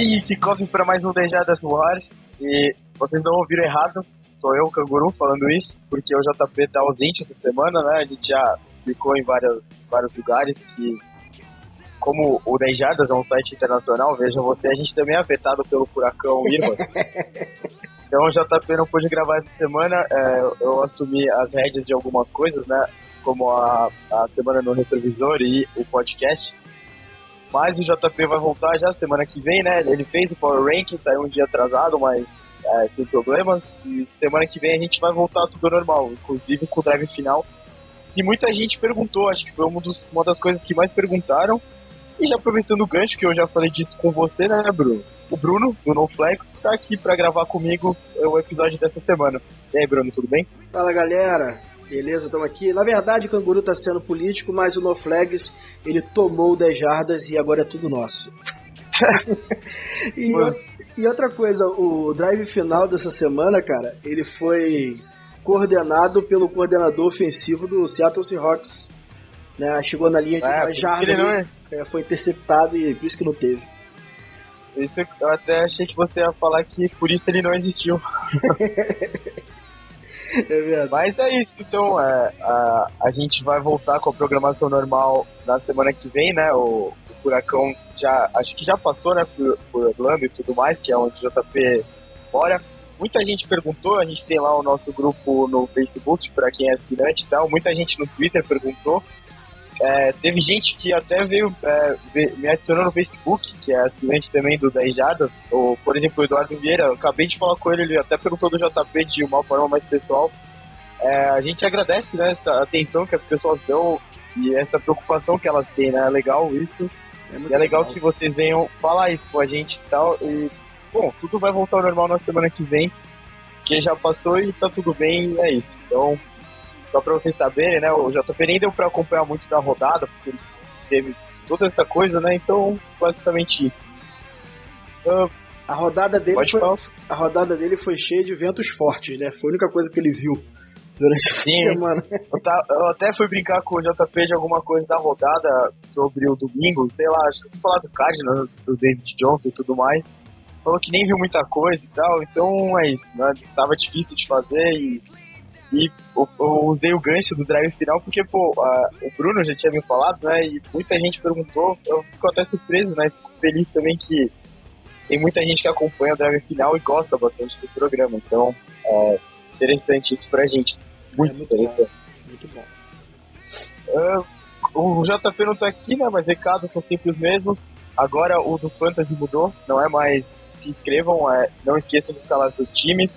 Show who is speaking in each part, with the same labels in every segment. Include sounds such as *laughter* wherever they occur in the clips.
Speaker 1: aí, kickoff para mais um Dejadas no ar. E vocês não ouviram errado, sou eu, o Canguru, falando isso, porque o JP tá ausente essa semana, né? A gente já ficou em vários, vários lugares que, como o Dejadas é um site internacional, vejam você, a gente também é afetado pelo furacão Irma. *laughs* então o JP não pôde gravar essa semana, é, eu assumi as rédeas de algumas coisas, né? Como a, a Semana no Retrovisor e o podcast. Mas o JP vai voltar já semana que vem, né? Ele fez o Power Ranking, saiu um dia atrasado, mas é, sem problemas. E semana que vem a gente vai voltar tudo normal, inclusive com o drive final. E muita gente perguntou, acho que foi uma, dos, uma das coisas que mais perguntaram. E já aproveitando o gancho, que eu já falei disso com você, né, Bruno? O Bruno, do NoFlex, tá aqui para gravar comigo o episódio dessa semana. E aí, Bruno, tudo bem?
Speaker 2: Fala, galera. Beleza, estamos aqui. Na verdade, o Canguru está sendo político, mas o No Flags, ele tomou 10 jardas e agora é tudo nosso. *laughs* e, e, outra coisa, o drive final dessa semana, cara, ele foi coordenado pelo coordenador ofensivo do Seattle Seahawks. Né? Chegou na linha de é, uma jarda, é. É, foi interceptado e por isso que não teve.
Speaker 1: Isso eu até achei que você ia falar que por isso ele não existiu. *laughs* É Mas é isso, então é, a, a gente vai voltar com a programação normal na semana que vem, né? O, o Furacão já, acho que já passou, né, por, por Orlando e tudo mais, que é onde o JP mora. Muita gente perguntou, a gente tem lá o nosso grupo no Facebook, para quem é assinante e tal. Muita gente no Twitter perguntou. É, teve gente que até veio é, me adicionou no Facebook, que é assinante também do 10 Jardas, ou, por exemplo, o Eduardo Vieira, eu acabei de falar com ele, ele até perguntou do JP de uma forma mais pessoal. É, a gente agradece né, essa atenção que as pessoas dão e essa preocupação que elas têm, né? É legal isso. É, e é legal, legal que vocês venham falar isso com a gente e tal. E, bom, tudo vai voltar ao normal na semana que vem, que já passou e tá tudo bem, é isso. Então, só para vocês saberem, né? O JP nem deu para acompanhar muito da rodada, porque teve toda essa coisa, né? Então, basicamente isso.
Speaker 2: Uh, a rodada dele foi, a rodada dele foi cheia de ventos fortes, né? Foi a única coisa que ele viu durante a Sim, semana.
Speaker 1: Eu, tá, eu, até fui brincar com o JP de alguma coisa da rodada sobre o domingo, sei lá, acho que falar do Cardinals, do David Johnson e tudo mais. Falou que nem viu muita coisa e tal, então é isso, né? Tava difícil de fazer e e eu, eu, usei o gancho do drive final porque, pô, a, o Bruno já tinha me falado, né? E muita gente perguntou. Eu fico até surpreso, né? Fico feliz também que tem muita gente que acompanha o drive final e gosta bastante do programa. Então, é interessante isso pra gente. Muito, é muito interessante. Bom. Muito bom. Uh, o JP não tá aqui, né? Mas recados são sempre os mesmos. Agora o do Fantasy mudou, não é mais se inscrevam, é, não esqueçam de escalar seus times,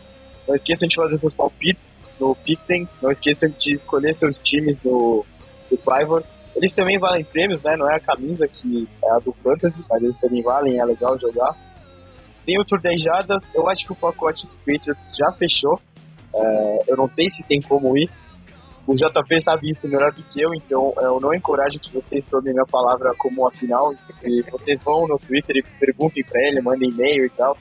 Speaker 1: não esqueçam de fazer seus palpites no Picten. Não esqueça de escolher seus times no Survivor. Eles também valem prêmios, né? Não é a camisa que é a do Fantasy, mas eles também valem, é legal jogar. Tem o Tour 10 Jardas, eu acho que o pacote do Patriots já fechou. É, eu não sei se tem como ir. O JP sabe isso melhor do que eu, então eu não encorajo que vocês tomem minha palavra como a final. E vocês vão no Twitter e perguntem para ele, mandem e-mail e tal.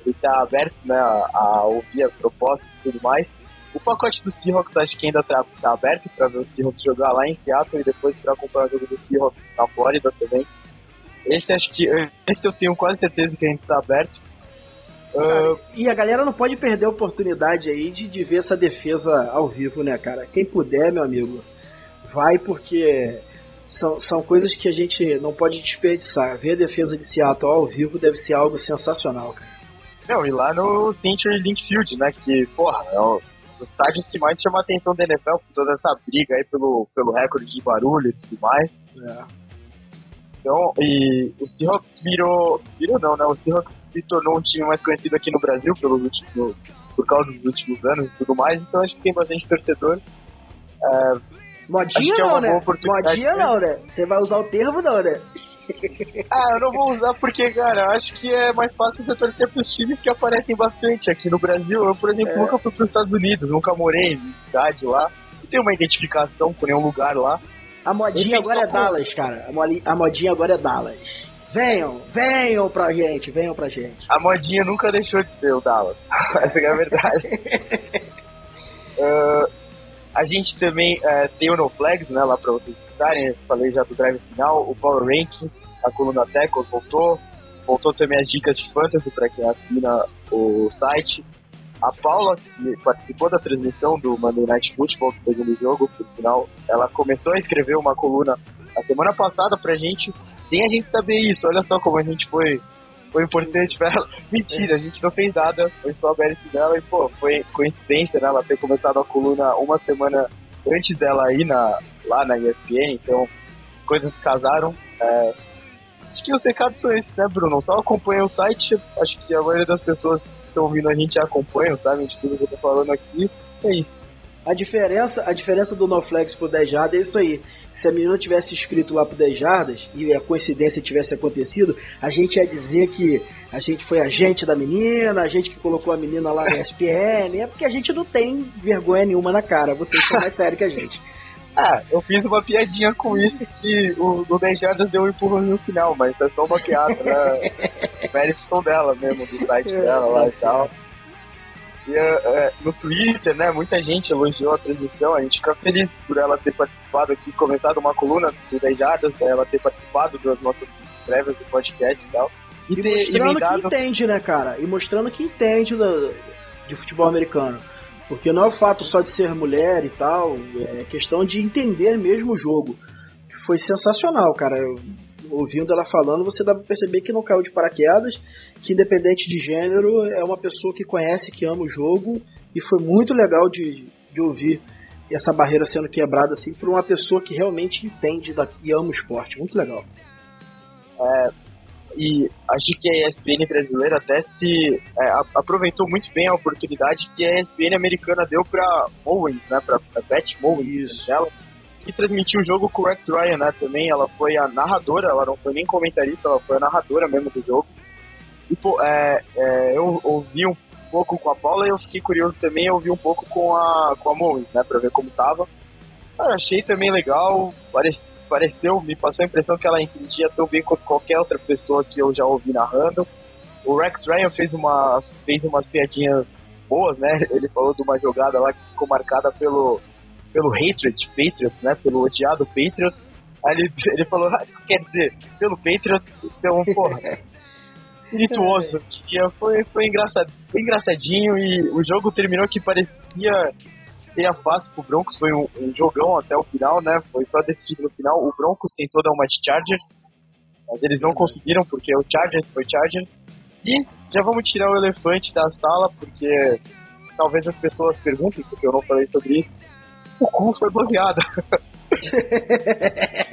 Speaker 1: Ele está aberto né, a, a ouvir as propostas e tudo mais. O pacote dos Seahawks acho que ainda tá, tá aberto para ver os Seahawks jogar lá em Seattle e depois para acompanhar o jogo dos Seahawks na Flórida também. Esse acho que *laughs* esse eu tenho quase certeza que ainda está aberto.
Speaker 2: Cara, uh... E a galera não pode perder a oportunidade aí de, de ver essa defesa ao vivo, né, cara? Quem puder, meu amigo, vai porque são, são coisas que a gente não pode desperdiçar. Ver a defesa de Seattle ao vivo deve ser algo sensacional, cara.
Speaker 1: Não, e lá no Century Link Field, né, que, porra, é o o estádio que mais chama a atenção da NFL por toda essa briga aí pelo, pelo recorde de barulho e tudo mais. É. Então, e o Seahawks virou. Virou não, né? O Seahawks se tornou um time mais conhecido aqui no Brasil pelos últimos, por causa dos últimos anos e tudo mais, então acho que tem bastante torcedor.
Speaker 2: É, Modinha é não, né? Modinha não, né? Você vai usar o termo não, né? *laughs*
Speaker 1: ah, eu não vou usar porque, cara, eu acho que é mais fácil você torcer pros times que aparecem bastante aqui no Brasil. Eu, por exemplo, é. nunca fui pros Estados Unidos, nunca morei em cidade lá. Não tenho uma identificação com nenhum lugar lá.
Speaker 2: A modinha agora é. Dallas, cara. A modinha agora é Dallas. Venham, venham pra gente, venham pra gente.
Speaker 1: A modinha nunca deixou de ser o Dallas. *laughs* Essa é a verdade. uh, *laughs* a gente também uh, tem o No Flags, né, lá pra vocês escutarem. Eu falei já do drive final, o Power Ranking, a coluna Tecos voltou. voltou também as dicas de fantasy para quem assina o site. A Paula, que participou da transmissão do Monday Night Football do segundo jogo, por sinal, ela começou a escrever uma coluna a semana passada pra gente, sem a gente saber isso. Olha só como a gente foi, foi importante pra ela. *laughs* Mentira, a gente não fez nada, foi só a mérito dela e, pô, foi coincidência né, ela ter começado a coluna uma semana antes dela ir na, lá na ESPN, então as coisas casaram. É, acho que os recados são esses, né, Bruno? Só acompanha o site, acho que a maioria das pessoas estão ouvindo a gente acompanha, sabe? De tudo que eu tô falando aqui. É isso.
Speaker 2: A diferença, a diferença do NoFlex pro 10 Jardas é isso aí. Se a menina tivesse escrito lá pro 10 Jardas e a coincidência tivesse acontecido, a gente ia dizer que a gente foi agente da menina, a gente que colocou a menina lá na ESPN, é porque a gente não tem vergonha nenhuma na cara. Vocês são mais *laughs* sérios que a gente.
Speaker 1: Ah, eu fiz uma piadinha com isso que o, o 10 Jardas deu um empurrão no final, mas é só uma piada, né? *laughs* Méritos são dela mesmo, do site é, dela lá é e tal. E é, no Twitter, né, muita gente elogiou a transmissão, a gente fica feliz por ela ter participado aqui, comentado uma coluna do 10 Jardas, ela ter participado das nossas prévias do podcast e tal.
Speaker 2: E, e ter mostrando emendado... que entende, né, cara? E mostrando que entende do, de futebol americano. Porque não é o fato só de ser mulher e tal, é questão de entender mesmo o jogo. Foi sensacional, cara. ouvindo ela falando, você dá pra perceber que não caiu de paraquedas, que independente de gênero, é uma pessoa que conhece, que ama o jogo, e foi muito legal de, de ouvir essa barreira sendo quebrada assim por uma pessoa que realmente entende da, e ama o esporte. Muito legal.
Speaker 1: É, e acho que a ESPN brasileira até se é, aproveitou muito bem a oportunidade que a ESPN americana deu para Owens, né, para Beth Owens, dela, que transmitiu o jogo com o Rex Ryan, né, também, ela foi a narradora, ela não foi nem comentarista, ela foi a narradora mesmo do jogo. E, pô, é, é, eu ouvi um pouco com a Paula e eu fiquei curioso também, eu ouvi um pouco com a, com a Owens, né, para ver como tava. Eu achei também legal, parecia pareceu, me passou a impressão que ela entendia tão bem quanto qualquer outra pessoa que eu já ouvi narrando. O Rex Ryan fez, uma, fez umas piadinhas boas, né? Ele falou de uma jogada lá que ficou marcada pelo, pelo hatred Patriots, né? Pelo odiado Patriots. Aí ele, *laughs* ele falou, ah, quer dizer, pelo Patriots, então, porra, *laughs* espirituoso. Foi, foi, engraçado, foi engraçadinho e o jogo terminou que parecia seria fácil pro Broncos, foi um, um, jogão até o final, né? Foi só decidido no final. O Broncos tentou dar uma de Chargers, mas eles não conseguiram porque o Chargers foi Chargers. E já vamos tirar o elefante da sala, porque talvez as pessoas perguntem, porque eu não falei sobre isso. O cu foi bloqueado. *laughs*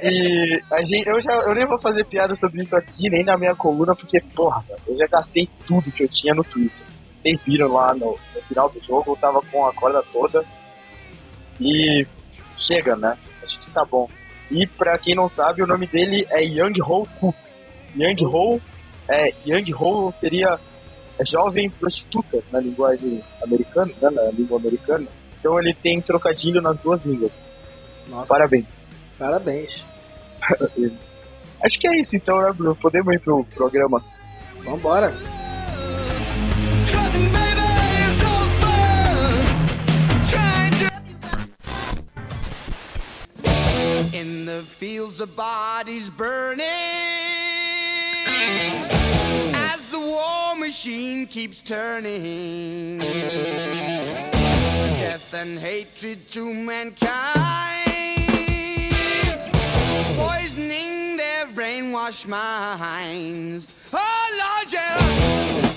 Speaker 1: e a gente, eu, já, eu nem vou fazer piada sobre isso aqui, nem na minha coluna, porque, porra, eu já gastei tudo que eu tinha no Twitter. Vocês viram lá no, no final do jogo, eu tava com a corda toda. E chega, né? Acho que tá bom. E pra quem não sabe, o nome dele é Young Ho Ku. Young Ho, é, Young Ho seria jovem prostituta na linguagem americana, né, na língua americana. Então ele tem trocadilho nas duas línguas. Nossa. Parabéns.
Speaker 2: Parabéns. *laughs*
Speaker 1: Acho que é isso então, né, Bruno? Podemos ir pro programa.
Speaker 2: Vambora. In the fields of bodies burning as the war machine keeps turning. Death and hatred to mankind, poisoning their brainwashed minds. Oh Lord, yeah.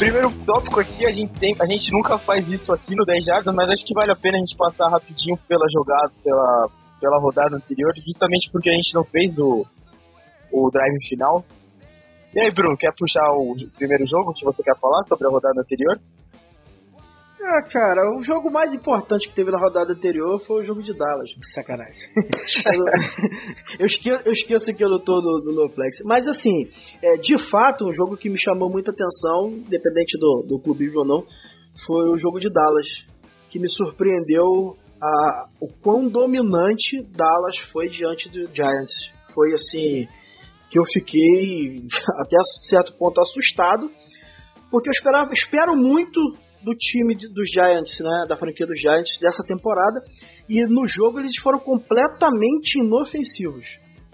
Speaker 1: Primeiro tópico aqui, a gente, sempre, a gente nunca faz isso aqui no 10 Jardas, mas acho que vale a pena a gente passar rapidinho pela jogada, pela, pela rodada anterior, justamente porque a gente não fez o, o drive final. E aí, Bruno, quer puxar o primeiro jogo que você quer falar sobre a rodada anterior?
Speaker 2: Ah, cara, o jogo mais importante que teve na rodada anterior foi o jogo de Dallas. Sacanagem. *laughs* eu, esqueço, eu esqueço que eu não tô no, no NoFlex. Mas assim, é, de fato, um jogo que me chamou muita atenção, independente do, do clubismo ou não, foi o jogo de Dallas. que me surpreendeu a, o quão dominante Dallas foi diante do Giants. Foi assim que eu fiquei *laughs* até certo ponto assustado, porque eu esperava, espero muito do time dos Giants, né, da franquia dos Giants dessa temporada, e no jogo eles foram completamente inofensivos.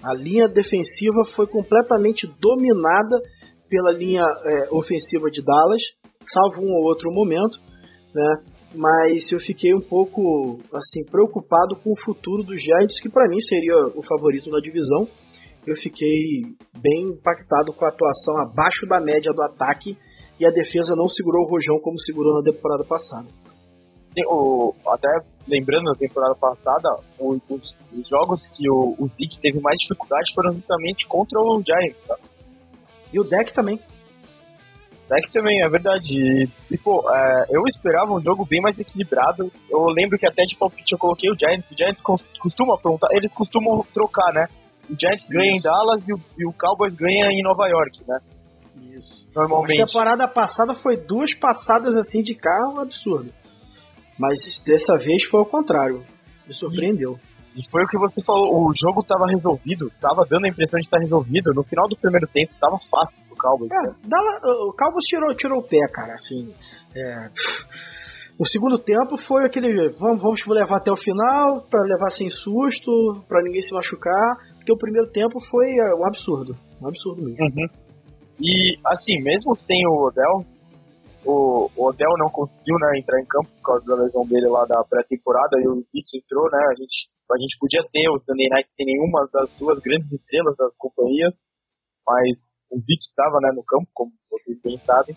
Speaker 2: A linha defensiva foi completamente dominada pela linha é, ofensiva de Dallas, salvo um ou outro momento, né? Mas eu fiquei um pouco assim preocupado com o futuro dos Giants, que para mim seria o favorito na divisão. Eu fiquei bem impactado com a atuação abaixo da média do ataque e a defesa não segurou o rojão como segurou na temporada passada.
Speaker 1: O, até lembrando da temporada passada, os, os jogos que o, o Zeke teve mais dificuldade foram justamente contra o Giants. Tá?
Speaker 2: E o deck também.
Speaker 1: Deck também, é verdade. E, pô, é, eu esperava um jogo bem mais equilibrado. Eu lembro que até de palpite eu coloquei o Giants. O Giants costuma aprontar, eles costumam trocar, né? O Giants ganha em Dallas e o, e o Cowboys ganha em Nova York, né?
Speaker 2: Isso. Normalmente. A temporada passada foi duas passadas assim de carro absurdo. Mas dessa vez foi o contrário. Me surpreendeu.
Speaker 1: E foi o que você falou, o jogo tava resolvido, tava dando a impressão de estar resolvido. No final do primeiro tempo tava fácil pro Cowboys.
Speaker 2: É, o Cowboys tirou, tirou o pé, cara, assim. É... O segundo tempo foi aquele, vamos, vamos levar até o final, para levar sem susto, para ninguém se machucar, porque o primeiro tempo foi é, um absurdo, um absurdo mesmo.
Speaker 1: Uhum. E, assim, mesmo sem o Odell, o, o Odell não conseguiu né, entrar em campo por causa da lesão dele lá da pré-temporada e o Zeke entrou, né? A gente, a gente podia ter o Sunday Night sem nenhuma das duas grandes estrelas das companhias, mas o Zeke estava né, no campo, como vocês bem sabem.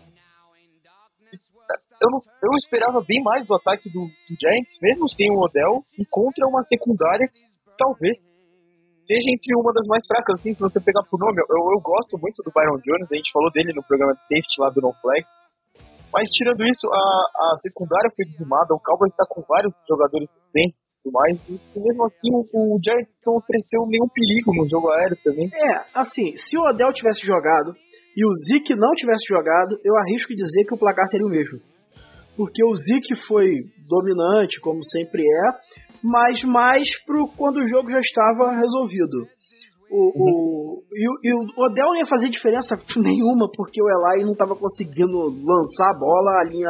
Speaker 1: Eu, eu esperava bem mais do ataque do, do Giants, mesmo sem o Odell, e contra uma secundária que talvez seja entre uma das mais fracas, assim, se você pegar por nome. Eu, eu gosto muito do Byron Jones, a gente falou dele no programa de safety lá do No Flag, mas tirando isso, a, a secundária foi dizimada, o Cowboys está com vários jogadores suplentes e tudo mais, e mesmo assim o, o não ofereceu nenhum perigo no jogo aéreo também.
Speaker 2: É, assim, se o Odell tivesse jogado e o Zeke não tivesse jogado, eu arrisco dizer que o placar seria o mesmo. Porque o Zeke foi dominante, como sempre é, mas mais pro quando o jogo já estava resolvido. O, o, e, e, o Odell não ia fazer diferença *laughs* nenhuma, porque o Eli não estava conseguindo lançar a bola, a linha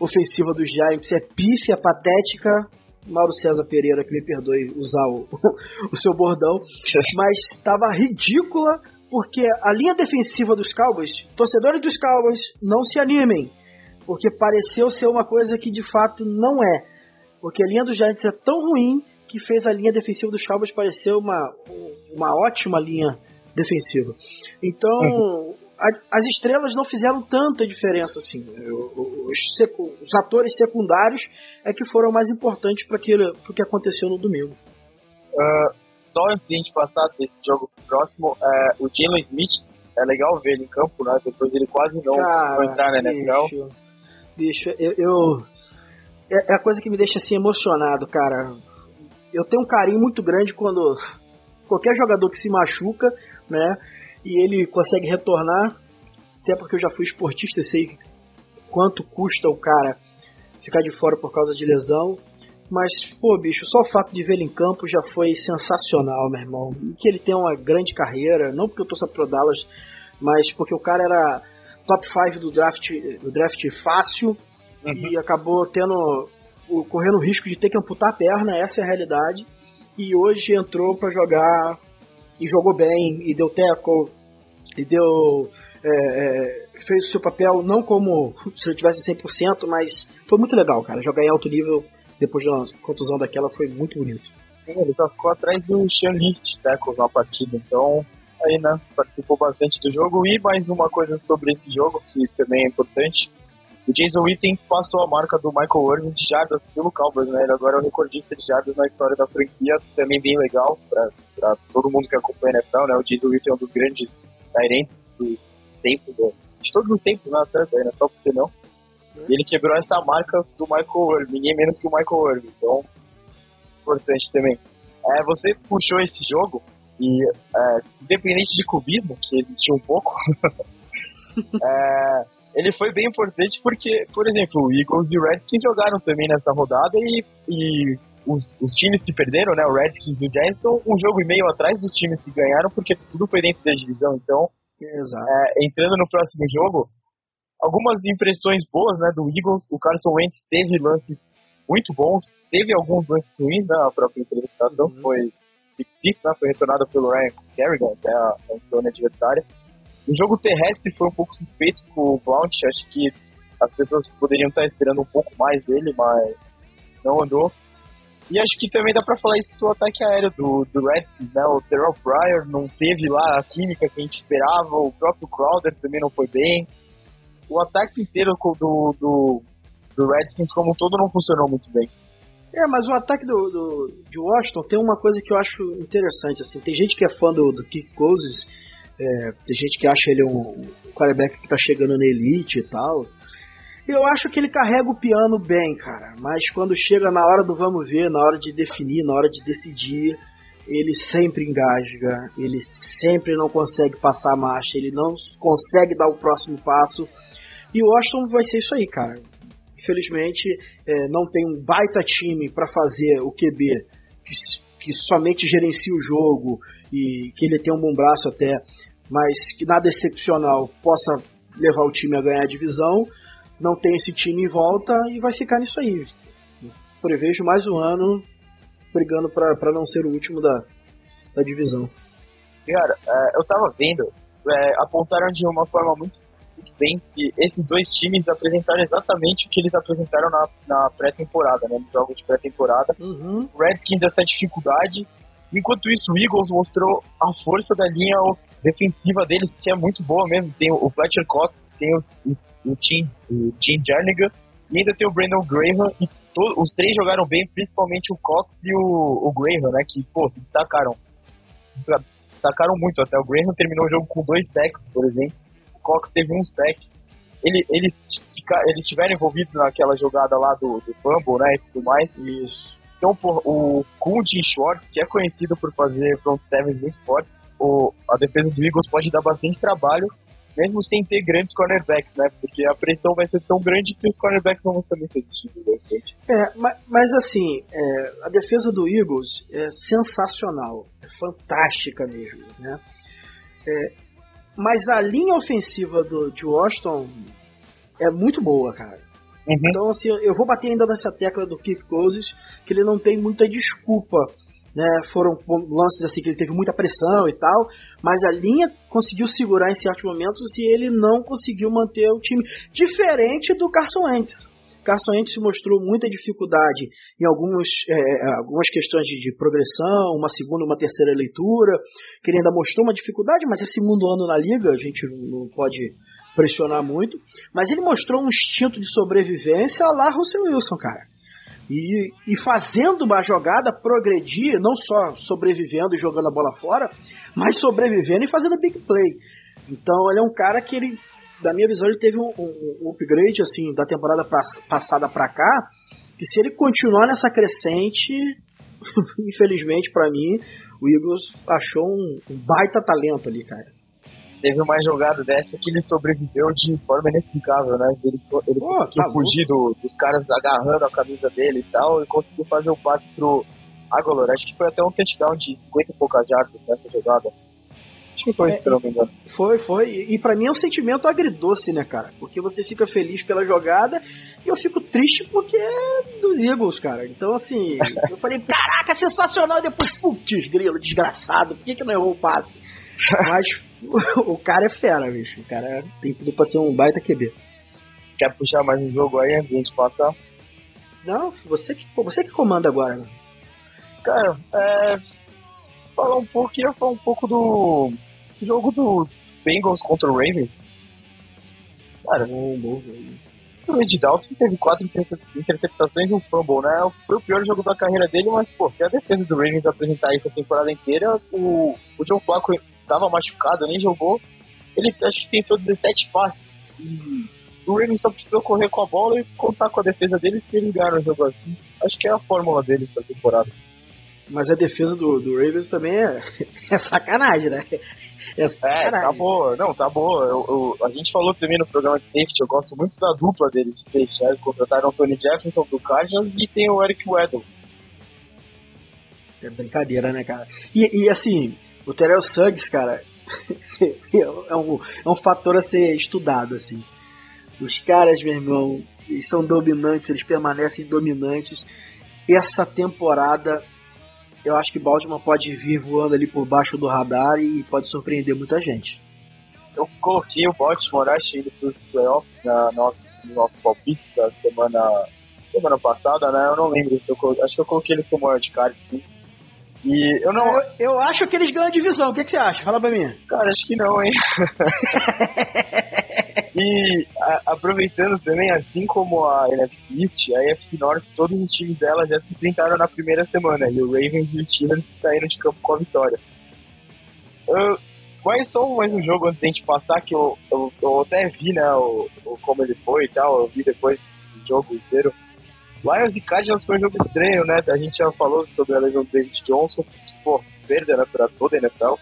Speaker 2: ofensiva dos Giants é pífia, patética. Mauro César Pereira, que me perdoe usar o, *laughs* o seu bordão, *laughs* mas estava ridícula, porque a linha defensiva dos Cowboys, torcedores dos Cowboys, não se animem, porque pareceu ser uma coisa que de fato não é. Porque a linha dos Giants é tão ruim que fez a linha defensiva dos Cowboys parecer uma, uma ótima linha defensiva. Então, uhum. a, as estrelas não fizeram tanta diferença assim. Os, os, atores secundários é que foram mais importantes para o que aconteceu no domingo.
Speaker 1: Uh, só antes de a gente passar desse jogo próximo, uh, o Jalen Smith, é legal ver ele em campo, né? Depois ele quase não, Cara, entrar na NFL.
Speaker 2: Bicho, bicho eu, eu é, é a coisa que me deixa assim emocionado, cara eu tenho um carinho muito grande quando qualquer jogador que se machuca, né, e ele consegue retornar, até porque eu já fui esportista e sei quanto custa o cara ficar de fora por causa de lesão. Mas, pô, bicho, só o fato de ele em campo já foi sensacional, meu irmão. E que ele tem uma grande carreira, não porque eu torço pro Dallas, mas porque o cara era top 5 do draft, do draft fácil uhum. e acabou tendo correndo o risco de ter que amputar a perna, essa é a realidade. E hoje entrou para jogar e jogou bem, e deu tackle, e deu. É, é, fez o seu papel não como se ele tivesse 100%, mas foi muito legal, cara. Jogar em alto nível depois de uma contusão daquela foi muito bonito.
Speaker 1: Ele só ficou atrás do Sean Hit tackles na partida, então aí, né, participou bastante do jogo. E mais uma coisa sobre esse jogo, que também é importante, o Jason Witten passou a marca do Michael Irvin de jardas pelo Cowboys, né? Ele agora é o recordista de jardas na história da franquia, também bem legal para todo mundo que acompanha a NFL, né? O Jason Witten é um dos grandes Tyrants dos tempos, né? de todos os tempos, né? Até da NFL, por que não? E ele quebrou essa marca do Michael Irvin, ninguém menos que o Michael Irvin, então importante também. É, você puxou esse jogo e, é, independente de cubismo, que existiu um pouco, *laughs* é, ele foi bem importante porque, por exemplo, o Eagles e o Redskins jogaram também nessa rodada e, e os, os, times que perderam, né, o Redskins e o Giants, estão um jogo e meio atrás dos times que ganharam, porque tudo foi dentro da divisão. Então, é, entrando no próximo jogo, algumas impressões boas né, do Eagles. O Carson Wentz teve lances muito bons, teve alguns lances ruins na né, própria entrevistação, uhum. foi pick né, foi retornado pelo Ryan Kerrigan, até a, a zona adversária. O jogo terrestre foi um pouco suspeito com o Blount, acho que as pessoas poderiam estar esperando um pouco mais dele, mas não andou. E acho que também dá pra falar isso do ataque aéreo do, do Redskins, né? O Terrell Pryor não teve lá a química que a gente esperava, o próprio Crowder também não foi bem. O ataque inteiro do, do, do Redskins como um todo não funcionou muito bem.
Speaker 2: É, mas o ataque do, do, de Washington tem uma coisa que eu acho interessante, assim, tem gente que é fã do, do Kick Cousins, é, tem gente que acha ele um, um quarterback que tá chegando na elite e tal, eu acho que ele carrega o piano bem, cara. Mas quando chega na hora do vamos ver, na hora de definir, na hora de decidir, ele sempre engasga, ele sempre não consegue passar a marcha, ele não consegue dar o próximo passo. E o Washington vai ser isso aí, cara. Infelizmente, é, não tem um baita time para fazer o QB que, que somente gerencia o jogo e que ele tem um bom braço até, mas que nada excepcional possa levar o time a ganhar a divisão não tem esse time em volta e vai ficar nisso aí. Prevejo mais um ano brigando para não ser o último da, da divisão.
Speaker 1: Cara, é, eu tava vendo, é, apontaram de uma forma muito, muito, bem que esses dois times apresentaram exatamente o que eles apresentaram na, na pré-temporada, né, nos jogos de pré-temporada. Uhum. Redskins essa dificuldade, enquanto isso o Eagles mostrou a força da linha defensiva deles, que é muito boa mesmo. Tem o Fletcher Cox, tem o, o Tim, o Tim Jernigan, e ainda tem o Brandon Graham, e to, os três jogaram bem, principalmente o Cox e o, o Graham, né, que, pô, se destacaram. Destacaram muito até. O Graham terminou o jogo com dois sacks, por exemplo. O Cox teve um sack. Ele, eles, eles estiveram envolvidos naquela jogada lá do, do né, e tudo mais. Então, pô, o Kuntin Schwartz, que é conhecido por fazer front sevens muito fortes, o, a defesa do Eagles pode dar bastante trabalho mesmo sem ter grandes cornerbacks, né? Porque a pressão vai ser tão grande que os cornerbacks não vão ser muito
Speaker 2: efetivos. É, mas, mas assim, é, a defesa do Eagles é sensacional, é fantástica mesmo, né? É, mas a linha ofensiva do, de Washington é muito boa, cara. Uhum. Então, assim, eu vou bater ainda nessa tecla do Kirk Cousins, que ele não tem muita desculpa né, foram lances assim que ele teve muita pressão e tal, mas a linha conseguiu segurar em certos momentos e ele não conseguiu manter o time diferente do Carson Wentz. Carson Wentz mostrou muita dificuldade em algumas, é, algumas questões de, de, progressão, uma segunda, uma terceira leitura, que ele ainda mostrou uma dificuldade, mas é segundo ano na liga, a gente não pode pressionar muito, mas ele mostrou um instinto de sobrevivência lá Russell Wilson, cara e, e fazendo uma jogada progredir, não só sobrevivendo e jogando a bola fora, mas sobrevivendo e fazendo big play. Então ele é um cara que ele, da minha visão, ele teve um, um, upgrade assim da temporada passada para cá, que se ele continuar nessa crescente, *laughs* infelizmente para mim, o Eagles achou um, um baita talento ali, cara
Speaker 1: teve uma jogada dessa que ele sobreviveu de forma inexplicável, né? Ele, ele oh, conseguiu tá fugir do, dos caras agarrando a camisa dele e tal, e conseguiu fazer o um passe pro Agolor. Acho que foi até um touchdown de 50 e poucas jardas nessa jogada. Acho que foi, é, se não me engano.
Speaker 2: Foi, foi. E para mim é um sentimento agridoce, né, cara? Porque você fica feliz pela jogada e eu fico triste porque é dos Eagles, cara. Então, assim, *laughs* eu falei, caraca, sensacional. E depois, putz, grilo, desgraçado, por que, que não errou o passe? Mas *laughs* o cara é fera, bicho. O cara tem tudo pra ser um baita QB.
Speaker 1: Quer puxar mais um jogo aí antes de a gente passar?
Speaker 2: Não, você que, você que comanda agora. Né?
Speaker 1: Cara, é. Falar um pouco, queria falar um pouco do jogo do Bengals contra o Ravens. Cara, um bom jogo. O Ed Dalton teve quatro interceptações e um fumble, né? Foi o pior jogo da carreira dele, mas, pô, se a defesa do Ravens apresentar isso a temporada inteira, o, o Joe Flacco estava machucado, nem jogou. Ele acho que tentou 17 passes. E o Ravens só precisou correr com a bola e contar com a defesa deles que ele ganharam o jogo assim. Acho que é a fórmula dele essa temporada.
Speaker 2: Mas a defesa do, do Ravens também é, *laughs* é sacanagem, né?
Speaker 1: É, sacanagem. é, tá boa. Não, tá boa. Eu, eu, a gente falou também no programa de safety, eu gosto muito da dupla deles de safety. Né? Contrataram o Tony Jefferson do Cardinals e tem o Eric Weddle.
Speaker 2: É brincadeira, né, cara? E, e assim, o Terrell Suggs, cara, *laughs* é, um, é um fator a ser estudado, assim. Os caras, meu irmão, são dominantes, eles permanecem dominantes. Essa temporada, eu acho que Baltimore pode vir voando ali por baixo do radar e pode surpreender muita gente.
Speaker 1: Eu coloquei o Baltimore, acho, indo para os playoffs na nossa, no nosso palpite da semana, semana passada, né? Eu não lembro eu acho que eu coloquei eles como wildcard, sim. E eu não.
Speaker 2: Eu, eu, acho que eles ganham a divisão. O que, que, você acha? Fala pra mim.
Speaker 1: Cara, acho que não, hein? *laughs* e a, aproveitando também, assim como a NFC East, a NFC North, todos os times dela já se enfrentaram na primeira semana. E o Ravens e o Steelers saíram de campo com a vitória. Uh, mas só mais um jogo antes de a gente passar, que eu, eu, eu até vi, né, o, o, como ele foi e tal. Eu vi depois do jogo inteiro. Lions e Cardinals foi um jogo estranho, né? A gente já falou sobre a lesão do David Johnson, pô, perda né, pra toda a NFL.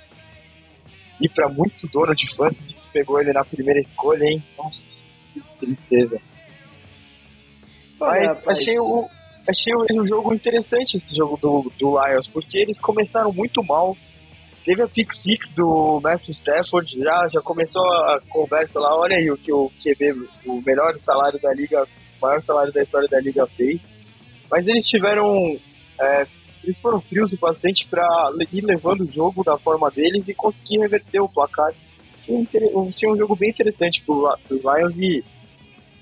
Speaker 1: E pra muito dono de fãs que pegou ele na primeira escolha, hein? Nossa, que tristeza. Mas achei o, achei um jogo interessante esse jogo do, do Lions, porque eles começaram muito mal. Teve a pick six do Matthew Stafford, já, já começou a conversa lá, olha aí o que o QB, o melhor salário da liga maior salário da história da Liga fez. Mas eles tiveram. É, eles foram frios o bastante para ir levando o jogo da forma deles e conseguir reverter o placar. Tinha um jogo bem interessante pro, pro Lions e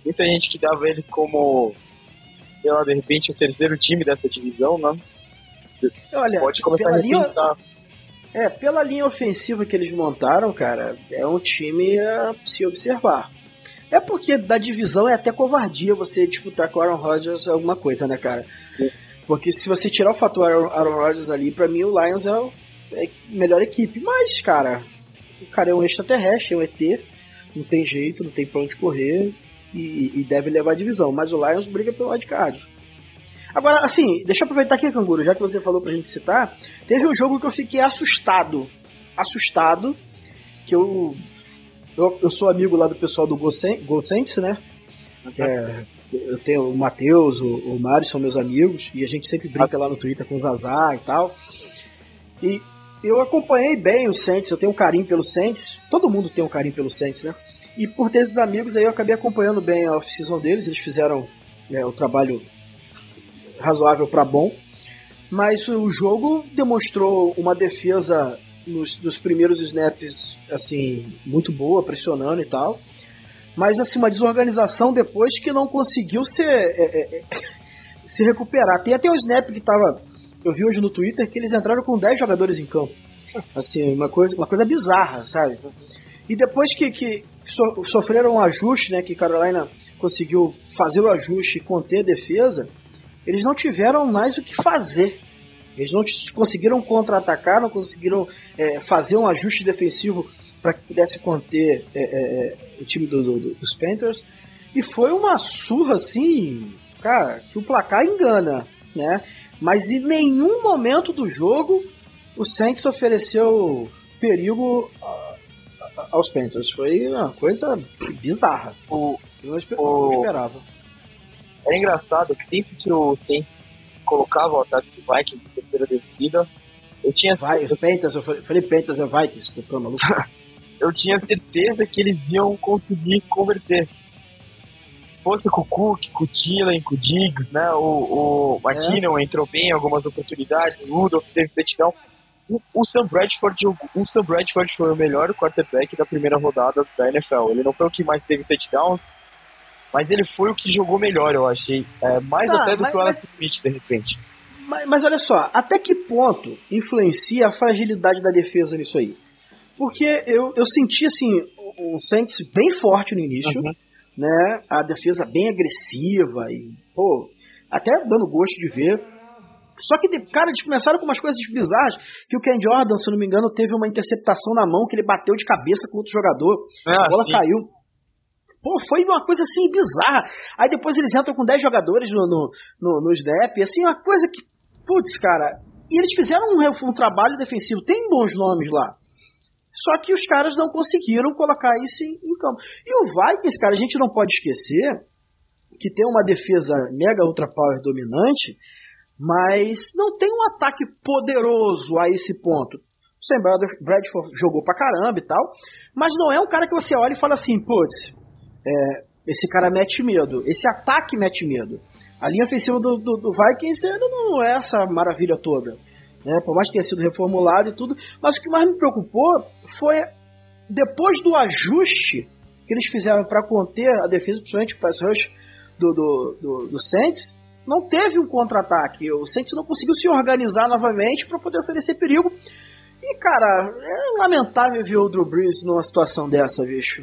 Speaker 1: muita gente que dava eles como, sei lá, de repente o terceiro time dessa divisão, né?
Speaker 2: Olha, Pode começar a repensar. Linha... É, pela linha ofensiva que eles montaram, cara, é um time a se observar. É porque da divisão é até covardia você disputar com o Aaron Rodgers alguma coisa, né, cara? Porque se você tirar o fator Aaron Rodgers ali, pra mim o Lions é, a melhor equipe. Mas, cara, o cara é um extraterrestre, é um ET, não tem jeito, não tem pra onde correr e, e deve levar a divisão. Mas o Lions briga pelo wildcard. Agora, assim, deixa eu aproveitar aqui, Canguru, já que você falou pra gente citar, teve um jogo que eu fiquei assustado. Assustado, que eu eu, eu sou amigo lá do pessoal do Gocentes, né? É, eu tenho o Matheus, o, o Mário são meus amigos, e a gente sempre brinca lá no Twitter com o Zazá e tal. E eu acompanhei bem o Saints, eu tenho um carinho pelo Saints, todo mundo tem um carinho pelo Saints, né? E por ter esses amigos aí eu acabei acompanhando bem a off-season deles, eles fizeram né, o trabalho razoável para bom. Mas o jogo demonstrou uma defesa nos, nos primeiros snaps, assim, muito boa, pressionando e tal. Mas, assim, uma desorganização depois que não conseguiu se, é, é, é *laughs* se recuperar. Tem até um snap que tava. Eu vi hoje no Twitter que eles entraram com 10 jogadores em campo. Assim, uma coisa, uma coisa bizarra, sabe? E depois que, que so, sofreram um ajuste, né, que Carolina conseguiu fazer o ajuste e conter a defesa, eles não tiveram mais o que fazer. Eles não conseguiram contra-atacar, não conseguiram é, fazer um ajuste defensivo para que pudesse conter é, é, é, o time do, do, dos Panthers. E foi uma surra assim, cara, que o placar engana, né? Mas em nenhum momento do jogo o Saints ofereceu perigo aos Panthers. Foi uma coisa bizarra. O, eu não esperava.
Speaker 1: É engraçado que sempre que o Saints colocava o ataque do Vikings em terceira descida. Eu tinha
Speaker 2: Vai, Pentas, eu falei Pentas é Vikings, tô ficando maluco. *laughs*
Speaker 1: eu tinha certeza que eles iam conseguir converter. Fosse com o Cook, com o Thielen, com o Diggs, né? O, o McKinnon é. entrou bem em algumas oportunidades, o Rudolph teve touchdown. O, o, Sam Bradford, o Sam Bradford foi o melhor quarterback da primeira rodada da NFL. Ele não foi o que mais teve touchdowns, mas ele foi o que jogou melhor, eu achei. É, mais tá, até do mas, que o Alex Smith, de repente.
Speaker 2: Mas, mas, olha só, até que ponto influencia a fragilidade da defesa nisso aí? Porque eu, eu senti, assim, um Saints bem forte no início, uhum. né? A defesa bem agressiva e, pô, até dando gosto de ver. Só que, cara, eles começaram com umas coisas bizarras, que o Ken Jordan, se não me engano, teve uma interceptação na mão que ele bateu de cabeça com outro jogador, ah, a bola sim. caiu. Pô, foi uma coisa assim bizarra. Aí depois eles entram com 10 jogadores no, no, no, no snap. Assim, uma coisa que, putz, cara, e eles fizeram um, um trabalho defensivo, tem bons nomes lá. Só que os caras não conseguiram colocar isso em, em campo. E o Vikings, cara, a gente não pode esquecer que tem uma defesa mega ultra power dominante, mas não tem um ataque poderoso a esse ponto. O Sam Bradford jogou pra caramba e tal, mas não é um cara que você olha e fala assim, putz, é, esse cara mete medo, esse ataque mete medo. A linha ofensiva do, do, do Vikings não é essa maravilha toda. Né? Por mais que tenha sido reformulado e tudo, mas o que mais me preocupou foi depois do ajuste que eles fizeram para conter a defesa, principalmente o pass rush do, do, do, do Saints, não teve um contra-ataque. O Saints não conseguiu se organizar novamente para poder oferecer perigo. E, cara, é lamentável ver o Drew Brees numa situação dessa, bicho.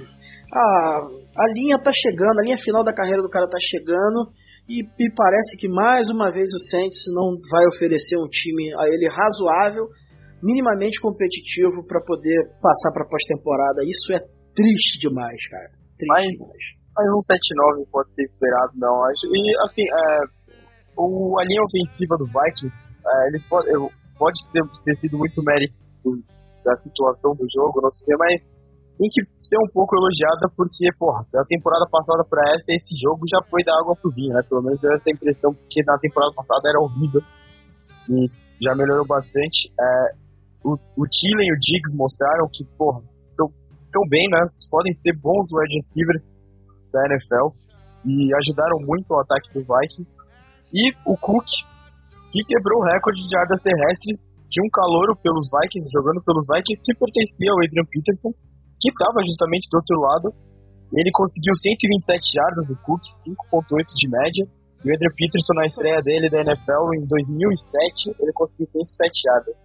Speaker 2: A, a linha tá chegando, a linha final da carreira do cara tá chegando. E, e parece que mais uma vez o Saints não vai oferecer um time a ele razoável, minimamente competitivo para poder passar para pós-temporada. Isso é triste demais, cara. Triste
Speaker 1: mas,
Speaker 2: demais.
Speaker 1: Mas um 7-9 pode ser esperado, não, acho. E assim, é, o, a linha ofensiva do Vikings, é, eles pode, pode ter, ter sido muito mérito do, da situação do jogo, não sei, mas tem que ser um pouco elogiada porque, porra, da temporada passada para essa, esse jogo já foi da água pro vinho, né? Pelo menos deu essa impressão, porque na temporada passada era horrível e já melhorou bastante. É, o, o Thielen e o Diggs mostraram que, porra, estão bem, né? Podem ser bons wide receivers da NFL e ajudaram muito o ataque do Vikings. E o Cook, que quebrou o recorde de jardas terrestres de um calouro pelos Vikings, jogando pelos Vikings, que pertencia ao Adrian Peterson, que estava justamente do outro lado. Ele conseguiu 127 jardas do Cook, 5.8 de média. E o Adrian Peterson, na estreia dele da NFL em 2007, ele conseguiu 107 jardas.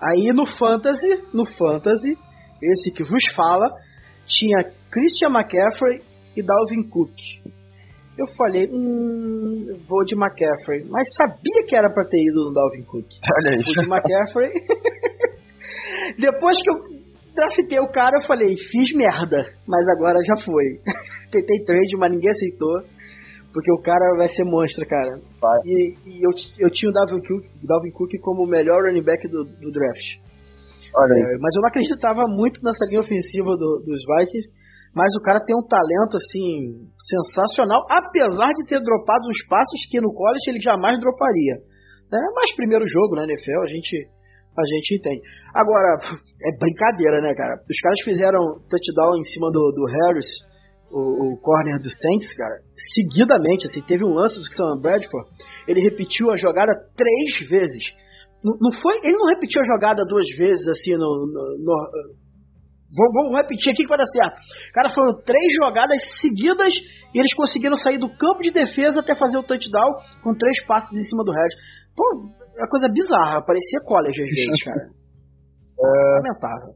Speaker 2: Aí no Fantasy, no Fantasy, esse que vos fala, tinha Christian McCaffrey e Dalvin Cook. Eu falei, hum, vou de McCaffrey, mas sabia que era para ter ido no Dalvin Cook. *laughs*
Speaker 1: Olha.
Speaker 2: Vou de McCaffrey. *laughs* Depois que eu draftei o cara, eu falei, fiz merda, mas agora já foi. *laughs* Tentei trade, mas ninguém aceitou. Porque o cara vai ser monstro, cara. Vai. E, e eu, eu tinha o Dalvin Cook, Dalvin Cook como o melhor running back do, do draft. É, mas eu não acreditava muito nessa linha ofensiva do, dos Vikings. Mas o cara tem um talento, assim, sensacional. Apesar de ter dropado uns passos que no college ele jamais droparia. Né? Mas primeiro jogo na NFL, a gente a gente entende. Agora, é brincadeira, né, cara? Os caras fizeram touchdown em cima do, do Harris, o, o corner do Saints, cara, seguidamente, assim, teve um lance do Sam Bradford, ele repetiu a jogada três vezes. Não, não, foi, ele não repetiu a jogada duas vezes, assim, no, no, no Vamos, repetir aqui que vai dar certo. Cara, foram três jogadas seguidas e eles conseguiram sair do campo de defesa até fazer o touchdown com três passes em cima do Harris. Pô, é uma coisa bizarra, parecia college às vezes, cara. *laughs* é... Lamentável.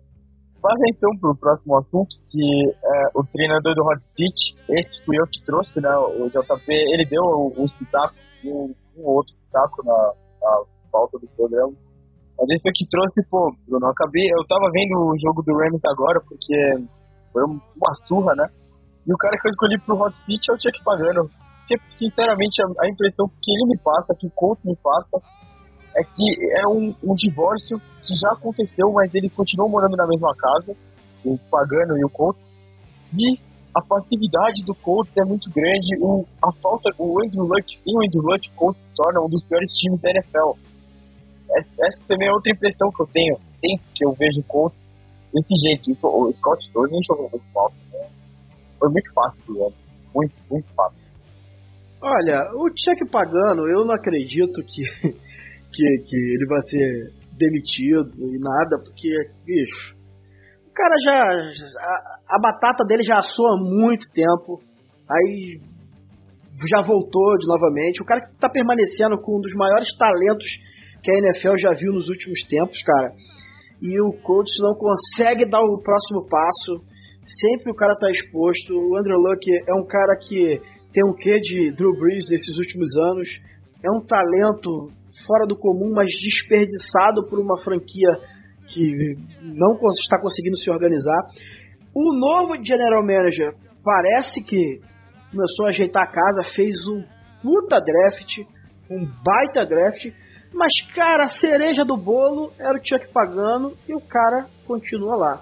Speaker 1: Vamos então pro próximo assunto, que é o treinador do Hot City, esse fui eu que trouxe, né, o JP, ele deu um espetáculo, um, um outro espetáculo na, na pauta do programa, mas esse eu que trouxe, pô, eu não acabei, eu tava vendo o jogo do Rams agora, porque foi uma surra, né, e o cara que eu escolhi pro Hot City é o Chuck Pagano, porque, sinceramente, a, a impressão que ele me passa, que o coach me passa, é que é um, um divórcio que já aconteceu, mas eles continuam morando na mesma casa, o Pagano e o Colts, e a passividade do Colts é muito grande, o, a falta, o Andrew Luck, sim, o Andrew Luck, Colts se torna um dos piores times da NFL. Essa, também é outra impressão que eu tenho, sempre que eu vejo o Colts desse jeito. O Scott nem jogou muito mal, né? foi muito fácil do ano, muito, muito fácil.
Speaker 2: Olha, o Chuck Pagano, eu não acredito que que, que ele vai ser demitido e nada, porque, bicho, o cara já. A, a batata dele já assou há muito tempo, aí já voltou de novamente. O cara que tá permanecendo com um dos maiores talentos que a NFL já viu nos últimos tempos, cara. E o Colts não consegue dar o próximo passo. Sempre o cara tá exposto. O Andrew Luck é um cara que tem um quê de Drew Brees nesses últimos anos. É um talento fora do comum, mas desperdiçado por uma franquia que não está conseguindo se organizar. O novo general manager parece que começou a ajeitar a casa, fez um puta draft, um baita draft, Mas, cara, a cereja do bolo era o Chuck pagando e o cara continua lá.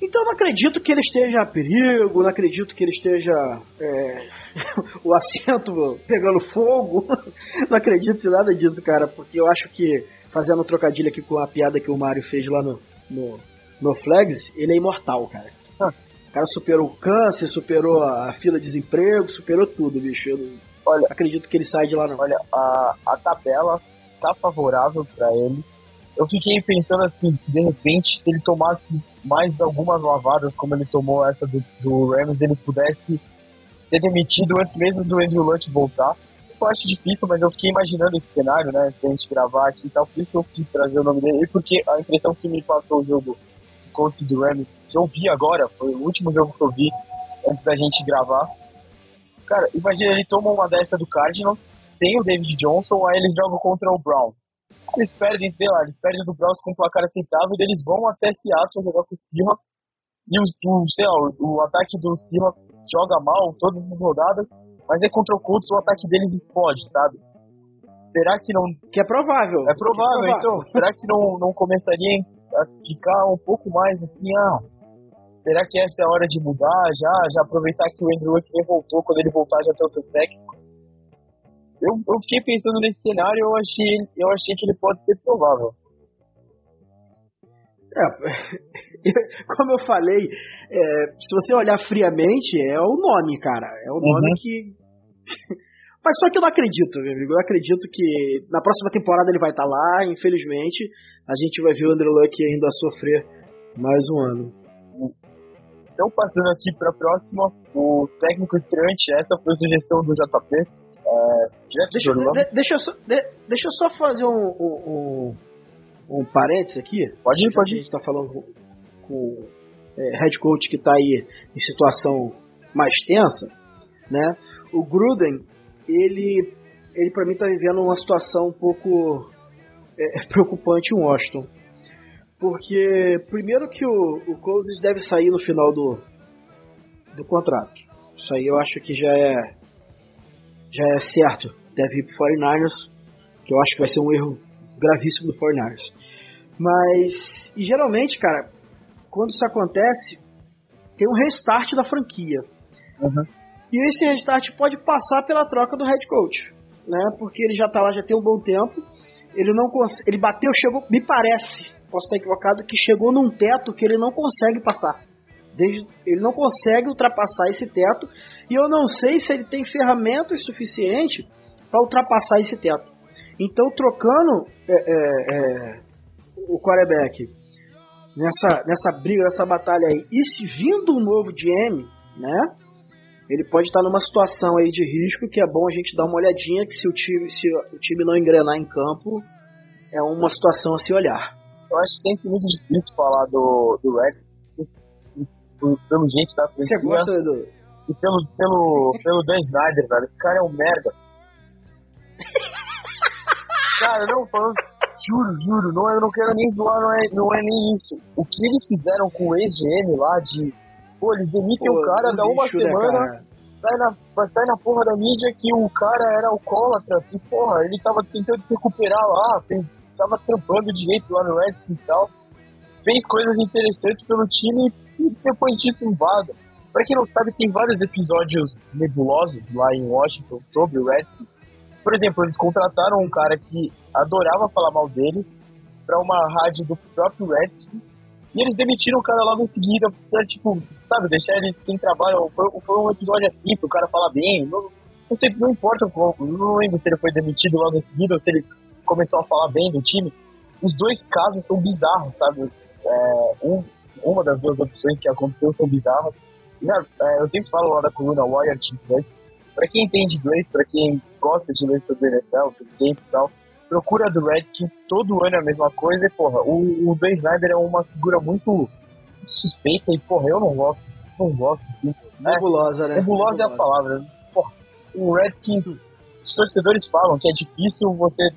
Speaker 2: Então não acredito que ele esteja a perigo, não acredito que ele esteja é, *laughs* o assento pegando fogo. *laughs* não acredito em nada disso, cara, porque eu acho que, fazendo um trocadilho aqui com a piada que o Mario fez lá no, no, no Flags, ele é imortal, cara. Ah. O cara superou o câncer, superou a fila de desemprego, superou tudo, bicho. Eu não olha, acredito que ele sai de lá não.
Speaker 1: Olha, a, a tabela tá favorável para ele. Eu fiquei pensando assim, que de repente, se ele tomasse mais algumas lavadas, como ele tomou essa do, do Rams, ele pudesse ser demitido antes mesmo do Andrew Luck voltar. Eu acho difícil, mas eu fiquei imaginando esse cenário, né, pra gente gravar aqui e tal, por isso eu quis trazer o nome dele, porque a impressão que me passou o jogo Colts do Rams, que eu vi agora, foi o último jogo que eu vi antes da gente gravar. Cara, imagina, ele toma uma dessa do Cardinals, sem o David Johnson, aí eles jogam contra o Browns eles perdem, sei lá, eles perdem do Browns com um placar aceitável e eles vão até Seattle jogar com o Seahawks e o, o, sei lá, o, o ataque do Seahawks joga mal todas as rodadas, mas é contra o Colts o ataque deles explode, sabe? Será que não...
Speaker 2: Que é provável.
Speaker 1: É provável, é provável. então. será que não, não começaria a ficar um pouco mais assim, ah, será que essa é a hora de mudar já? Já aproveitar que o Andrew Luck voltou, quando ele voltar já tem outro técnico? eu, eu fiquei pensando nesse cenário eu achei, eu achei que ele pode ser provável.
Speaker 2: É, *laughs* como eu falei, é, se você olhar friamente, é o nome, cara. É o nome uhum. que. *laughs* Mas só que eu não acredito, meu amigo. Eu acredito que na próxima temporada ele vai estar tá lá. Infelizmente, a gente vai ver o Andrew Luck ainda sofrer mais um ano.
Speaker 1: Então, passando aqui para a próxima, o técnico estreante, essa foi a sugestão do JP.
Speaker 2: É, deixa, de, deixa, eu só, de, deixa eu só fazer um, um, um, um parênteses aqui.
Speaker 1: Pode ir, pode
Speaker 2: ir. A gente tá falando com, é, head coach que está aí em situação mais tensa, né? O Gruden, ele, ele para mim está vivendo uma situação um pouco é, *laughs* preocupante em Washington. Porque, primeiro que o, o Cousins deve sair no final do, do contrato. Isso aí eu acho que já é já é certo, deve ir pro 49ers, que eu acho que vai ser um erro gravíssimo do 49ers. Mas, e geralmente, cara, quando isso acontece, tem um restart da franquia. Uhum. E esse restart pode passar pela troca do head coach, né? Porque ele já tá lá já tem um bom tempo. Ele não ele bateu, chegou, me parece, posso estar equivocado, que chegou num teto que ele não consegue passar. Desde, ele não consegue ultrapassar esse teto e eu não sei se ele tem ferramentas suficientes para ultrapassar esse teto. Então, trocando é, é, é, o quarterback nessa, nessa briga, nessa batalha aí, e se vindo um novo GM, né? Ele pode estar numa situação aí de risco que é bom a gente dar uma olhadinha que se o time, se o time não engrenar em campo, é uma situação a se olhar.
Speaker 1: Eu acho sempre muito difícil falar do, do Red pelo gente da franquia.
Speaker 2: Você gosta do...
Speaker 1: E pelo, pelo, pelo Dan Snyder, velho. Esse cara é um merda. *laughs* cara, não, falando... Juro, juro, não, eu não quero nem zoar, não é, não é nem isso. O que eles fizeram com o ex-GM lá de... Pô, eles demitem o cara da uma semana... Sai na, sai na porra da mídia que o cara era alcoólatra. E, porra, ele tava tentando se recuperar lá, tava trampando direito lá no Redskins e tal. Fez coisas interessantes pelo time e depois disso invada. Pra quem não sabe, tem vários episódios nebulosos lá em Washington sobre o Redskins. Por exemplo, eles contrataram um cara que adorava falar mal dele pra uma rádio do próprio Redskins e eles demitiram o cara logo em seguida pra, tipo, sabe, deixar ele sem trabalho. Foi, foi um episódio assim, pro cara falar bem. Não, não sei, não importa qual, não lembro se ele foi demitido logo em seguida ou se ele começou a falar bem do time. Os dois casos são bizarros, sabe? É, um, uma das duas opções que aconteceu são bizarras. É, eu sempre falo lá da coluna Wired inglês. Pra quem entende inglês, pra quem gosta de ler sobre NFL, sobre games e tal, procura do Red que todo ano é a mesma coisa e, porra, o, o Ben Snyder é uma figura muito suspeita e, porra, eu não gosto. Não gosto, assim.
Speaker 2: Nebulosa, é, né?
Speaker 1: Nebulosa, Nebulosa é a palavra. Porra, o Redskins, os torcedores falam que é difícil você.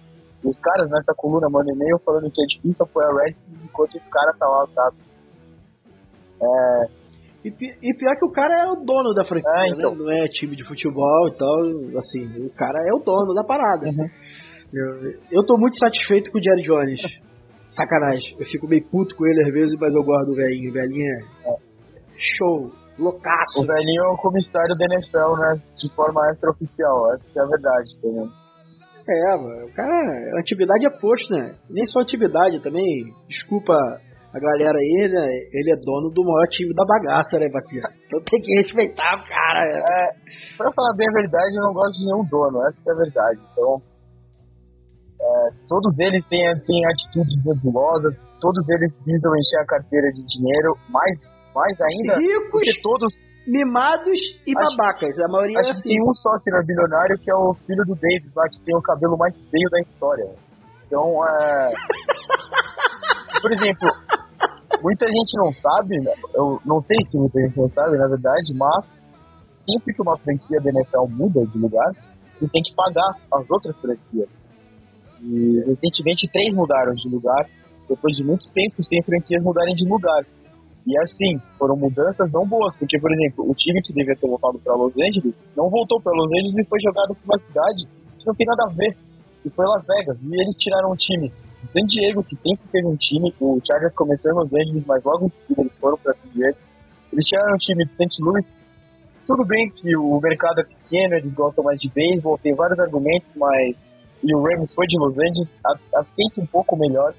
Speaker 1: Os caras nessa coluna mandam e-mail falando que é difícil apoiar o Redskins enquanto esse cara tá lá, sabe?
Speaker 2: É... E, e, pior que o cara é o dono da franquia, é, então. né? Não é time de futebol e tal, assim, o cara é o dono da parada. Uhum. Eu, eu tô muito satisfeito com o Jerry Jones. *laughs* Sacanagem. Eu fico meio puto com ele às vezes, mas eu gosto do velhinho. O velhinho é show, loucaço.
Speaker 1: O velhinho é o comissário da NFL, né? De forma extraoficial. Essa é a verdade também.
Speaker 2: É, mano, o cara, a atividade é posto, né? Nem só atividade também. Desculpa a galera aí, né? Ele é dono do maior time da bagaça, né, parceiro? Então tem que respeitar o cara.
Speaker 1: É, pra falar bem a verdade, eu não gosto de nenhum dono, essa é a verdade. Então, é, todos eles têm, têm atitudes nebulosas, todos eles visam encher a carteira de dinheiro, mais, mais ainda
Speaker 2: Ricos,
Speaker 1: porque todos
Speaker 2: mimados e
Speaker 1: Acho-
Speaker 2: babacas. A maioria
Speaker 1: Acho
Speaker 2: é
Speaker 1: que
Speaker 2: assim.
Speaker 1: tem um só que não é bilionário, que é o filho do Davis lá, que tem o cabelo mais feio da história. Então, é... *laughs* Por exemplo, muita gente não sabe, né? eu não sei se muita gente não sabe, na verdade, mas sempre que uma franquia da NFL muda de lugar, ele tem que pagar as outras franquias. E recentemente três mudaram de lugar, depois de muito tempo sem franquias mudarem de lugar. E assim, foram mudanças não boas, porque, por exemplo, o time que devia ter voltado para Los Angeles não voltou para Los Angeles e foi jogado para uma cidade que não tem nada a ver, que foi Las Vegas. E eles tiraram um time San Diego, que sempre teve um time, o Chargers começou em Los Angeles, mas logo em seguida eles foram para San Diego. Eles tiraram um time de St. Louis. Tudo bem que o mercado é pequeno, eles gostam mais de beisebol, tem vários argumentos, mas. E o Rams foi de Los Angeles, aceita um pouco melhor.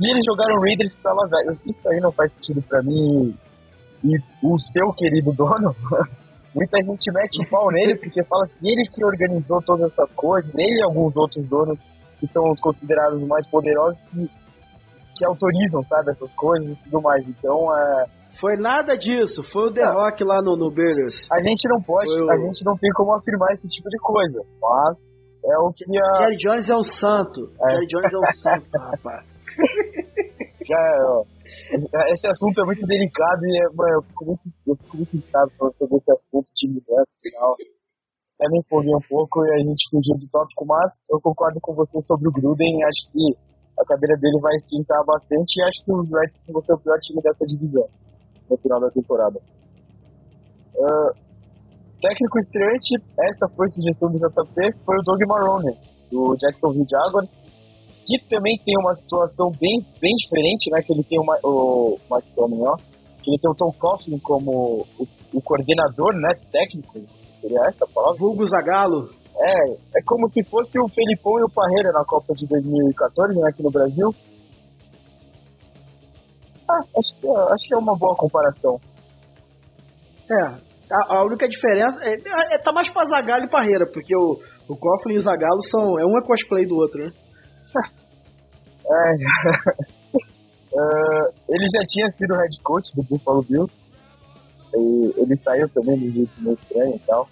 Speaker 1: E eles jogaram Raiders pra Las Vegas. Isso aí não faz sentido pra mim. E o seu querido dono, *laughs* muita gente mete o pau nele porque fala que ele que organizou todas essas coisas, ele e alguns outros donos que são os considerados os mais poderosos que, que autorizam, sabe, essas coisas e tudo mais. Então, é,
Speaker 2: Foi nada disso. Foi o The
Speaker 1: Não.
Speaker 2: Rock lá no, no Bears.
Speaker 1: a gente não pode,
Speaker 2: o-
Speaker 1: a gente não tem como afirmar esse tipo de coisa. Mas é o que a,
Speaker 2: Jerry Jones é um santo.
Speaker 1: É.
Speaker 2: Jerry Jones é um santo, *laughs* rapaz.
Speaker 1: já, ó, esse assunto é muito delicado e é, mano, eu fico muito, eu fico muito irritado falando sobre esse assunto de mudança e Até me empolguei um pouco e a gente fugiu do tópico, mas eu concordo com você sobre o Gruden. Acho que a cadeira dele vai esquentar bastante e acho que o Redskins vai ser o pior time dessa divisão no final da temporada. Ah, técnico estreante, essa foi a sugestão do JP, foi o Doug Marrone, do Jacksonville Jaguars, que também tem uma situação bem, bem diferente, né? Que ele tem uma, o Mike Tomlin, ó, que ele tem o Tom Coughlin como o, o coordenador, né? Técnico, seria essa a palavra?
Speaker 2: Vulgo Zagalo.
Speaker 1: É, é como se fosse o Felipão e o Parreira na Copa de 2014, né? Aqui no Brasil. Ah, acho que, é- acho que é uma boa comparação.
Speaker 2: É. A, a única diferença é, é, tá mais pra Zagallo e Parreira, porque o, o Coughlin e o Zagalo são. É um é cosplay do outro, né? *laughs*
Speaker 1: É. Ah, *laughs* ele já tinha sido head coach do Buffalo Bills. Ele saiu também de um jeito meio estranho e tal.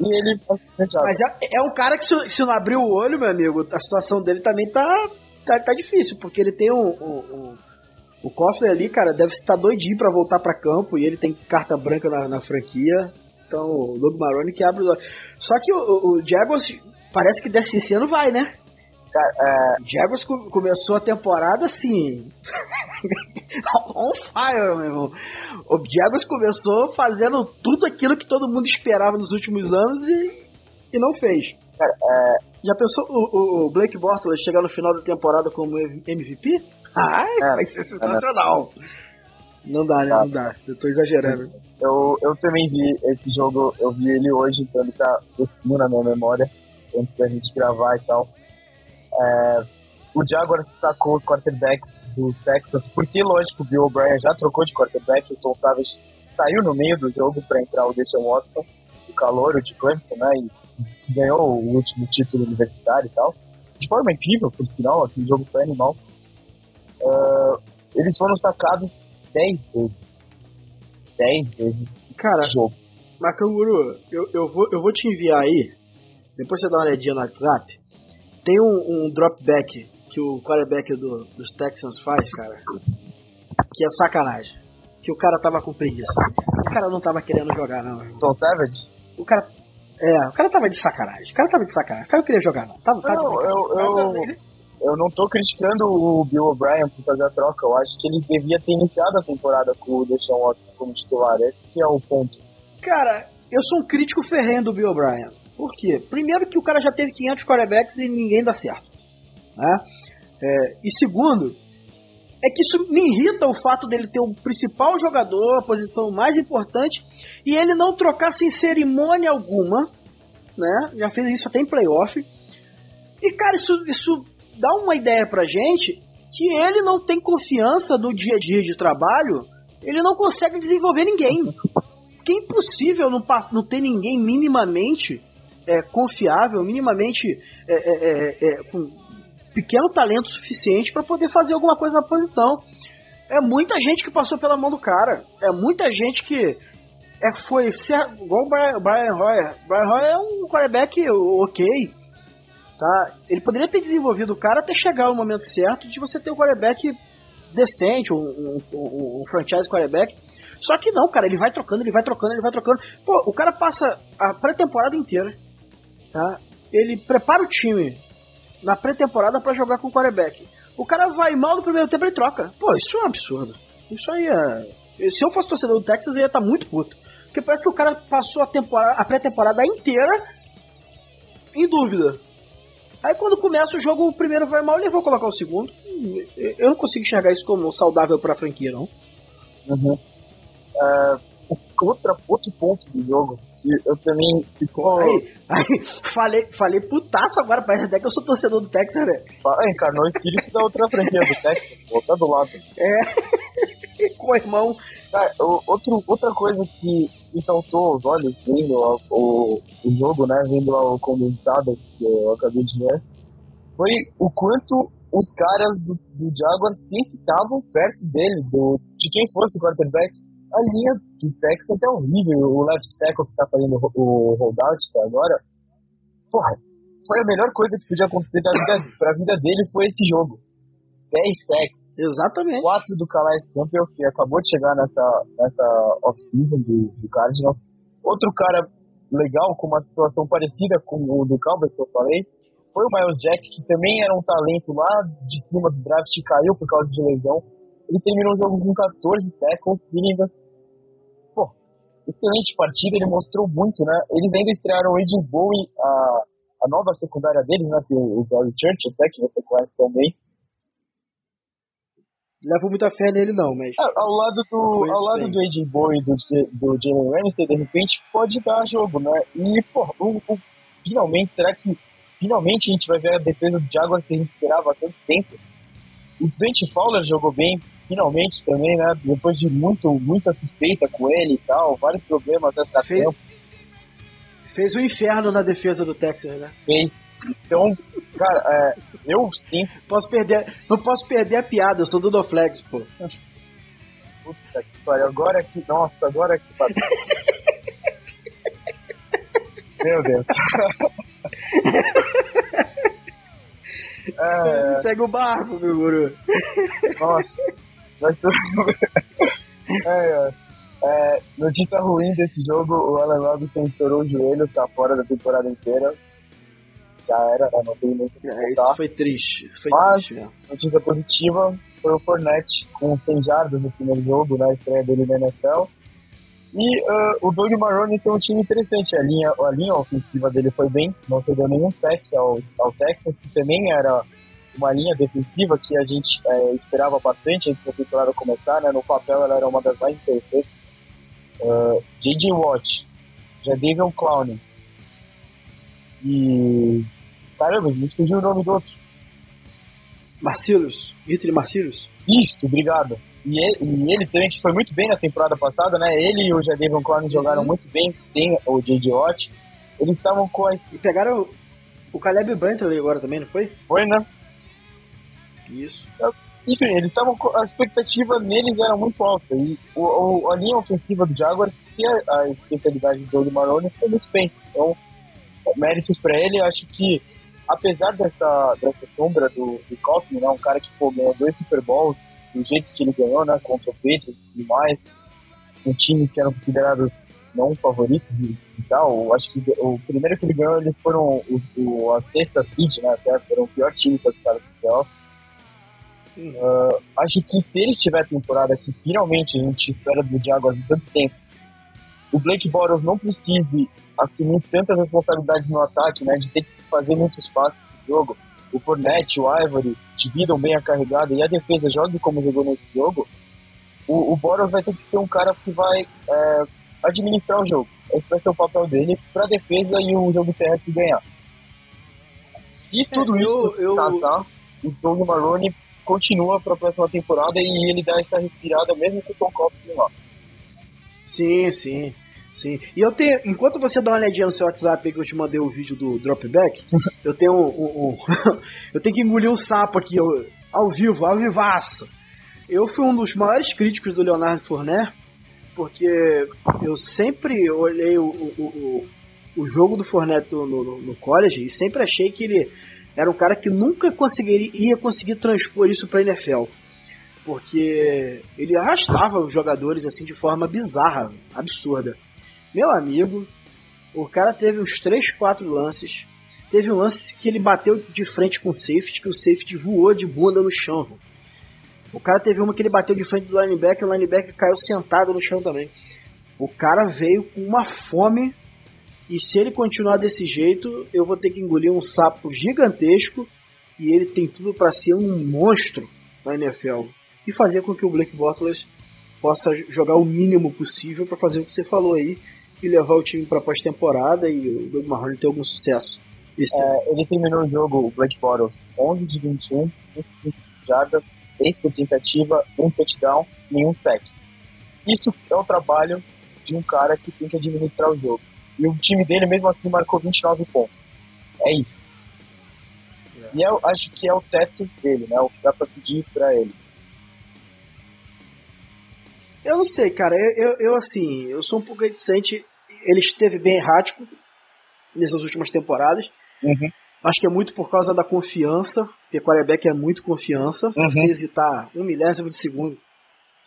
Speaker 1: E ele
Speaker 2: Mas é, é um cara que se, se não abrir o olho, meu amigo, a situação dele também tá, tá, tá difícil, porque ele tem um. um, um o Coughlin ali, cara, deve estar doidinho pra voltar pra campo e ele tem carta branca na, na franquia. Então, o Doug Marrone que abre os olhos. Só que o, o, o Jaguars parece que desse esse ano vai, né?
Speaker 1: Cara, é,
Speaker 2: Jaguars co- começou a temporada assim. *laughs* on fire, meu irmão. O Jaguars começou fazendo tudo aquilo que todo mundo esperava nos últimos anos e, e não fez.
Speaker 1: cara, é,
Speaker 2: Já pensou o, o- Blake Bortles chegar no final da temporada como MVP? Ai,
Speaker 1: É,
Speaker 2: vai ser sensacional. Não dá, né? Não dá. Eu tô exagerando.
Speaker 1: eu, eu também vi esse jogo, eu vi ele hoje, então ele tá fresquinho na minha memória, antes da gente gravar e tal. É, o Jaguars sacou os quarterbacks dos Texans, porque, lógico, o Bill O'Brien já trocou de quarterback, o Tom Savage saiu no meio do jogo para entrar o Deshaun Watson, o calouro de Clemson, né, e ganhou o último título universitário e tal. De forma incrível, por sinal, aquele jogo foi animal. Ah, eles foram sacados 10 vezes. 10 vezes
Speaker 2: Cara,
Speaker 1: jogo.
Speaker 2: mas Canguru, eu, eu, vou, eu vou te enviar aí. Depois você dá uma olhadinha no WhatsApp. Tem um, um drop back que o quarterback do, dos Texans faz, cara. Que é sacanagem. Que o cara tava com preguiça. O cara não tava querendo jogar, não.
Speaker 1: Tom Savage?
Speaker 2: O cara. É, o cara tava de sacanagem. O cara tava de sacanagem. O cara não queria jogar, não. Tava, tava
Speaker 1: Não, eu- eu- Eu não tô criticando o Bill O'Brien por fazer a troca. Eu acho que ele devia ter iniciado a temporada com o Deshaun Watson como titular. Esse que é o ponto.
Speaker 2: Cara, eu sou um crítico ferrenho do Bill O'Brien. Por quê? Primeiro que o cara já teve 500 quarterbacks e ninguém dá certo. Né? É, e segundo, é que isso me irrita o fato dele ter o principal jogador, a posição mais importante, e ele não trocar sem cerimônia alguma, né? Já fez isso até em playoff. E cara, isso, isso dá uma ideia pra gente que ele não tem confiança no dia a dia de trabalho, ele não consegue desenvolver ninguém. Porque é impossível não, não ter ninguém minimamente é, confiável, minimamente é, é, é, é com pequeno talento suficiente para poder fazer alguma coisa na posição. É muita gente que passou pela mão do cara. É muita gente que é, foi ser, igual o Brian, Brian Hoyer. Brian Hoyer é um quarterback ok. Tá? Ele poderia ter desenvolvido o cara até chegar o momento certo de você ter um quarterback decente, um, um, um, um franchise quarterback. Só que não, cara, ele vai trocando, ele vai trocando, ele vai trocando. Pô, o cara passa a pré-temporada inteira, tá? Ele prepara o time na pré-temporada para jogar com o quarterback. O cara vai mal no primeiro tempo e troca. Pô, isso é um absurdo. Isso aí é. Se eu fosse torcedor do Texas, eu ia estar tá muito puto. Porque parece que o cara passou a, a pré-temporada inteira em dúvida. Aí quando começa o jogo, o primeiro vai mal, ele vai colocar o segundo. Eu não consigo enxergar isso como saudável pra franquia, não.
Speaker 1: Uhum. Uh, outro ponto do jogo eu também ficou.
Speaker 2: Aí, aí, falei, falei putaço agora, parece até que eu sou torcedor do Texas, né?
Speaker 1: Encarnou o espírito da outra franquia do Texas, tá do lado.
Speaker 2: É, *laughs* com o irmão.
Speaker 1: Cara, outro, outra coisa que me saltou os olhos vendo o, o, o jogo, né? Vendo o condensado que eu acabei de ler, foi o quanto os caras do, do Jaguar sempre estavam perto dele, do, de quem fosse o quarterback a linha de Texas é horrível. O left tackle que tá fazendo o holdout agora, porra, foi a melhor coisa que podia acontecer da vida, pra vida dele foi esse jogo. 10 sacks.
Speaker 2: Exatamente.
Speaker 1: 4 do Calais Campbell, que acabou de chegar nessa, nessa off-season do, do Cardinal. Outro cara legal, com uma situação parecida com o do Cowboys que eu falei, foi o Miles Jack, que também era um talento lá de cima do draft e caiu por causa de lesão ele terminou o jogo com 14 tackles e ainda. Excelente partida, ele mostrou muito, né? Eles ainda estrearam o AJ Bowie, a, a nova secundária deles, né? Que o, o Gary Church, até que você conhece também.
Speaker 2: Levo muita fé nele, não, mas.
Speaker 1: É, ao lado do, ao lado do AJ Bowie e do, do Jalen Ramsey, de repente, pode dar jogo, né? E, pô, o, o, finalmente, será que finalmente a gente vai ver a defesa do Jaguars que a gente esperava há tanto tempo? O Dante Fowler jogou bem, finalmente também, né? Depois de muito, muita suspeita com ele e tal, vários problemas até
Speaker 2: fez, tempo. Fez o um inferno na defesa do Texas, né?
Speaker 1: Fez. Então, cara, é, eu sim.
Speaker 2: Posso perder, não posso perder a piada, eu sou do Doflex, pô.
Speaker 1: Puta que pariu, agora que. Nossa, agora que. *laughs* Meu Deus. *laughs*
Speaker 2: é... Segue o barco, meu guru.
Speaker 1: Nossa. Mas tudo é, é, notícia ruim desse jogo, o Alan Robinson estourou o joelho, tá fora da temporada inteira. Já era, né? Não tem muito
Speaker 2: é, Isso foi triste, isso foi
Speaker 1: Mas,
Speaker 2: triste mesmo.
Speaker 1: notícia positiva foi o Fournette com 100 jardas no primeiro jogo, na estreia dele na NFL. E uh, o Doug Marrone tem um time interessante. A linha, a linha ofensiva dele foi bem, não perdeu nenhum set ao, ao Texas, que também era uma linha defensiva que a gente é, esperava bastante antes da temporada começar, né? No papel ela era uma das mais interessantes. Uh, J.J. Watt, Jadavion Clowney e... Caramba, me fugiu o nome do outro.
Speaker 2: Marcilus, Hitler Marcilus.
Speaker 1: Isso, obrigado. E ele, e ele também foi muito bem na temporada passada, né? Ele e o Jadavion Clowney jogaram uhum. muito bem, tem o J.J. Watt. Eles estavam com a...
Speaker 2: E pegaram o Caleb Brantley agora também, não foi?
Speaker 1: Foi, né?
Speaker 2: Isso.
Speaker 1: Enfim, eles estavam. A expectativa neles era muito alta. E o, o, a linha ofensiva do Jaguar, que é a especialidade do Doug Marone, foi muito bem. Então, méritos para ele. Acho que, apesar dessa, dessa sombra do, do Kaufman, né, um cara que pô, ganhou dois Super Bowls do jeito que ele ganhou, né, contra o Patriots e mais, um time que eram considerados não favoritos e, e, tal. Acho que o primeiro que ele ganhou, eles foram o, o, a sexta seed, né, até foram o pior time para os playoffs. Uh, acho que se ele tiver a temporada que finalmente a gente espera do Jaguars há tanto tempo, o Blake Bortles não precise assumir tantas responsabilidades no ataque, né, de ter que fazer muitos passos no jogo. o Fournette, o Ivory dividam bem a carregada e a defesa jogue como jogou nesse jogo, o, o Boros vai ter que ser um cara que vai é, administrar o jogo. Esse vai ser o papel dele para a defesa e o jogo terrestre ganhar. Se tudo é, isso eu, casar, o Tony Marrone continua para a próxima temporada e ele dá essa respirada mesmo com o Tom lá.
Speaker 2: Sim, sim. Sim. E eu tenho, enquanto você dá uma olhadinha no seu WhatsApp que eu te mandei o vídeo do Dropback, *laughs* eu tenho um, um, um *laughs* eu tenho que engolir um sapo aqui, eu, ao vivo, ao vivaço. Eu fui um dos maiores críticos do Leonardo Fournet, porque eu sempre olhei o, o, o, o jogo do Fournette no, no, no, college e sempre achei que ele era um cara que nunca conseguiria ia conseguir transpor isso para NFL. Porque ele arrastava os jogadores assim de forma bizarra, absurda. Meu amigo, o cara teve uns 3, 4 lances. Teve um lance que ele bateu de frente com o safety, que o safety voou de bunda no chão. O cara teve uma que ele bateu de frente do linebacker, o linebacker caiu sentado no chão também. O cara veio com uma fome e se ele continuar desse jeito, eu vou ter que engolir um sapo gigantesco e ele tem tudo para ser um monstro na NFL e fazer com que o Blake Bortles possa jogar o mínimo possível para fazer o que você falou aí, e levar o time para pós-temporada e o Doug Marrone ter algum sucesso.
Speaker 1: É, ele terminou o jogo, o Black Bottle, 11 de 21, 25 jardas, 3 por tentativa, 1 touchdown, nenhum sec. Isso é o trabalho de um cara que tem que administrar o jogo. E o time dele, mesmo assim, marcou 29 pontos. É isso. É. E eu acho que é o teto dele, né? O que dá pra pedir pra ele.
Speaker 2: Eu não sei, cara. Eu, eu, eu, assim, eu sou um pouco reticente. Ele esteve bem errático nessas últimas temporadas.
Speaker 1: Uhum.
Speaker 2: Acho que é muito por causa da confiança, porque quarterback é muito confiança. Se uhum. você hesitar um milésimo de segundo,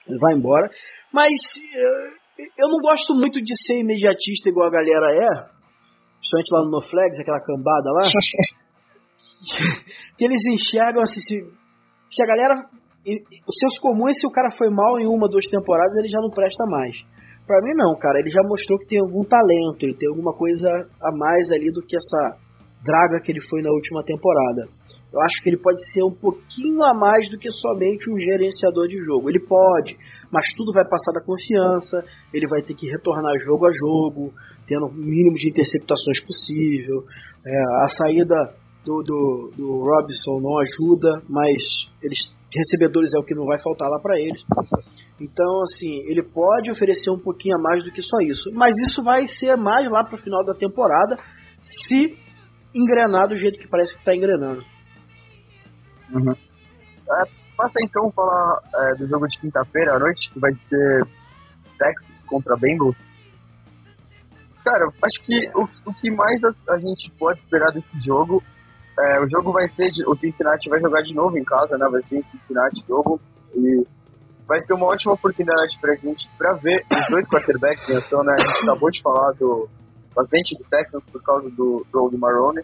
Speaker 2: ele vai embora. Mas eu, não gosto muito de ser imediatista igual a galera é. Principalmente lá no No Flags, aquela cambada lá. *laughs* que eles enxergam assim, se, se a galera o senso comum é se o cara foi mal em uma, duas temporadas, ele já não presta mais. Para mim não, cara, ele já mostrou que tem algum talento, ele tem alguma coisa a mais ali do que essa draga que ele foi na última temporada. Eu acho que ele pode ser um pouquinho a mais do que somente um gerenciador de jogo. Ele pode, mas tudo vai passar da confiança, ele vai ter que retornar jogo a jogo, tendo o mínimo de interceptações possível. É, a saída do, do, do Robson não ajuda, mas eles recebedores é o que não vai faltar lá para eles. Então, assim, ele pode oferecer um pouquinho a mais do que só isso. Mas isso vai ser mais lá pro final da temporada, se engrenar do jeito que parece que está engrenando.
Speaker 1: Uhum. É, passa então falar é, do jogo de quinta-feira à noite, que vai ser Texas contra Bengals. Cara, acho que o, o que mais a, a gente pode esperar desse jogo é, o jogo vai ser. De, o Cincinnati vai jogar de novo em casa, né? Vai ser Cincinnati jogo. E vai ser uma ótima oportunidade pra gente pra ver os dois quarterbacks em ação, né? A gente acabou de falar do bastante do Texans por causa do Doug Marrone.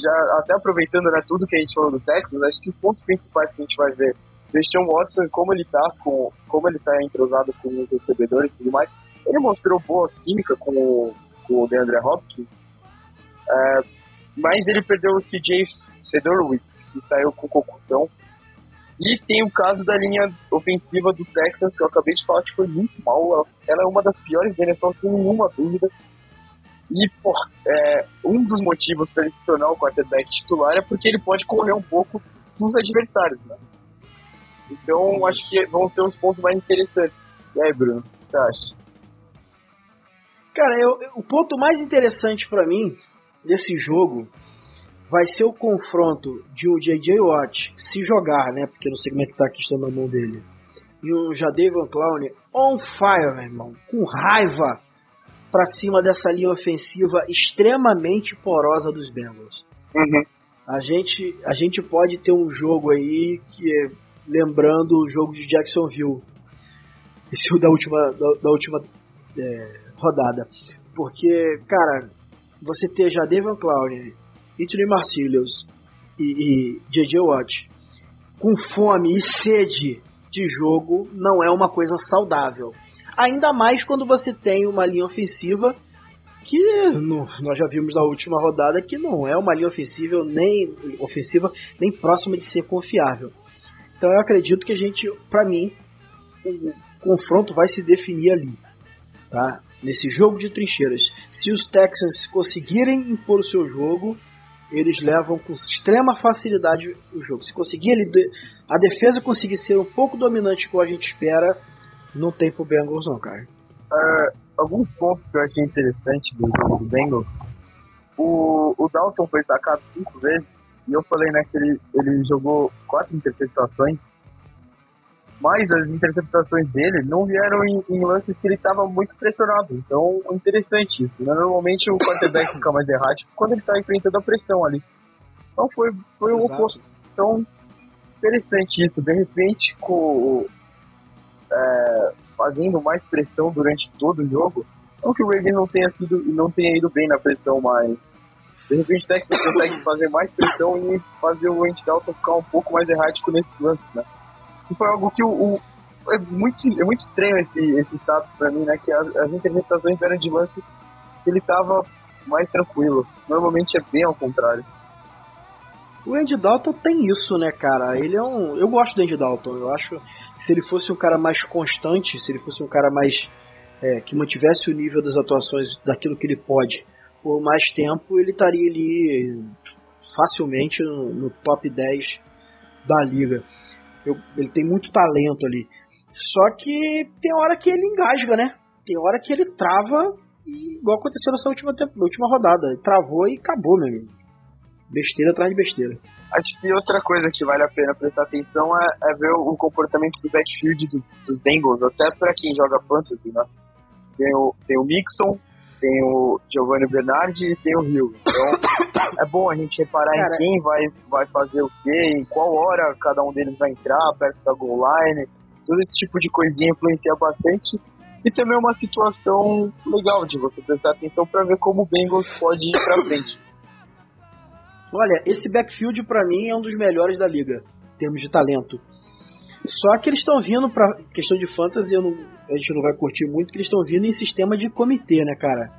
Speaker 1: Já até aproveitando né, tudo que a gente falou do Texans, acho que os pontos principais que a gente vai ver Deshaun Watson, como ele tá com como ele tá entrosado com os recebedores e tudo mais. Ele mostrou boa química com o, com o DeAndre Hopkins. É, mas ele perdeu o CJ Fedorowicz, que saiu com concussão. E tem o caso da linha ofensiva do Texas, que eu acabei de falar que foi muito mal. Ela é uma das piores da NFL, sem nenhuma dúvida. E, é, um dos motivos para ele se tornar o quarterback titular é porque ele pode correr um pouco dos adversários, né? Então, acho que vão ser os pontos mais interessantes. E aí, Bruno, o que você acha?
Speaker 2: Cara, eu, o ponto mais interessante para mim desse jogo vai ser o confronto de um J.J. Watt se jogar, né? Porque não sei como é que tá a na mão dele. E um Jadavion Clown on fire, meu irmão, com raiva para cima dessa linha ofensiva extremamente porosa dos Bengals.
Speaker 1: Uhum.
Speaker 2: A gente, a gente pode ter um jogo aí que é, lembrando o jogo de Jacksonville, esse da última, da, da última é, rodada, porque cara, você ter já Devon Clowney, Anthony Marcillius e, e J.J. Watt com fome e sede de jogo não é uma coisa saudável. Ainda mais quando você tem uma linha ofensiva que no, nós já vimos na última rodada que não é uma linha ofensiva nem ofensiva nem próxima de ser confiável. Então eu acredito que a gente, para mim, o confronto vai se definir ali, tá? Nesse jogo de trincheiras. Se os Texans conseguirem impor o seu jogo, eles levam com extrema facilidade o jogo. Se conseguir a defesa conseguir ser um pouco dominante como a gente espera, não tem pro Bengals não, cara.
Speaker 1: Uh, alguns pontos que eu achei interessante do jogo do Bengals. O, o Dalton foi sacado cinco vezes e eu falei né, que ele, ele jogou quatro interceptações mas as interceptações dele não vieram em, em lances que ele estava muito pressionado. Então, interessante isso. Né? Normalmente o quarterback fica mais errático quando ele está enfrentando a pressão ali. Então foi, foi o oposto. Então, interessante isso. De repente, com, é, fazendo mais pressão durante todo o jogo, não que o Ravens não tenha sido não tenha ido bem na pressão, mas de repente o Texas consegue fazer mais pressão e fazer o Andy Dalton ficar um pouco mais errático nesse lance, né? que foi algo que o, o é muito, é muito estranho esse, esse status pra mim, né? Que as, as interpretações eram de lance que ele tava mais tranquilo. Normalmente é bem ao contrário.
Speaker 2: O Andy Dalton tem isso, né, cara? Ele é um. Eu gosto do Andy Dalton. Eu acho que se ele fosse um cara mais constante, se ele fosse um cara mais. É, que mantivesse o nível das atuações daquilo que ele pode por mais tempo, ele estaria ali facilmente no, no top 10 da liga. Eu, ele tem muito talento ali. Só que tem hora que ele engasga, né? Tem hora que ele trava, igual aconteceu nessa última, última rodada. Ele travou e acabou, meu amigo. Besteira atrás de besteira.
Speaker 1: Acho que outra coisa que vale a pena prestar atenção é, é ver o, o, comportamento do backfield do, dos Bengals, até para quem joga fantasy, né? Tem o, tem o Mixon, tem o Giovanni Bernardi e tem o Rio. Então *coughs* é bom a gente reparar Cara, em quem vai, vai fazer o quê, em qual hora cada um deles vai entrar, perto da goal line. Todo esse tipo de coisinha influencia bastante. E também é uma situação legal de você prestar atenção para ver como o Bengals pode ir para frente.
Speaker 2: Olha, esse backfield para mim é um dos melhores da liga, em termos de talento. Só que eles estão vindo pra questão de fantasy, não, a gente não vai curtir muito, que eles estão vindo em sistema de comitê, né, cara?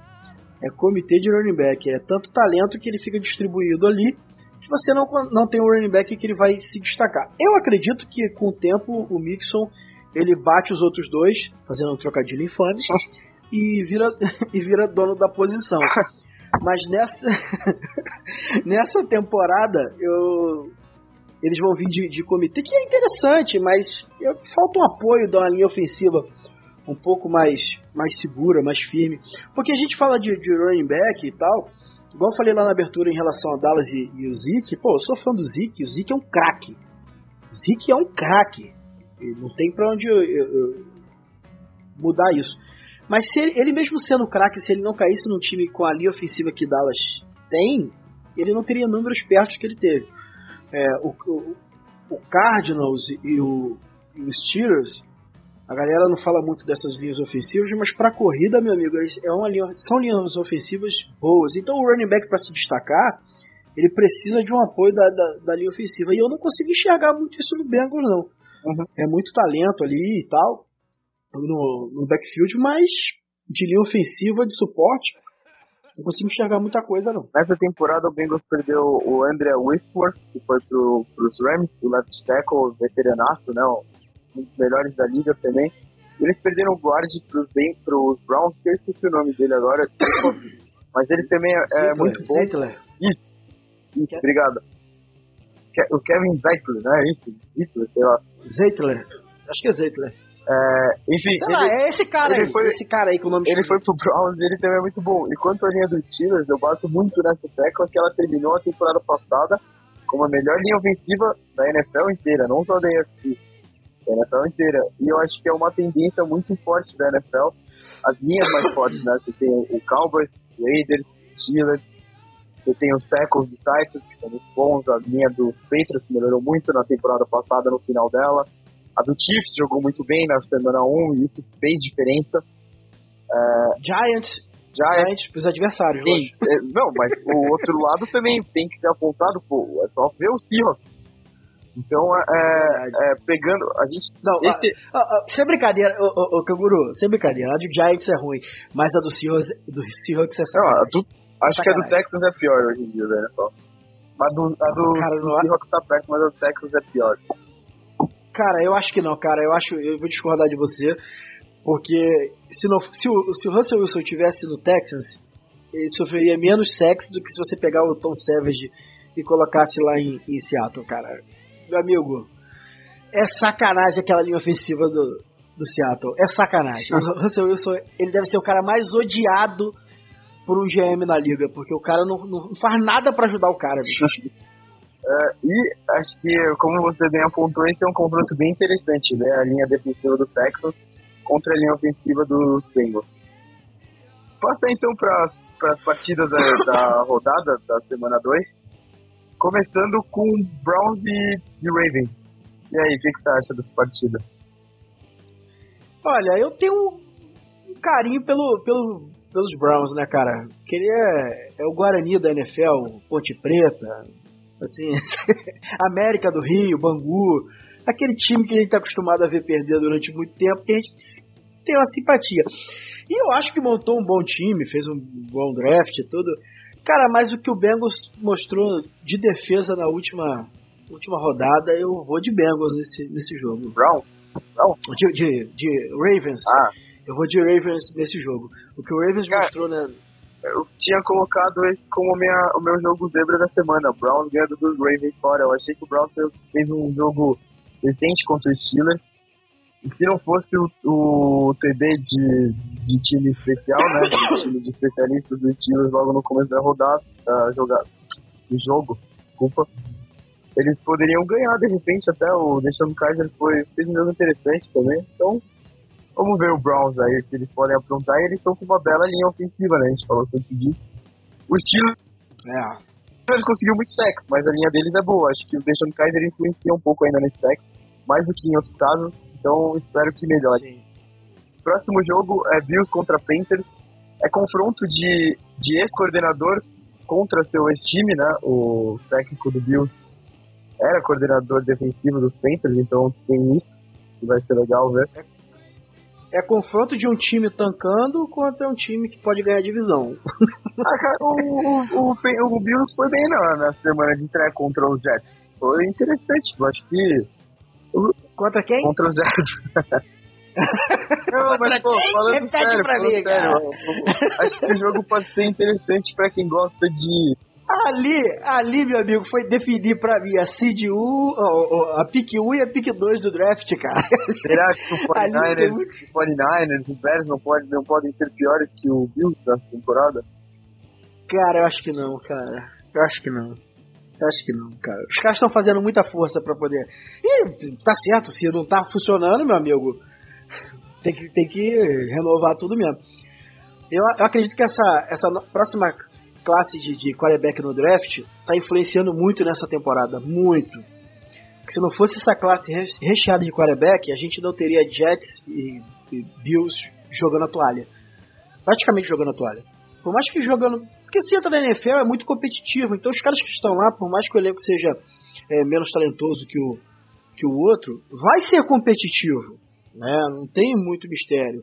Speaker 2: É comitê de running back. É tanto talento que ele fica distribuído ali que você não, não tem um running back que ele vai se destacar. Eu acredito que com o tempo o Mixon ele bate os outros dois, fazendo um trocadilho infame, e vira, *laughs* e vira dono da posição. *laughs* Mas nessa, *laughs* nessa temporada eu eles vão vir de, de comitê, que é interessante, mas falta um apoio da linha ofensiva um pouco mais, mais segura, mais firme. Porque a gente fala de, de running back e tal, igual eu falei lá na abertura em relação a Dallas e, e o Zeke, pô, eu sou fã do Zeke, o Zeke é um craque. Zeke é um craque. Não tem pra onde eu, eu, eu mudar isso. Mas se ele, ele mesmo sendo craque, se ele não caísse num time com a linha ofensiva que Dallas tem, ele não teria números perto que ele teve é, o, o, o, Cardinals e o, e o Steelers, a galera não fala muito dessas linhas ofensivas, mas para corrida, meu amigo, é uma linha, são linhas ofensivas boas. Então o running back para se destacar, ele precisa de um apoio da, da, da, linha ofensiva. E eu não consigo enxergar muito isso no Bengals, não. Uhum. É muito talento ali e tal no, no backfield, mas de linha ofensiva, de suporte, não consigo enxergar muita coisa, não.
Speaker 1: Nessa temporada, o Bengals perdeu o André Whitworth, que foi pro, pros Rams, o left tackle, veteranaço, né? Um dos melhores da liga também. Eles perderam o guard pros, bem, pros Browns, que eu esqueci o nome dele agora, *coughs* mas ele também é, é muito bom.
Speaker 2: Zeitler.
Speaker 1: Isso, isso, Ke obrigado. Ke o Kevin Zeitler, né? Isso, isso, sei lá.
Speaker 2: Zeitler, acho que é Zeitler.
Speaker 1: É, enfim,
Speaker 2: Sei ele, lá, é esse cara aí, foi, esse cara aí com o nome
Speaker 1: Ele foi pro Browns e ele também é muito bom. E quanto à linha do Steelers, eu bato muito nessa tecla que ela terminou a temporada passada como a melhor linha ofensiva da NFL inteira, não só da NFC, da NFL inteira. E eu acho que é uma tendência muito forte da NFL, as linhas mais fortes, né? Você tem o Cowboys, o Raiders, Steelers, você tem os tackles do Titans, que são muito bons, a linha dos Patriots melhorou muito na temporada passada, no final dela. A do Chiefs jogou muito bem na semana 1 e isso fez diferença.
Speaker 2: Uh, Giants, Giants para os adversários, sim,
Speaker 1: é, Não, mas o *laughs* outro lado também tem que ser apontado, pô, é só ver o Seahawks. Então, é, é, pegando. A gente.
Speaker 2: Não, esse... a, a, a, sem brincadeira, ô, ô, ô Canguru, sem brincadeira. A do Giants é ruim, mas a do Seahawks, do Seahawks é
Speaker 1: sacanagem. Não, do, acho que a do Texans é pior hoje em dia, né? Mas do, a do, Cara, do Seahawks tá perto, mas a do Texans é pior.
Speaker 2: Cara, eu acho que não, cara. Eu acho. Eu vou discordar de você. Porque se, não, se, o, se o Russell Wilson tivesse no Texans, ele sofreria menos sexo do que se você pegar o Tom Savage e colocasse lá em, em Seattle, cara. Meu amigo, é sacanagem aquela linha ofensiva do, do Seattle. É sacanagem. O Russell Wilson, ele deve ser o cara mais odiado por um GM na liga, porque o cara não, não faz nada para ajudar o cara, bicho. *laughs*
Speaker 1: Uh, e acho que, como você bem apontou, esse é um confronto bem interessante, né? A linha defensiva do Texas contra a linha ofensiva dos Bengals. Passa então para as partidas da, da, rodada da semana 2, começando com Browns e, e Ravens. E aí, o que, que você acha dessa partida?
Speaker 2: Olha, eu tenho um carinho pelo, pelo, pelos Browns, né, cara? Que ele é, é o Guarani da NFL, Ponte Preta, assim, *laughs* América do Rio, Bangu, aquele time que a gente está acostumado a ver perder durante muito tempo, que a gente tem uma simpatia. E eu acho que montou um bom time, fez um bom draft e tudo. Cara, mas o que o Bengals mostrou de defesa na última, última rodada, eu vou de Bengals nesse, nesse jogo.
Speaker 1: Brown?
Speaker 2: Brown? De, de, de Ravens.
Speaker 1: Ah.
Speaker 2: Eu vou de Ravens nesse jogo. O que o Ravens Cara, mostrou, né?
Speaker 1: Eu tinha colocado esse como minha, o meu jogo zebra da semana. Browns ganhando dos Ravens fora. Eu achei que o Browns fez um jogo decente contra o Steelers. E se não fosse o, o TD de, de time especial, né? De time de especialistas do Steelers logo no começo da rodada, da jogada, do jogo, desculpa. Eles poderiam ganhar de repente até o Deixando Kaiser foi, fez um jogo interessante também. Então, Vamos ver o Browns aí, que eles podem aprontar, e eles estão com uma bela linha ofensiva, né? A gente falou tanto disso. O estilo. É. Eles conseguiram muito sexo, mas a linha deles é boa. Acho que o Deshaun Kaiser influencia um pouco ainda nesse sexo, mais do que em outros casos, então espero que melhore. Sim. Próximo jogo é Bills contra Panthers. É confronto de, de ex-coordenador contra seu ex-time, né? O técnico do Bills era coordenador defensivo dos Panthers, então tem isso, que vai ser legal ver.
Speaker 2: É é confronto de um time tancando contra um time que pode ganhar divisão.
Speaker 1: ah, o, o, o, o Bills foi bem na, na semana de estreia contra os Jets. Foi interessante, eu acho que.
Speaker 2: Contra quem?
Speaker 1: Contra os Jets. *laughs* Não, mas, pô, falando Repete sério, pra falando mim, sério, acho que o jogo pode ser interessante pra quem gosta de
Speaker 2: Ali, ali, meu amigo, foi definir pra mim a Seed 1, a pick 1 e a pick 2 do draft, cara.
Speaker 1: Será que o *laughs* 49ers, muito... 49ers, os Bears não, pode, não podem ser piores que o Bills nessa temporada?
Speaker 2: Cara, eu acho que não, cara. Eu acho que não. Eu acho que não, cara. Os caras estão fazendo muita força para poder. E tá certo, se não tá funcionando, meu amigo, tem que, tem que renovar tudo mesmo. Eu, eu acredito que essa, essa próxima classe de, de quarterback no draft está influenciando muito nessa temporada, muito. Porque se não fosse essa classe recheada de quarterback, a gente não teria Jets e, e Bills jogando a toalha. Praticamente jogando a toalha. Por mais que jogando. Porque se entra na NFL é muito competitivo, então os caras que estão lá, por mais que o elenco seja é, menos talentoso que o, que o outro, vai ser competitivo. Né? Não tem muito mistério.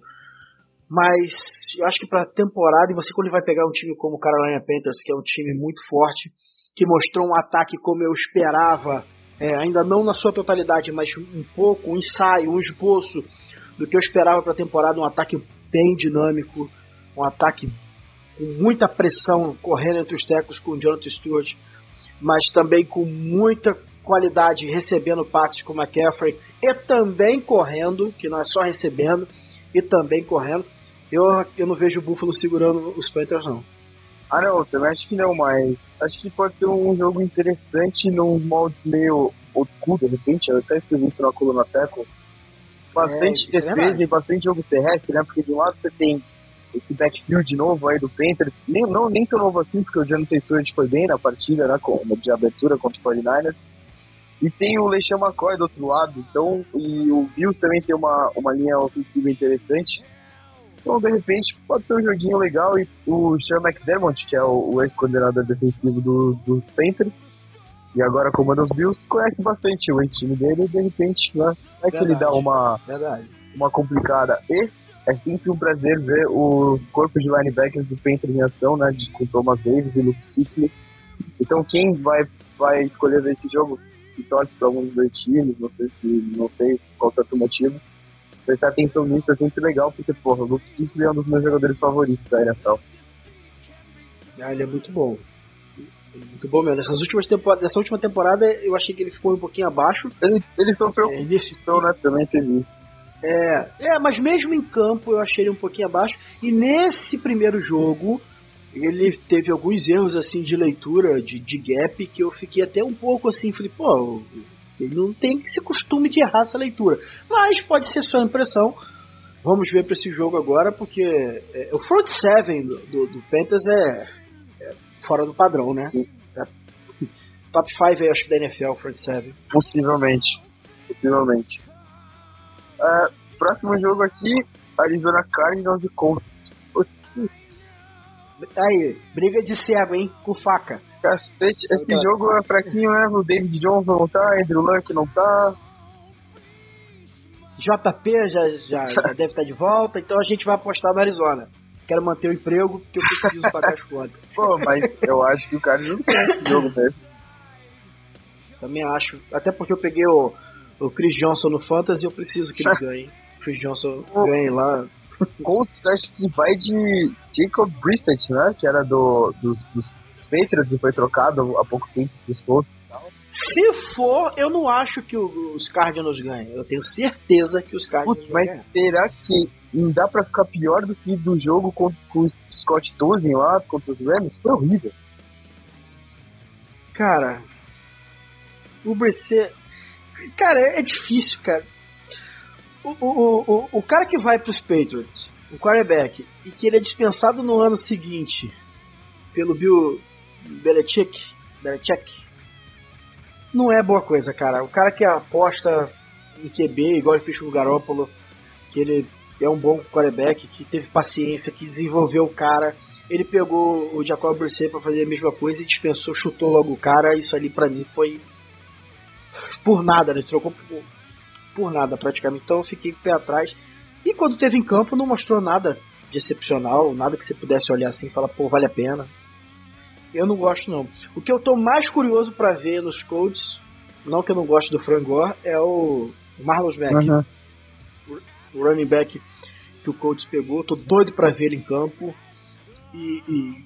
Speaker 2: Mas eu acho que para temporada, e você quando vai pegar um time como o Carolina Panthers, que é um time muito forte, que mostrou um ataque como eu esperava, é, ainda não na sua totalidade, mas um pouco, um ensaio, um esboço do que eu esperava para a temporada, um ataque bem dinâmico, um ataque com muita pressão correndo entre os tecos com o Jonathan Stewart, mas também com muita qualidade recebendo passes com o McCaffrey e também correndo, que não é só recebendo, e também correndo. Eu, eu não vejo o Buffalo segurando os Panthers, não.
Speaker 1: Ah, não, também acho que não, mas acho que pode ser um jogo interessante num molde meio old school, de repente. Eu até escrevi isso na coluna Teco. Bastante é, é defesa é e bastante jogo terrestre, né? Porque de um lado você tem esse backfield novo aí do Panthers, nem, não, nem tão novo assim, porque o Jonathan Stewart foi bem na partida, né? Com, de abertura contra o 49ers. E tem o LeSean McCoy do outro lado, então, e o Bills também tem uma, uma linha ofensiva interessante. Então, de repente, pode ser um joguinho legal. E o Sean McDermott, que é o, o ex-coordenador defensivo do, dos Panthers, e agora comanda os Bills, conhece bastante o time dele e de repente, né? É que ele dá uma,
Speaker 2: verdade.
Speaker 1: uma complicada. E é sempre um prazer ver o corpo de linebackers do Panthers em ação, né? De, com Thomas Davis e Luke Kuechly. Então quem vai, vai escolher esse jogo, que torce para algum dos dois times, não sei, se, não sei qual é o motivo, prestar atenção nisso é sempre legal, porque, porra, o Luke Kuechly é um dos meus jogadores favoritos da NFL.
Speaker 2: Ah, ele é muito bom. Muito bom mesmo. Nessas últimas temporadas, nessa última temporada eu achei que ele ficou um pouquinho abaixo.
Speaker 1: Ele, ele sofreu é, então, né? Também teve isso.
Speaker 2: É, é, mas mesmo em campo eu achei ele um pouquinho abaixo. E nesse primeiro jogo, ele teve alguns erros assim de leitura, de, de gap, que eu fiquei até um pouco assim, falei, pô, ele não tem esse costume de errar essa leitura. Mas pode ser só impressão. Vamos ver para esse jogo agora, porque é, o front seven do, do, do Panthers é, é, fora do padrão, né? É, top 5 acho que da NFL, front seven.
Speaker 1: Possivelmente. Possivelmente. Uh, próximo jogo aqui, Arizona Cardinals e Colts.
Speaker 2: Aí, briga de cego, hein? Com faca.
Speaker 1: Cacete, esse então, jogo é fraquinho, né? O David Johnson não tá, Andrew Luck não tá.
Speaker 2: JP já, já, *laughs* já deve estar de volta, então a gente vai apostar no Arizona. Quero manter o emprego porque eu preciso pagar as contas. *laughs*
Speaker 1: Pô, mas eu acho que o cara não tem esse jogo mesmo.
Speaker 2: Também acho. Até porque eu peguei o, o Chris Johnson no Fantasy e eu preciso que ele *laughs* ganhe. Chris Johnson ganhe lá.
Speaker 1: Colts acho que vai de Jacob Brissett, né? Que era do, dos, dos Patriots e foi trocado há pouco tempo Colts.
Speaker 2: Se for, eu não acho que os Cardinals ganhem. Eu tenho certeza que os Cardinals Putz,
Speaker 1: mas será que não dá pra ficar pior do que do jogo com, com o Scott Tozin lá contra os Rams? Foi horrível.
Speaker 2: Cara, o Brissett... Cara, é difícil, cara. O, o, o, o cara que vai pros Patriots, o quarterback, e que ele é dispensado no ano seguinte pelo Bill Belichick, Belichick não é boa coisa, cara. O cara que aposta em QB, igual ele fez com o Garoppolo, que ele é um bom quarterback, que teve paciência, que desenvolveu o cara. Ele pegou o Jacob Brissett para fazer a mesma coisa e dispensou, chutou logo o cara. Isso ali para mim foi por nada, ele trocou por, por nada praticamente. Então eu fiquei com o pé atrás. E quando teve em campo não mostrou nada de excepcional, nada que você pudesse olhar assim e falar, pô, vale a pena. Eu não gosto não. O que eu tô mais curioso para ver nos Colts, não que eu não gosto do Frangor, é o Marlos Mack. Uhum. O running back que o Colts pegou. Tô doido para ver ele em campo. E, e,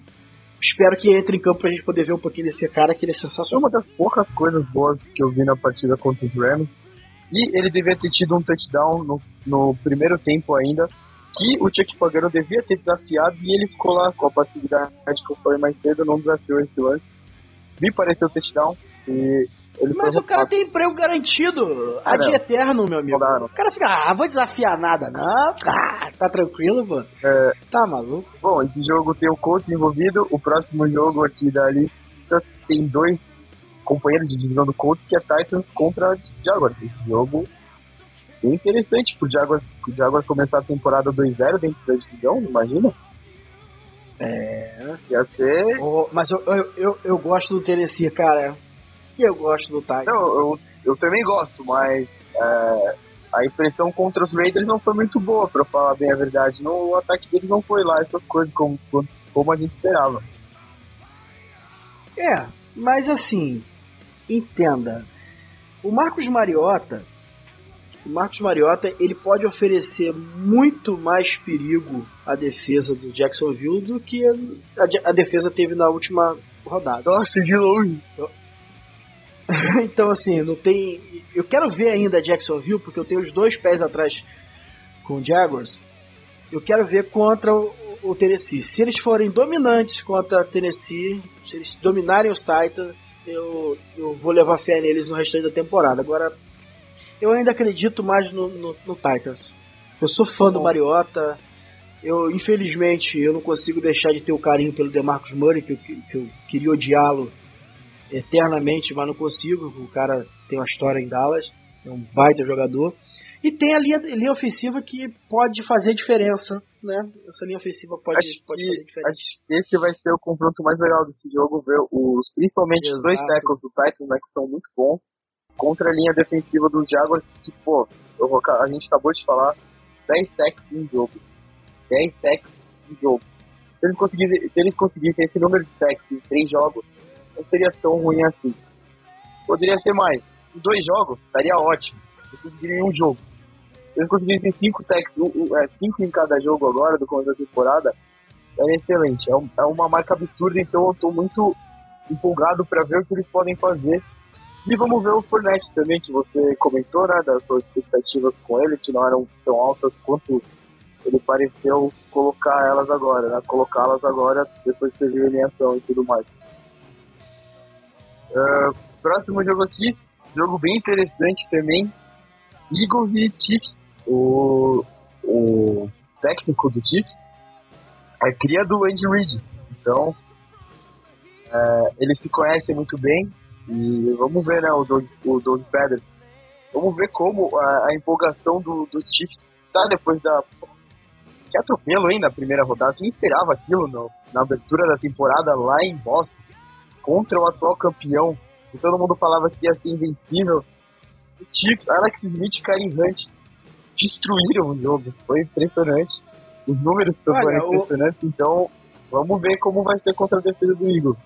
Speaker 2: espero que entre em campo pra gente poder ver um pouquinho desse cara, que ele é sensacional.
Speaker 1: Uma das poucas coisas boas que eu vi na partida contra os Rams. E ele devia ter tido um touchdown no, no primeiro tempo ainda que o Chuck Pagano devia ter desafiado e ele ficou lá com a passividade que eu falei mais cedo, não desafiou esse lance. Me pareceu touchdown e ele
Speaker 2: Mas o cara tem emprego garantido, ah, ad eterno, meu amigo. Não, não. O cara fica, ah, vou desafiar nada, não, ah, tá tranquilo, mano. É... Tá maluco?
Speaker 1: Bom, esse jogo tem o coach envolvido, o próximo jogo aqui da lista tem dois companheiros de divisão do Colts, que é Titans contra Jaguars. Esse jogo bem interessante pro Jaguars, pro Jaguars começar a temporada 2-0 dentro da divisão, imagina?
Speaker 2: É.
Speaker 1: Ia ser.
Speaker 2: Oh, mas eu, eu, eu, eu, gosto do Tennessee, cara. E eu gosto do.
Speaker 1: Não, eu, eu também gosto, mas é, a impressão contra os Raiders não foi muito boa, pra falar bem a verdade. No, o ataque deles não foi lá essas coisas como, como a gente esperava.
Speaker 2: É, mas assim, entenda. O Marcos Mariota Marcos Mariota ele pode oferecer muito mais perigo à defesa do Jacksonville do que a, a defesa teve na última rodada.
Speaker 1: Nossa, de longe. *laughs*
Speaker 2: Então, assim, não tem. Eu quero ver ainda a Jacksonville, porque eu tenho os dois pés atrás com o Jaguars. Eu quero ver contra o, o Tennessee. Se eles forem dominantes contra a Tennessee, se eles dominarem os Titans, eu, eu vou levar fé neles no restante da temporada. Agora, eu ainda acredito mais no, no, no Titans. Eu sou fã do Mariota. Eu, infelizmente, eu não consigo deixar de ter o carinho pelo DeMarcus Murray, que eu, que eu queria odiá-lo eternamente, mas não consigo. O cara tem uma história em Dallas, é um baita jogador. E tem a linha, linha ofensiva que pode fazer diferença né? Essa linha ofensiva pode,
Speaker 1: acho
Speaker 2: pode
Speaker 1: que,
Speaker 2: fazer diferença.
Speaker 1: Acho que esse vai ser o confronto mais legal desse jogo, ver os, principalmente Exato. os dois tackles do Titans, né, que são muito bons, contra a linha defensiva dos Jaguars, que, pô, a gente acabou de falar, 10 sacks em jogo. 10 sacks em jogo. Se eles conseguissem, se eles conseguissem esse número de sacks em 3 jogos, não seria tão ruim assim. Poderia ser mais. Em dois jogos, estaria ótimo. Eles conseguiriam um jogo. Se eles conseguissem 5 sacks, 5 é, em cada jogo agora, do começo da temporada, é excelente. É uma marca absurda, então eu estou muito empolgado para ver o que eles podem fazer. E vamos ver o Fournette também, que você comentou, né, das suas expectativas com ele, que não eram tão altas quanto ele pareceu colocar elas agora, né, colocá-las agora depois que teve eliminação e tudo mais. Uh, próximo jogo aqui, jogo bem interessante também, Eagles e Chiefs. O, o técnico do Chiefs é cria do Andy Reid. Então, é, eles se conhecem muito bem. E vamos ver, né, o Doug, o Doug Peders. Vamos ver como a, a empolgação do, do Chiefs tá depois da. Que atropelo, hein, na primeira rodada. Quem esperava aquilo no, na abertura da temporada lá em Boston, contra o atual campeão, e todo mundo falava que ia ser invencível. O Chiefs, Alex Smith e Karim Hunt destruíram o jogo. Foi impressionante. Os números foram impressionantes, o... então vamos ver como vai ser contra a defesa do Eagles.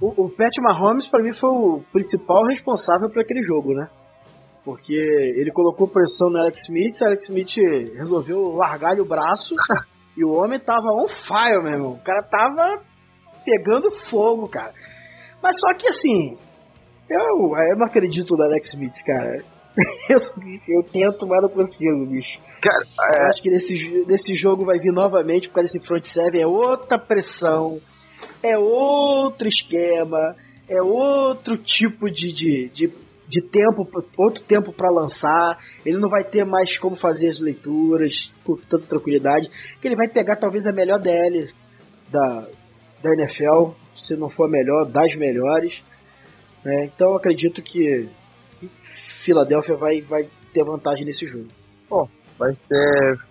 Speaker 2: O, o Pat Mahomes, para mim, foi o principal responsável por aquele jogo, né? Porque ele colocou pressão no Alex Smith, Alex Smith resolveu largar-lhe o braço *laughs* e o homem tava on fire, meu irmão. O cara tava pegando fogo, cara. Mas só que assim, eu, eu não acredito no Alex Smith, cara. *laughs* Eu, eu tento, mas não consigo, bicho. Cara, é... Eu acho que nesse, nesse jogo vai vir novamente por causa desse front seven, é outra pressão, é outro esquema, é outro tipo de, de, de, de tempo, outro tempo para lançar. Ele não vai ter mais como fazer as leituras com tanta tranquilidade. Que ele vai pegar talvez a melhor DL da, da NFL, se não for a melhor, das melhores. Né? Então acredito que Filadélfia vai, vai ter vantagem nesse jogo.
Speaker 1: Bom, vai ser.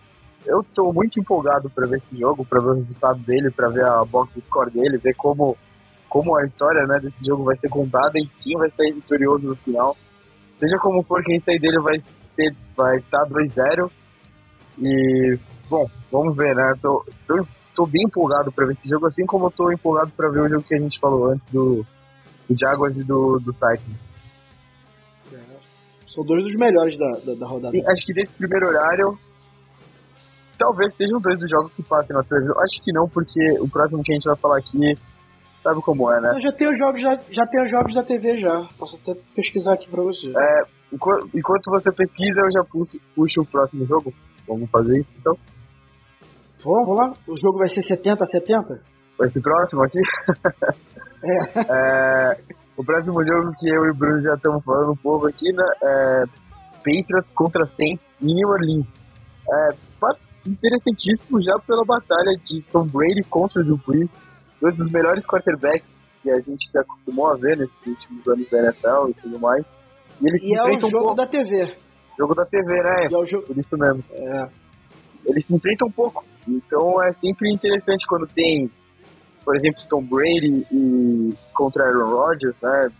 Speaker 1: Eu estou muito empolgado para ver esse jogo, para ver o resultado dele, para ver a box score dele, ver como, como a história né, desse jogo vai ser contada e quem vai sair vitorioso no final. Seja como for, quem sair dele vai, ter, vai estar 2-0. E, bom, vamos ver, né? Tô, tô, tô bem empolgado para ver esse jogo, assim como eu tô empolgado para ver o jogo que a gente falou antes do, do Jaguars e do, do Titans.
Speaker 2: São dois dos melhores da, da, da rodada.
Speaker 1: Acho que desse primeiro horário, talvez sejam dois dos jogos que passem na televisão. Acho que não, porque o próximo que a gente vai falar aqui, sabe como é, né?
Speaker 2: Eu já tenho os jogos, já, já tenho os jogos da TV já. Posso até pesquisar aqui pra você.
Speaker 1: É, enquanto, você pesquisa, eu já puxo, puxo o próximo jogo. Vamos fazer isso então?
Speaker 2: Vamos lá? O jogo vai ser 70 a 70?
Speaker 1: Vai ser próximo aqui? é. *laughs* é o próximo jogo que eu e o Bruno já estamos falando um pouco aqui, né, é Patriots contra Saints em New Orleans. É, interessantíssimo já pela batalha de Tom Brady contra o Drew Brees, dois dos melhores quarterbacks que a gente se acostumou a ver nesses últimos anos da NFL e tudo mais.
Speaker 2: E, eles e é o jogo um da TV.
Speaker 1: Jogo da TV, né?
Speaker 2: É o jogo...
Speaker 1: Por isso mesmo. É. Eles se enfrentam um pouco. Então é sempre interessante quando tem por exemplo, Tom Brady e contra Aaron Rodgers, né?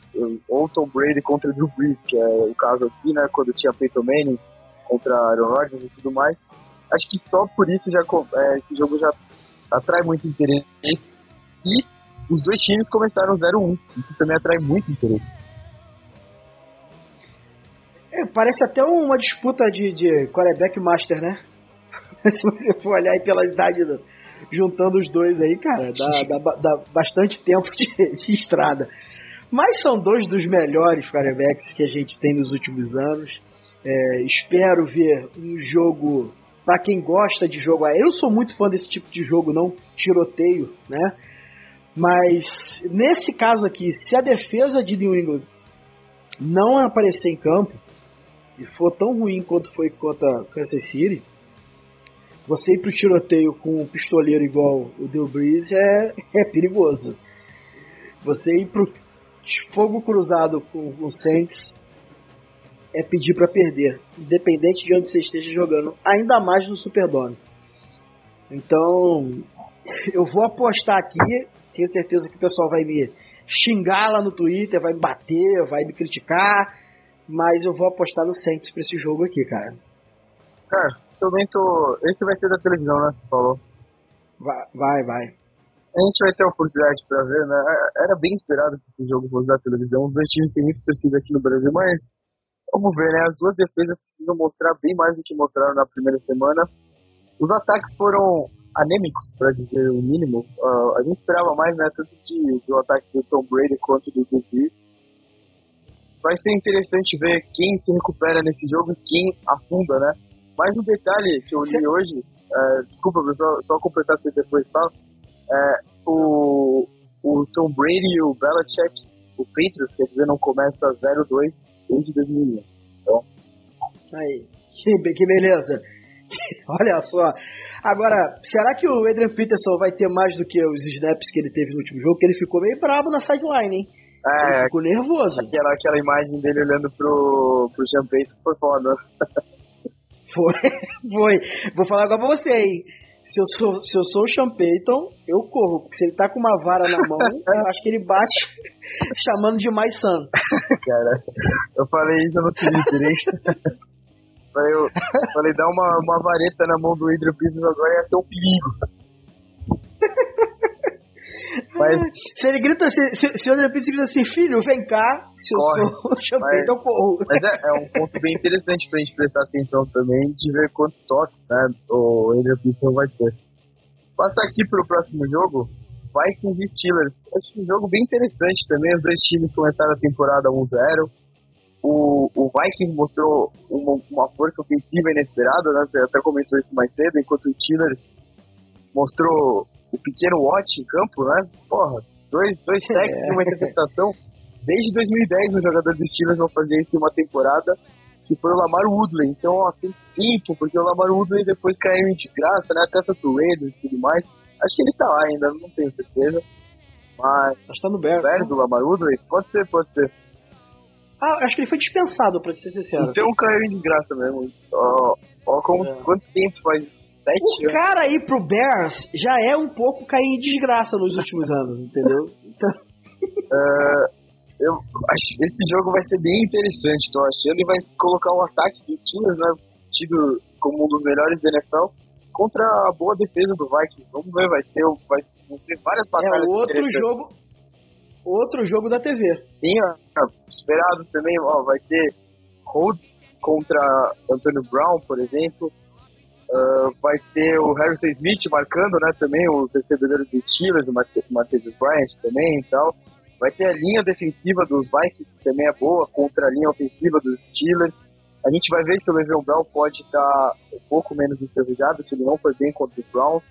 Speaker 1: Ou Tom Brady contra Drew Brees, que é o caso aqui, né? Quando tinha Peyton Manning contra Aaron Rodgers e tudo mais. Acho que só por isso já é, esse jogo já atrai muito interesse. E os dois times começaram 0-1. Isso também atrai muito interesse.
Speaker 2: É, parece até uma disputa de, de quarterback master, né? *laughs* Se você for olhar aí pela idade do, juntando os dois aí, cara, dá, dá, dá bastante tempo de, *laughs* de, estrada. Mas são dois dos melhores quarterbacks que a gente tem nos últimos anos. É, espero ver um jogo para quem gosta de jogo aéreo. Eu sou muito fã desse tipo de jogo, não tiroteio, né? Mas nesse caso aqui, se a defesa de New England não aparecer em campo e for tão ruim quanto foi contra Kansas City, você ir pro tiroteio com um pistoleiro igual o Drew Brees é, é perigoso. Você ir pro fogo cruzado com o Saints é pedir para perder, independente de onde você esteja jogando, ainda mais no Superdome. Então, eu vou apostar aqui, tenho certeza que o pessoal vai me xingar lá no Twitter, vai me bater, vai me criticar, mas eu vou apostar no Saints pra esse jogo aqui, cara.
Speaker 1: Cara, também tô. Esse vai ser da televisão, né? Você falou.
Speaker 2: Vai, vai, vai.
Speaker 1: A gente vai ter a oportunidade pra ver, né? É, era bem esperado que esse jogo fosse da televisão. Os dois times têm muita torcida aqui no Brasil, mas vamos ver, né? As duas defesas precisam mostrar bem mais do que mostraram na primeira semana. Os ataques foram anêmicos, para dizer o mínimo. Uh, a gente esperava mais, né? Tanto de, do ataque do Tom Brady quanto do Drew Vai ser interessante ver quem se recupera nesse jogo e quem afunda, né? Mais um detalhe que eu li hoje, uh, desculpa, só, só completar você depois só. É, o, o Tom Brady e o Belichick, o Patriots, quer dizer, não começa 0-2 desde 2001. Então.
Speaker 2: Aí, que, que beleza. *laughs* Olha só. Agora, será que o Adrian Peterson vai ter mais do que os snaps que ele teve no último jogo? Porque ele ficou meio bravo na sideline, hein? É, ele ficou nervoso.
Speaker 1: Aquela, aquela imagem dele olhando pro, pro Sean Payton foi foda.
Speaker 2: Foi, *laughs* foi. Vou falar agora pra você, hein? Se eu, sou, se eu sou o Sean Payton, eu corro, porque se ele tá com uma vara na mão, *laughs* eu acho que ele bate *laughs* chamando de mais san.
Speaker 1: Cara, eu falei isso no Twitter, hein? *laughs* falei, eu, falei, dá uma, uma vareta na mão do Hydro Business agora ia ser um perigo.
Speaker 2: Mas, se ele grita assim, se, se o André Pizzi grita assim, filho, vem cá, se eu corre, sou o Champagne, então corro.
Speaker 1: Mas é, é, um ponto bem interessante pra gente prestar atenção também, de ver quantos toques né, o André Pizzi vai ter. Passa aqui pro próximo jogo, Vikings e Steelers. Acho que um jogo bem interessante também, os dois times começaram a temporada 1-0. O, o Vikings mostrou uma, uma força ofensiva inesperada, né? Você até comentou isso mais cedo, enquanto o Steelers mostrou o pequeno Watt em campo, né? Porra, dois, dois *laughs* sacks e uma interceptação. Desde 2010 os jogadores dos Steelers vão fazer isso em uma temporada, que foi o Lamar Woodley. Então, ó, tem tempo, porque o Lamar Woodley depois caiu em desgraça, né? Até pro Raiders e tudo mais. Acho que ele tá lá ainda, não tenho certeza. Mas.
Speaker 2: Acho que tá no Bears.
Speaker 1: Bears né? do Lamar Woodley? Pode ser, pode ser.
Speaker 2: Ah, acho que ele foi dispensado, pra ser sincero.
Speaker 1: Então caiu em desgraça mesmo. Ó, ó como, é. quanto tempo faz
Speaker 2: Sete o cara ir pro Bears já é um pouco cair em desgraça nos últimos anos, entendeu? Então...
Speaker 1: Uh, *laughs* eu acho esse jogo vai ser bem interessante, tô achando, e vai colocar o ataque dos times, né, tido como um dos melhores da NFL, contra a boa defesa do Vikings. Vamos ver, vai ter, vai, vão ter várias batalhas.
Speaker 2: É outro jogo, outro jogo da TV.
Speaker 1: Sim, esperado também, ó, vai ter Rhodes contra Antônio Brown, por exemplo. Uh, vai ter o Harrison Smith marcando, né, também, os recebedores dos Steelers, o Marquês Bryant também e tal. Vai ter a linha defensiva dos Vikings, que também é boa, contra a linha ofensiva dos Steelers. A gente vai ver se o Le'Veon Brown pode estar um pouco menos enferrujado, se ele não foi bem contra os Browns.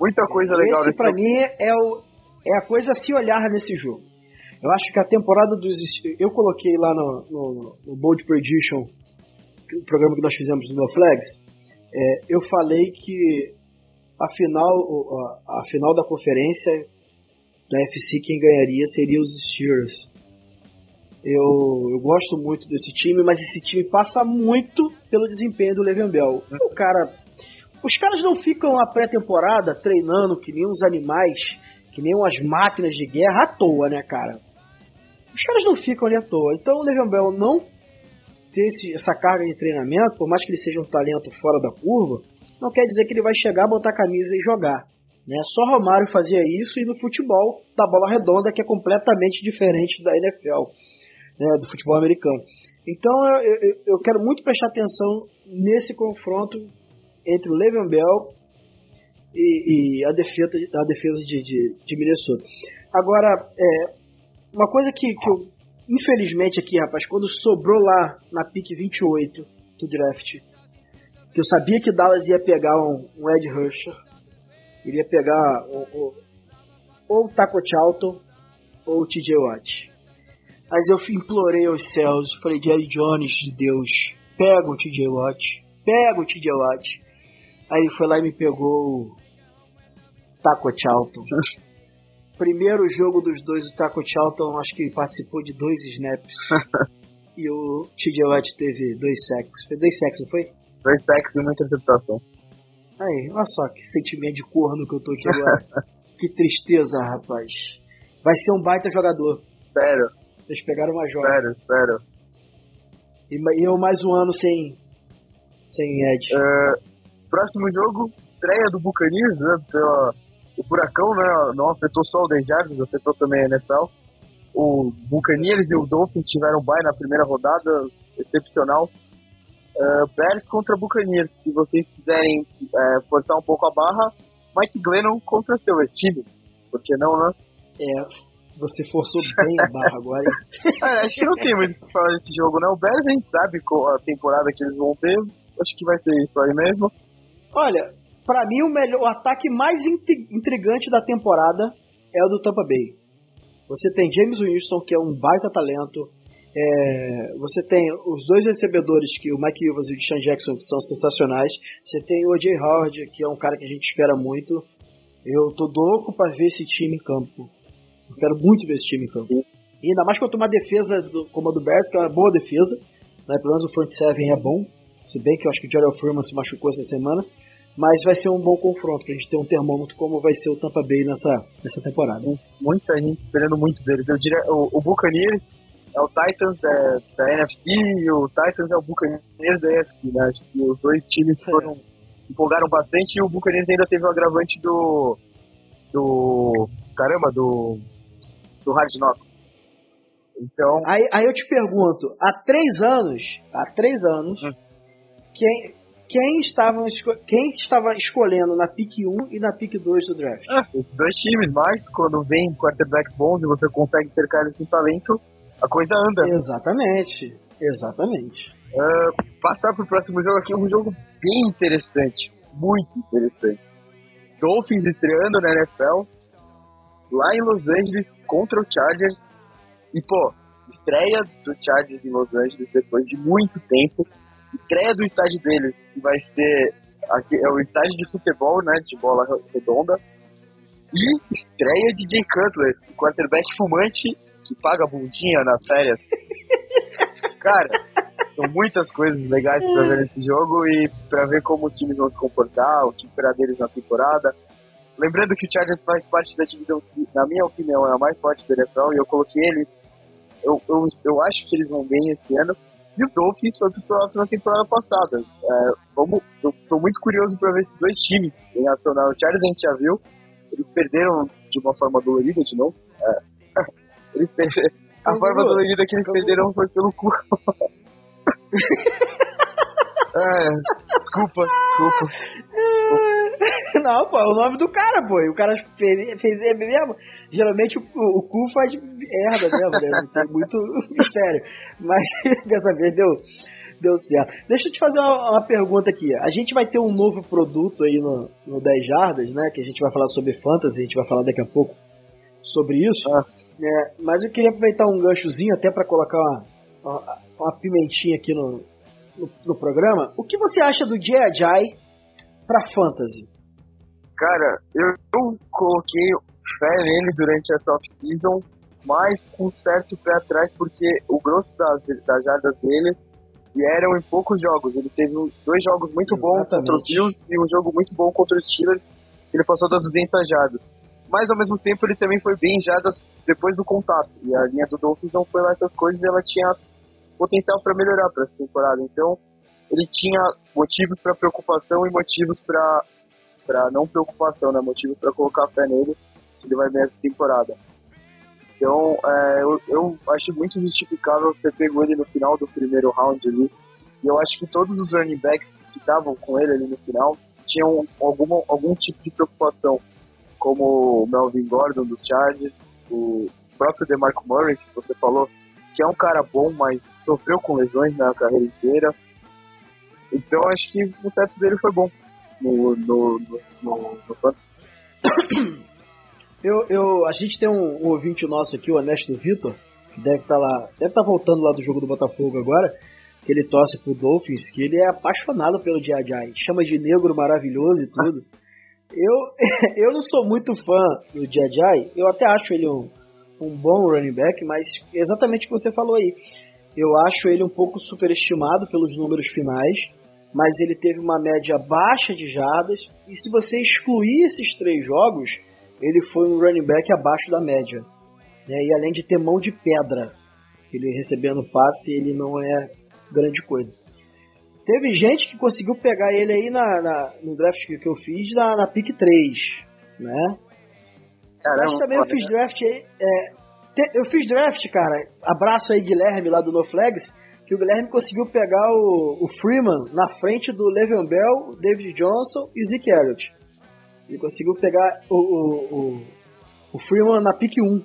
Speaker 1: Muita coisa
Speaker 2: Esse,
Speaker 1: legal
Speaker 2: nesse pra jogo. mim é, o, é a coisa a se olhar nesse jogo. Eu acho que a temporada dos... Eu coloquei lá no, no, no Bold Prediction, o programa que nós fizemos do No Flags, é, eu falei que a final, a, a, final da conferência da FC quem ganharia seria os Steelers. Eu, eu gosto muito desse time, mas esse time passa muito pelo desempenho do Le'Veon Bell. O cara, os caras não ficam a pré-temporada treinando que nem uns animais, que nem umas máquinas de guerra à toa, né, cara? Os caras não ficam ali à toa. Então o Le'Veon Bell não ter esse, essa carga de treinamento, por mais que ele seja um talento fora da curva, não quer dizer que ele vai chegar, botar a camisa e jogar. Né? Só Romário fazia isso e no futebol da bola redonda, que é completamente diferente da NFL, né? do futebol americano. Então eu, eu, eu, quero muito prestar atenção nesse confronto entre o Le'Veon Bell e, e a defesa, a defesa de, de, de Minnesota. Agora, é, uma coisa que, que eu Infelizmente aqui, rapaz, quando sobrou lá na pick 28 do draft, que eu sabia que Dallas ia pegar um, um Ed Rusher, iria pegar ou o Taco Charlton ou o TJ Watt. Mas eu implorei aos céus, falei, Jerry Jones, de Deus, pega o TJ Watt, pega o TJ Watt. Aí ele foi lá e me pegou o Taco Charlton. *laughs* Primeiro jogo dos dois, o Taco Charlton acho que participou de dois snaps. *laughs* e o TJ Watt teve dois sacks. Foi dois sacks, não foi?
Speaker 1: Dois sacks e uma interceptação.
Speaker 2: Aí, olha só que sentimento de corno que eu tô aqui agora. *laughs* que tristeza, rapaz. Vai ser um baita jogador.
Speaker 1: Espero.
Speaker 2: Vocês pegaram uma joia.
Speaker 1: Espero, espero.
Speaker 2: E, e eu mais um ano sem. sem Ed.
Speaker 1: Uh, próximo jogo, estreia do Buccaneers, né? Pela, o Furacão, né? Não afetou só o Desjardins, afetou também a NFL. O Buccaneers e o Dolphins tiveram bye na primeira rodada, excepcional. Uh, Bears contra Buccaneers. Se vocês quiserem uh, forçar um pouco a barra, Mike Glennon contra seu time. Por que não, né?
Speaker 2: É, você forçou bem a barra agora.
Speaker 1: é, *laughs* acho que não tem muito o que falar desse jogo, né? O Bears a gente sabe a temporada que eles vão ter. Acho que vai ser isso aí mesmo.
Speaker 2: Olha, para mim o, melhor, o ataque mais intrigante da temporada é o do Tampa Bay. Você tem James Winston, que é um baita talento. É, você tem os dois recebedores, que o Mike Evans e o Sean Jackson, que são sensacionais. Você tem o O.J. Howard, que é um cara que a gente espera muito. Eu tô louco para ver esse time em campo. Eu quero muito ver esse time em campo. E ainda mais contra uma defesa do, como a do Bears, que é uma boa defesa. Né? Pelo menos o front seven é bom. Se bem que eu acho que o Gerald Furman se machucou essa semana. Mas vai ser um bom confronto, pra gente ter um termômetro como vai ser o Tampa Bay nessa, nessa temporada.
Speaker 1: Muita gente esperando muito deles. Eu diria, o, o Buccaneers é o Titans da, da NFC e o Titans é o Buccaneers da AFC, né? Acho que os dois times foram, empolgaram bastante e o Buccaneers ainda teve o agravante do. do. caramba, do. do Hard Knocks. Então.
Speaker 2: Aí, aí eu te pergunto, há três anos, há três anos, hum. quem, quem estava, quem estava escolhendo na pick 1 e na pick 2 do draft?
Speaker 1: Ah, esses dois times, mas quando vem quarterbacks bons e você consegue cercar com talento, a coisa anda.
Speaker 2: Exatamente, exatamente.
Speaker 1: Uh, passar pro próximo jogo aqui, um jogo bem interessante, muito interessante. Dolphins estreando na NFL, lá em Los Angeles, contra o Chargers. E, pô, estreia do Chargers em Los Angeles depois de muito tempo. Estreia do estádio deles, que vai ser aqui, é o estádio de futebol, né, de bola redonda. E estreia de Jay Cutler, quarterback fumante que paga bundinha nas férias. *laughs* Cara, são muitas coisas legais pra ver nesse jogo e pra ver como os times vão se comportar, o que esperar deles na temporada. Lembrando que o Chargers faz parte da divisão que, na minha opinião, é a mais forte da NFL e eu coloquei ele. Eu, eu, eu acho que eles vão bem esse ano. E o Dolphins foi pro playoffs na temporada passada. É, vamos, eu tô muito curioso para ver esses dois times em ação. O Chargers a gente já viu, eles perderam de uma forma dolorida de novo. É, *laughs* eles perderam. A forma dolorida que eles perderam foi pelo cu. *laughs* é, desculpa, desculpa. *laughs*
Speaker 2: Não, pô, é o nome do cara, pô. O cara fez, fez mesmo. Geralmente o, o, cu faz merda mesmo, né? Tem muito *laughs* mistério. Mas *laughs* dessa vez deu, deu certo. Deixa eu te fazer uma, uma, pergunta aqui. A gente vai ter um novo produto aí no, no 10 Jardas, né? Que a gente vai falar sobre fantasy, a gente vai falar daqui a pouco sobre isso. Ah. É, mas eu queria aproveitar um ganchozinho até para colocar uma, uma, uma, pimentinha aqui no, no, no, programa. O que você acha do Jay Ajay pra Fantasy?
Speaker 1: Cara, eu, eu coloquei fé nele durante essa off-season, mas com certo pé atrás, porque o grosso das, das jardas dele vieram em poucos jogos. Ele teve dois jogos muito bons contra os Bills e um jogo muito bom contra os Steelers. Ele passou das 200 jardas. Mas ao mesmo tempo ele também foi bem jardas depois do contato. E a linha do Dolphins não foi lá essas coisas e ela tinha potencial para melhorar para essa temporada. Então, ele tinha motivos para preocupação e motivos para para não preocupação, né? Motivos para colocar fé nele. Ele vai bem essa temporada. Então, é, eu, eu acho muito justificável ter pego ele no final do primeiro round ali. E eu acho que todos os running backs que estavam com ele ali no final tinham alguma, algum tipo de preocupação, como o Melvin Gordon do Chargers, o próprio DeMarco Murray, que você falou, que é um cara bom, mas sofreu com lesões na carreira inteira. Então acho que o teto dele foi bom no, no, no, no, no
Speaker 2: eu, eu, a gente tem um, um ouvinte nosso aqui, o Ernesto Vitor, que deve estar tá lá, deve estar tá voltando lá do jogo do Botafogo agora, que ele torce pro Dolphins, que ele é apaixonado pelo Jai chama de negro maravilhoso e tudo. *laughs* Eu, *laughs* eu não sou muito fã do Jai eu até acho ele um, um bom running back, mas exatamente o que você falou aí. Eu acho ele um pouco superestimado pelos números finais, mas ele teve uma média baixa de jardas. E se você excluir esses três jogos, ele foi um running back abaixo da média. Né? E além de ter mão de pedra, ele recebendo passe, ele não é grande coisa. Teve gente que conseguiu pegar ele aí na, na no draft que eu fiz na, na pick 3, né? Caramba, Mas também eu fiz draft aí. É, te, eu fiz draft, cara. Abraço aí, Guilherme, lá do No Flags que o Guilherme conseguiu pegar o, o Freeman na frente do Le'Veon Bell, David Johnson e Zeke Elliott. Ele conseguiu pegar o, o, o, o Freeman na pick 1.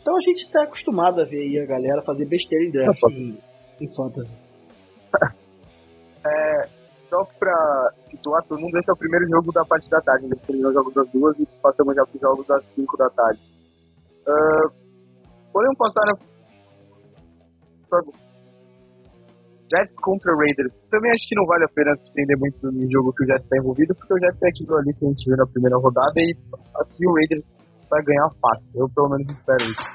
Speaker 2: Então a gente está acostumado a ver aí a galera fazer besteira em draft em, em fantasy. *laughs*
Speaker 1: É, só pra situar todo mundo, esse é o primeiro jogo da parte da tarde. A gente terminou os jogos das duas e passamos já para os jogos das 5 da tarde. Uh, podemos passar Jets contra Raiders. Também acho que não vale a pena se estender muito no jogo que o Jets está envolvido, porque o Jets é aquilo ali que a gente viu na primeira rodada e aqui o Raiders vai ganhar fácil. Eu pelo menos espero isso.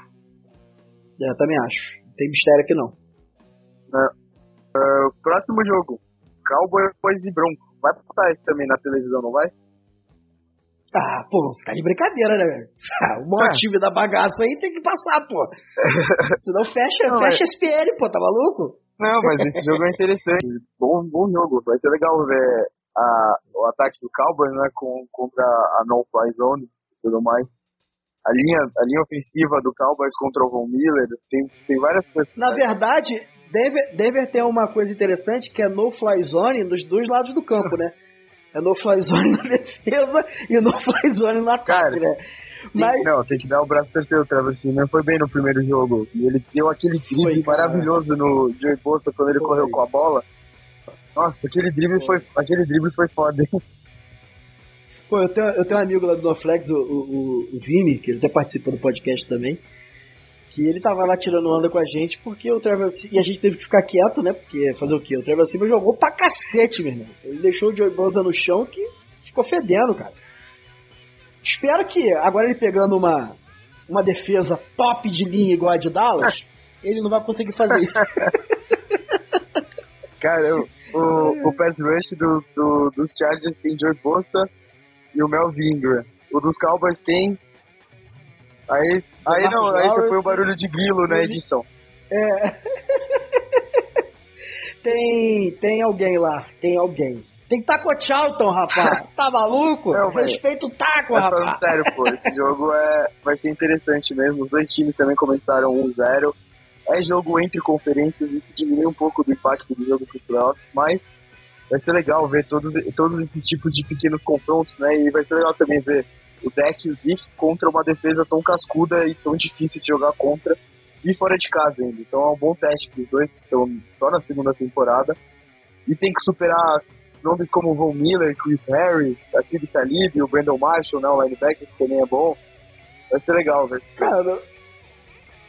Speaker 2: É, eu também acho. Não tem mistério aqui não.
Speaker 1: Uh, próximo jogo. Cowboys e Broncos. Vai passar esse também na televisão, não vai?
Speaker 2: Ah, pô, fica de brincadeira, né, velho? o maior *laughs* é. time da bagaça aí tem que passar, pô. *laughs* Senão fecha, não, fecha é... SPL, pô, tá maluco?
Speaker 1: Não, mas esse jogo é interessante. Bom, bom jogo. Vai ser legal ver a, o ataque do Cowboys né, com, contra a no-fly zone e tudo mais. A linha, a linha ofensiva do Cowboys contra o Von Miller, tem, tem várias coisas.
Speaker 2: Na verdade, Denver, Denver tem uma coisa interessante que é no-fly zone dos dois lados do campo, né? É no-fly zone na *laughs* defesa e no-fly zone no ataque, Cara, né?
Speaker 1: Mas... Não, tem que dar o braço terceiro. O Travis Simon foi bem no primeiro jogo. E ele deu aquele drible maravilhoso no Joey Bosa quando ele foi. correu com a bola. Nossa, aquele drible foi, aquele drible foi foda.
Speaker 2: Pô, eu tenho, eu tenho um amigo lá do NoFlex, o, o, o Vini, que ele até participou do podcast também, que ele tava lá tirando onda com a gente porque o Trevor e a gente teve que ficar quieto, né? Porque fazer o quê? O Trevor Simon jogou pra cacete, meu irmão. Ele deixou o Joey Bosa no chão que ficou fedendo, cara. Espero que agora ele pegando uma, uma defesa top de linha igual a de Dallas, *laughs* ele não vai conseguir fazer isso. *laughs*
Speaker 1: Cara, o, o, o pass rush do, do, dos Chargers tem Joey Bosa e o Melvin Ingram. O dos Cowboys tem. Aí, aí não, aí você foi o barulho de grilo na edição.
Speaker 2: É. *laughs* tem, tem alguém lá, tem alguém. Tem que estar com o Charlton, rapaz. *laughs* Tá maluco? Não, Respeita o taco,
Speaker 1: é
Speaker 2: rapaz.
Speaker 1: sério, pô. Esse jogo é, vai ser interessante mesmo. Os dois times também começaram 1-0. É jogo entre conferências, isso diminui um pouco do impacto do jogo para os playoffs, mas vai ser legal ver todos, todos esses tipos de pequenos confrontos, né? E vai ser legal também ver o deck e o Zick contra uma defesa tão cascuda e tão difícil de jogar contra e fora de casa ainda. Então é um bom teste para os dois que estão só na segunda temporada. E tem que superar nomes como Von Miller, Chris Harris, Akib Talib, o Brandon Marshall, né, o linebacker, que também é bom. Vai ser legal, velho.
Speaker 2: Cara,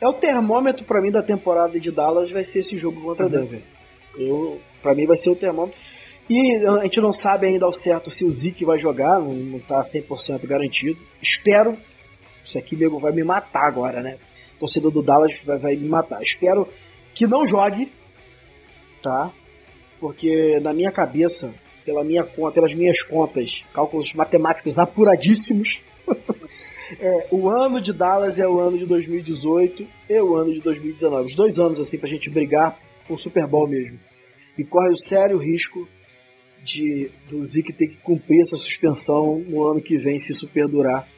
Speaker 2: é o termômetro para mim da temporada de Dallas vai ser esse jogo contra uhum. Denver. Eu, para mim vai ser o termômetro. E a gente não sabe ainda ao certo se o Zeke vai jogar, não, tá 100% garantido. Espero, isso aqui nego vai me matar agora, né? O torcedor do Dallas vai, vai me matar. Espero que não jogue, tá? Porque na minha cabeça pela minha conta, pelas minhas contas, cálculos matemáticos apuradíssimos. *laughs* é, o ano de Dallas é o ano de 2018 e o ano de 2019. Os dois anos assim pra gente brigar com o Super Bowl mesmo. E corre o sério risco de do Zeke ter que cumprir essa suspensão no ano que vem se isso perdurar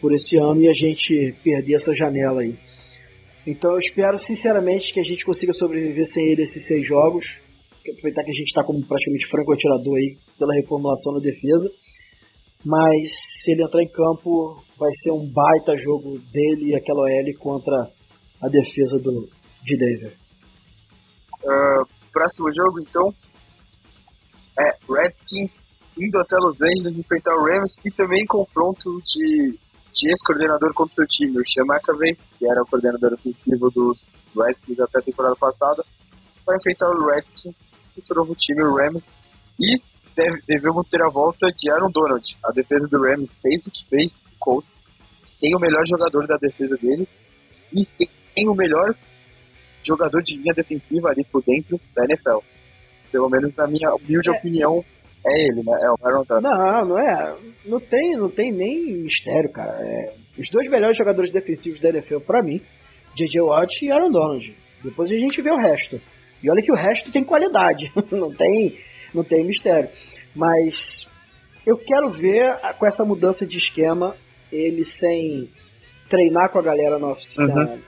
Speaker 2: por esse ano e a gente perder essa janela aí. Então eu espero sinceramente que a gente consiga sobreviver sem ele esses seis jogos aproveitar que a gente está como praticamente franco atirador aí pela reformulação da defesa. Mas se ele entrar em campo, vai ser um baita jogo dele e aquela OL contra a defesa do, de Denver.
Speaker 1: Uh, próximo jogo, então, é Redskins indo até Los Angeles enfrentar o Rams e também confronto de, de ex-coordenador contra o seu time, o Sean McAvey, que era o coordenador ofensivo dos Redskins até a temporada passada, vai enfrentar o Redskins esse novo time, o Rams. E deve, devemos ter a volta de Aaron Donald. A defesa do Rams fez o que fez, o Colts. Tem o melhor jogador da defesa dele. E tem o melhor jogador de linha defensiva ali por dentro da NFL. Pelo menos na minha humilde é. opinião, é ele, né? É o Aaron Donald.
Speaker 2: Não, não é. Não tem, não tem nem mistério, cara. É, os dois melhores jogadores defensivos da NFL, pra mim, J.J. Watt e Aaron Donald. Depois a gente vê o resto. E olha que o resto tem qualidade. *laughs* não tem, não tem mistério. Mas eu quero ver com essa mudança de esquema, ele sem treinar com a galera na, uhum. na,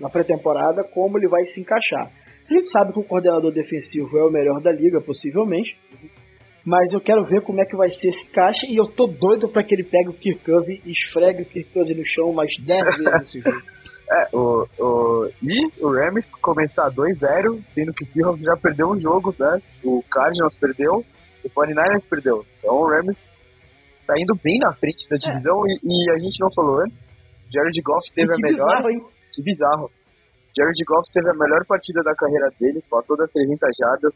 Speaker 2: na pré-temporada, como ele vai se encaixar. A gente sabe que o coordenador defensivo é o melhor da liga, possivelmente. Mas eu quero ver como é que vai ser esse caixa e eu tô doido para que ele pegue o Kirk Cousins e esfregue o Kirk Cousins no chão mais 10 vezes esse jogo. *laughs*
Speaker 1: É, o, o, e o Rams começar 2-0, sendo que o Seahawks já perdeu um jogo, né? O Cardinals perdeu, o 49ers perdeu. Então o Rams tá indo bem na frente da divisão é. e, e, a gente não falou antes. Jared Goff teve a melhor.
Speaker 2: Bizarro, hein?
Speaker 1: Que bizarro. Jared Goff teve a melhor partida da carreira dele, passou das 300 jardas,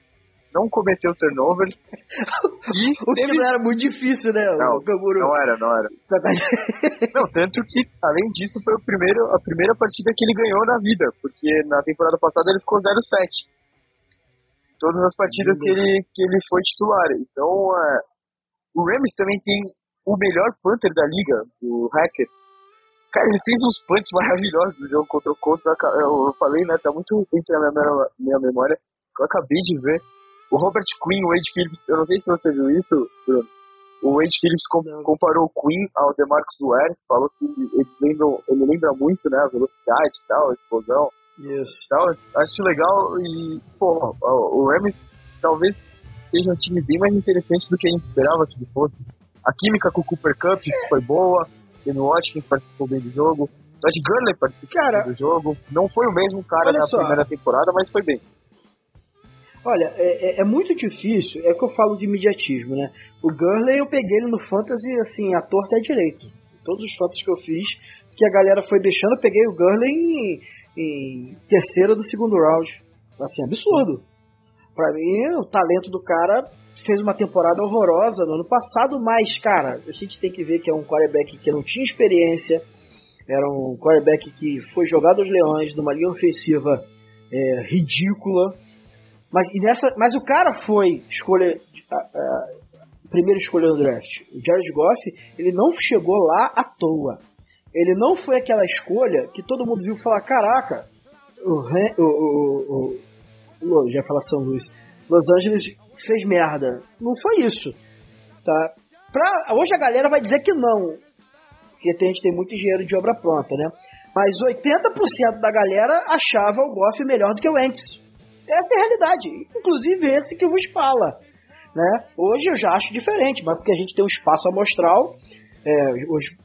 Speaker 1: não cometeu turnover.
Speaker 2: e *laughs* o que não era muito difícil, né?
Speaker 1: Não, não era, não era. não, tanto que, além disso, foi o primeiro, a primeira partida que ele ganhou na vida, porque na temporada passada ele ficou 0-7. Todas as partidas que ele, que ele foi titular. Então, uh, o Rams também tem o melhor punter da liga, o Hacker. Cara, ele fez uns punts maravilhosos no jogo contra o Colts. Eu falei, né? Tá muito recente na minha, minha memória. Eu acabei de ver o Robert Quinn, o Wade Phillips, eu não sei se você viu isso, Bruno. O Wade Phillips comparou o Quinn ao DeMarcus Ware, falou que ele lembra, ele lembra muito, né, a velocidade e tal, a explosão.
Speaker 2: Isso.
Speaker 1: Tal. Acho legal e, pô, o Rams talvez seja um time bem mais interessante do que a gente esperava que ele fosse. A química com o Cooper Cup foi boa, o Watkins participou bem do jogo, Todd Gurley participou cara, bem do jogo. Não foi o mesmo cara na primeira temporada, mas foi bem.
Speaker 2: Olha, é, é, é, muito difícil, é que eu falo de imediatismo, né? O Gurley eu peguei ele no Fantasy, assim, a torta é direito. Todos os Fantasy que eu fiz, que a galera foi deixando, eu peguei o Gurley em, em terceira do segundo round. Assim, absurdo. Pra mim, o talento do cara fez uma temporada horrorosa no ano passado, mas, cara, a gente tem que ver que é um quarterback que não tinha experiência, era um quarterback que foi jogado aos leões numa linha ofensiva é, ridícula, mas, nessa, mas o cara foi escolha. A, a, primeira escolha do draft. O Jared Goff, ele não chegou lá à toa. Ele não foi aquela escolha que todo mundo viu falar: caraca, o, o, o, o já fala São Luís, Los Angeles fez merda. Não foi isso. Tá? Pra, hoje a galera vai dizer que não, porque a gente tem muito engenheiro de obra pronta, né? Mas 80% da galera achava o Goff melhor do que o Ents. Essa é a realidade. Inclusive esse que vos fala. Né? Hoje eu já acho diferente, mas porque a gente tem um espaço amostral é, hoje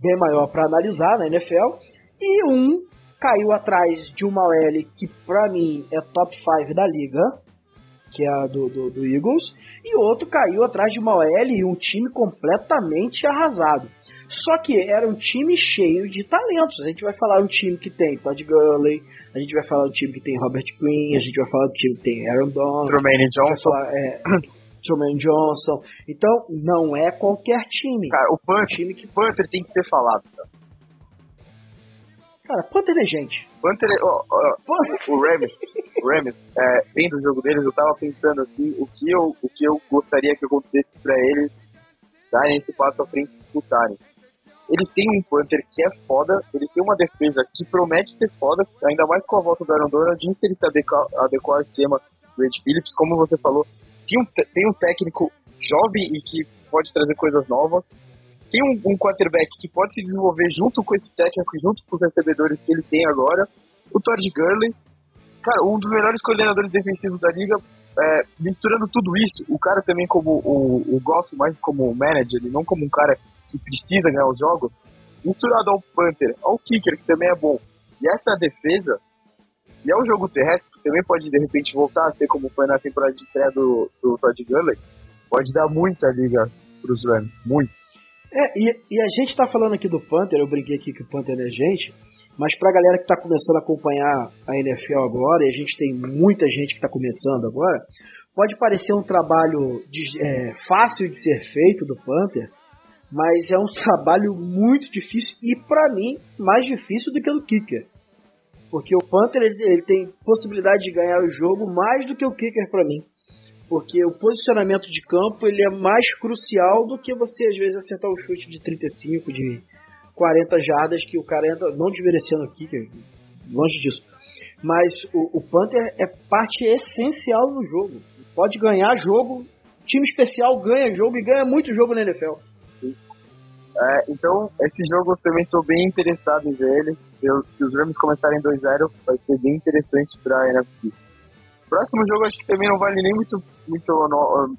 Speaker 2: bem maior para analisar na NFL. E um caiu atrás de uma OL que para mim é top 5 da liga, que é a do, do, do, Eagles, e outro caiu atrás de uma OL e um time completamente arrasado. Só que era um time cheio de talentos. A gente vai falar um time que tem Todd Gurley, a gente vai falar do time que tem Robert Quinn, a gente vai falar do time que tem Aaron Donald,
Speaker 1: Trumaine Johnson.
Speaker 2: Falar, é, *coughs* Truman Johnson. Então, não é qualquer time.
Speaker 1: Cara, o Panther, é time que... Panther tem que ser falado. Cara,
Speaker 2: cara Panther é gente.
Speaker 1: Panther é, oh, oh, o Rams, o Rams, é, vendo o jogo deles, eu tava pensando assim, o que eu, o que eu gostaria que acontecesse pra eles darem esse passo à frente e disputarem. Eles têm um punter que é foda, eles têm uma defesa que promete ser foda, ainda mais com a volta do Aaron Donald, de ele se adequar, ao esquema do Ed Phillips, como você falou, tem um, tem um técnico jovem e que pode trazer coisas novas, tem um, um quarterback que pode se desenvolver junto com esse técnico, junto com os recebedores que ele tem agora, o Todd Gurley, cara, um dos melhores coordenadores defensivos da liga, é, misturando tudo isso, o cara também como o, o Goff, mais como manager, ele não como um cara que precisa ganhar os jogos, misturado ao Panther, ao Kicker, que também é bom, e essa defesa, e ao jogo terrestre, que também pode de repente voltar a ser como foi na temporada de estreia do, do Todd Gurley, pode dar muita liga para os Rams, muito.
Speaker 2: É, e, e, a gente tá falando aqui do Panther, eu brinquei aqui que o Panther é gente, mas pra galera que tá começando a acompanhar a NFL agora, e a gente tem muita gente que tá começando agora, pode parecer um trabalho de, é, fácil de ser feito do Panther, mas é um trabalho muito difícil e para mim mais difícil do que o kicker. Porque o Panther ele, ele, tem possibilidade de ganhar o jogo mais do que o kicker para mim. porque o posicionamento de campo ele é mais crucial do que você às vezes acertar o chute de 35, de 40 jardas que o cara entra, não desmerecendo aqui, longe disso. Mas o, o Panther é parte essencial no jogo. Pode ganhar jogo, time especial ganha jogo e ganha muito jogo na NFL.
Speaker 1: É, então, esse jogo eu também estou bem interessado em ver ele. Eu, se os Rams começarem 2-0, vai ser bem interessante para a NFC. Próximo jogo acho que também não vale nem muito, muito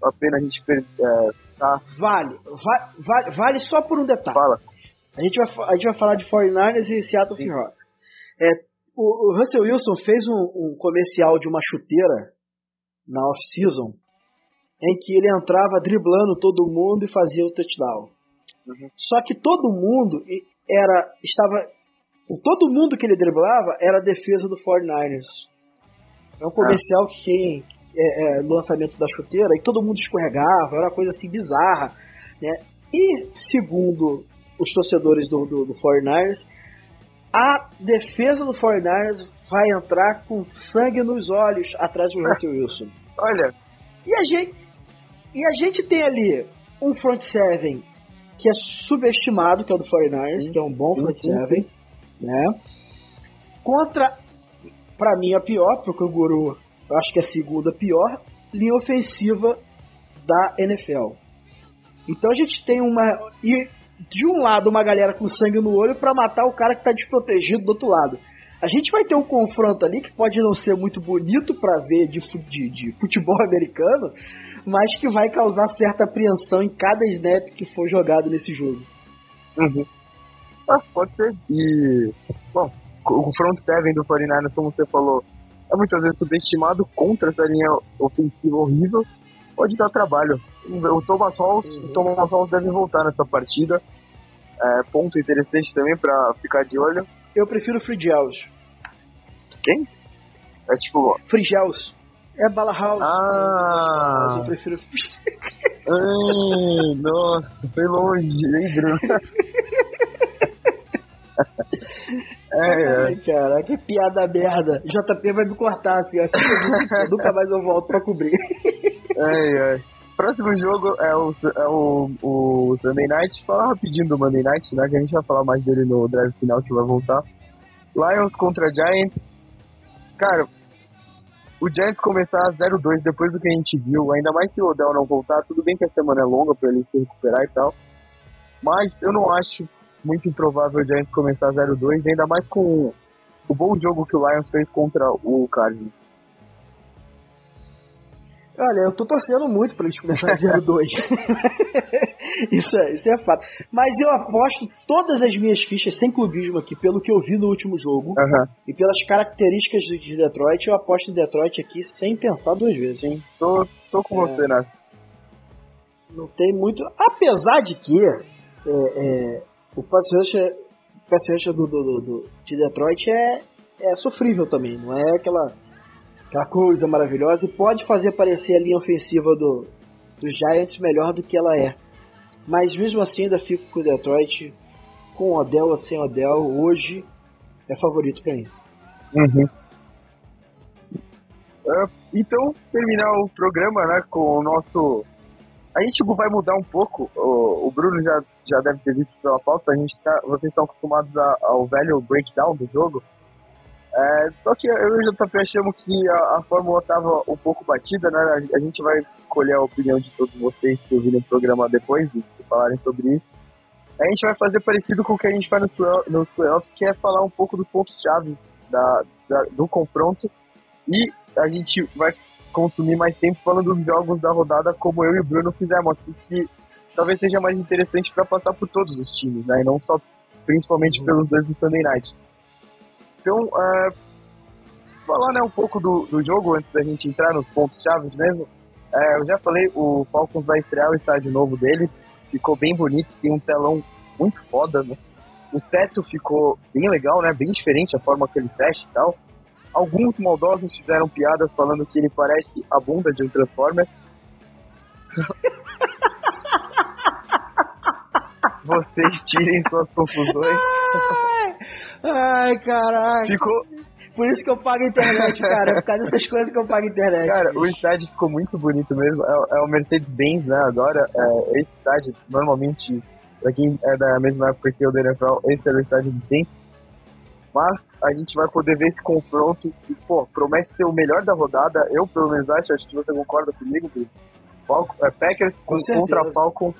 Speaker 1: a pena a gente é,
Speaker 2: tá. Vale, va vale, vale só por um detalhe.
Speaker 1: Fala.
Speaker 2: A gente vai, a gente vai falar de 49ers e Seattle Seahawks. É, o, o, Russell Wilson fez um, um comercial de uma chuteira na off-season em que ele entrava driblando todo mundo e fazia o touchdown. Uhum. Só que todo mundo era estava todo mundo que ele driblava era a defesa do 49ers. É um comercial que tem é, é, lançamento da chuteira e todo mundo escorregava, era uma coisa assim bizarra. Né? E segundo os torcedores do, do, do 49ers, a defesa do 49ers vai entrar com sangue nos olhos atrás do Russell *laughs* Wilson.
Speaker 1: Olha.
Speaker 2: E a gente, e a gente tem ali um front seven que é subestimado, que é o do 49ers, que é um bom front seven, né? Contra, para mim, a pior, porque o Guru acho que é a segunda pior, linha ofensiva da NFL. Então a gente tem uma. E de um lado uma galera com sangue no olho para matar o cara que tá desprotegido do outro lado. A gente vai ter um confronto ali que pode não ser muito bonito para ver de, de, de, futebol *laughs* americano, mas que vai causar certa apreensão em cada snap que for jogado nesse jogo.
Speaker 1: Uhum. Ah, pode ser. E, bom, o front seven do 49ers, como você falou, é muitas vezes subestimado contra essa linha ofensiva horrível. Pode dar trabalho. O Thomas Halls, uhum. o Thomas Halls deve voltar nessa partida. É, ponto interessante também para ficar de olho.
Speaker 2: Eu prefiro Frigels.
Speaker 1: Quem? É tipo.
Speaker 2: Frigels. É Bala House.
Speaker 1: Ah!
Speaker 2: Mas eu prefiro.
Speaker 1: Ai, *laughs* nossa, foi longe, hein, Bruno? *laughs*
Speaker 2: é, é. Caraca, que piada merda. JP vai me cortar assim, assim nunca mais eu volto pra cobrir. *laughs*
Speaker 1: É, é. Próximo jogo é o, é o, o Sunday Night. Fala rapidinho do Monday Night, né? Que a gente vai falar mais dele no drive final que vai voltar. Lions contra Giants. Cara, o Giants começar 0-2 depois do que a gente viu, ainda mais se o Odell não voltar, tudo bem que a semana é longa para ele se recuperar e tal. Mas eu não acho muito improvável o Giants começar 0-2, ainda mais com o bom jogo que o Lions fez contra o Cardinals.
Speaker 2: Olha, eu tô torcendo muito pra eles começarem 0-2. *laughs* isso, é, isso é fato. Mas eu aposto todas as minhas fichas, sem clubismo aqui, pelo que eu vi no último jogo
Speaker 1: uhum.
Speaker 2: e pelas características de Detroit, eu aposto em Detroit aqui sem pensar duas vezes.
Speaker 1: Sim, tô, tô com é, você, né?
Speaker 2: Não tem muito. Apesar de que é, é, o pass rusher, pass do, do, do, de Detroit é, é sofrível também, não é aquela aquela coisa maravilhosa, e pode fazer parecer a linha ofensiva do, dos Giants melhor do que ela é. Mas mesmo assim ainda fico com o Detroit, com Odell ou sem Odell, hoje é favorito para mim.
Speaker 1: Uhum. Uh, então, terminar o programa né, com o nosso. A gente vai mudar um pouco. O, o Bruno já, já deve ter visto pela pauta. A gente tá, vocês estão acostumados a, ao velho breakdown do jogo. É, só que eu e o JP achamos que a, a fórmula estava um pouco batida, né? A, gente vai escolher a opinião de todos vocês que ouviram o programa depois e falarem sobre isso. A gente vai fazer parecido com o que a gente faz nos, nos playoffs, que é falar um pouco dos pontos-chave da, da, do confronto. E a gente vai consumir mais tempo falando dos jogos da rodada, como eu e o Bruno fizemos aqui, que talvez seja mais interessante para passar por todos os times, né? E não só, principalmente pelos dois do Sunday Night. Então, uh, falar né, um pouco do, do jogo antes da gente entrar nos pontos chaves mesmo. Uh, eu já falei, o Falcons vai estrear o estádio novo dele, ficou bem bonito, tem um telão muito foda, né? O teto ficou bem legal, né? Bem diferente a forma que ele fecha e tal. Alguns maldosos fizeram piadas falando que ele parece a bunda de um Transformer. *laughs* Vocês tirem suas conclusões. *laughs*
Speaker 2: Ai, caraca.
Speaker 1: Ficou,
Speaker 2: Por isso que eu pago a internet, cara. É por causa dessas coisas que eu pago a internet.
Speaker 1: Cara, bicho. o estádio ficou muito bonito mesmo. É, é o Mercedes-Benz, né? Agora, é, esse estádio, normalmente, pra quem é da mesma época que eu do NFL, esse era o estádio de sempre. Mas a gente vai poder ver esse confronto que, pô, promete ser o melhor da rodada. Eu, pelo menos, acho, acho que você concorda comigo, Bruno. Falcon, é, Packers Com contra Falcon.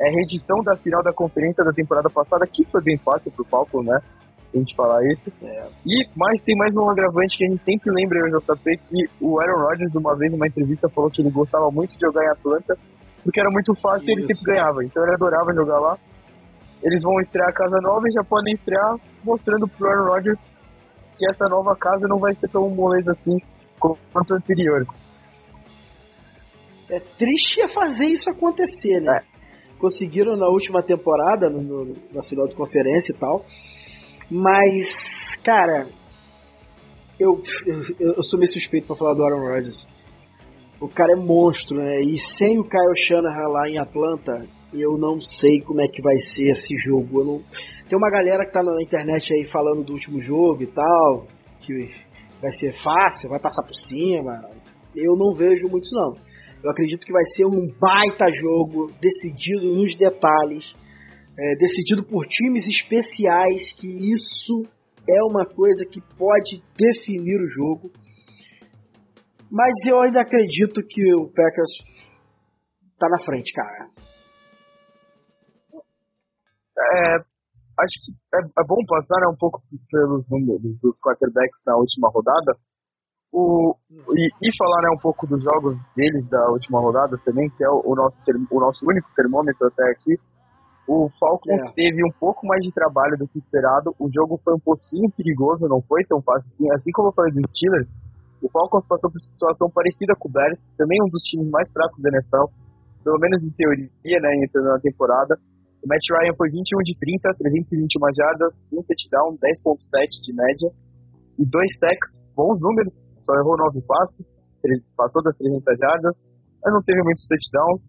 Speaker 1: É reedição da final da conferência da temporada passada, que foi bem fácil pro Falcon, né? A gente falar isso. É. E mas tem mais um agravante que a gente sempre lembra, o JP, que o Aaron Rodgers, uma vez, numa entrevista, falou que ele gostava muito de jogar em Atlanta, porque era muito fácil isso. e ele sempre ganhava. Então ele adorava jogar lá. Eles vão estrear a casa nova e já podem estrear mostrando pro Aaron Rodgers que essa nova casa não vai ser tão moleza assim quanto a anterior.
Speaker 2: É triste é fazer isso acontecer, né? É. Conseguiram na última temporada, no, no, na final de conferência e tal. Mas, cara, eu, eu, eu sou meio suspeito pra falar do Aaron Rodgers. O cara é monstro, né? E sem o Kyle Shanahan lá em Atlanta, eu não sei como é que vai ser esse jogo. Não... Tem uma galera que tá na internet aí falando do último jogo e tal, que vai ser fácil, vai passar por cima. Eu não vejo muito não. Eu acredito que vai ser um baita jogo, decidido nos detalhes, é, decidido por times especiais, que isso é uma coisa que pode definir o jogo. Mas eu ainda acredito que o Packers tá na frente, cara.
Speaker 1: É, acho que é, é, bom passar né, um pouco pelos números dos quarterbacks na última rodada. O, e, e, falar né, um pouco dos jogos deles da última rodada também, que é o, o nosso, o nosso único termômetro até aqui. O Falcons é. teve um pouco mais de trabalho do que esperado. O jogo foi um pouquinho perigoso, não foi tão fácil assim. Assim como eu falei do Steelers, o Falcons passou por situação parecida com o Bears, também um dos times mais fracos da NFL, pelo menos em teoria, né, entrando na temporada. O Matt Ryan foi 21 de 30, 321 jardas, um touchdown, 10.7 de média e dois sacks, bons números só errou nove passes, passou das 300 jardas, mas não teve muitos touchdowns.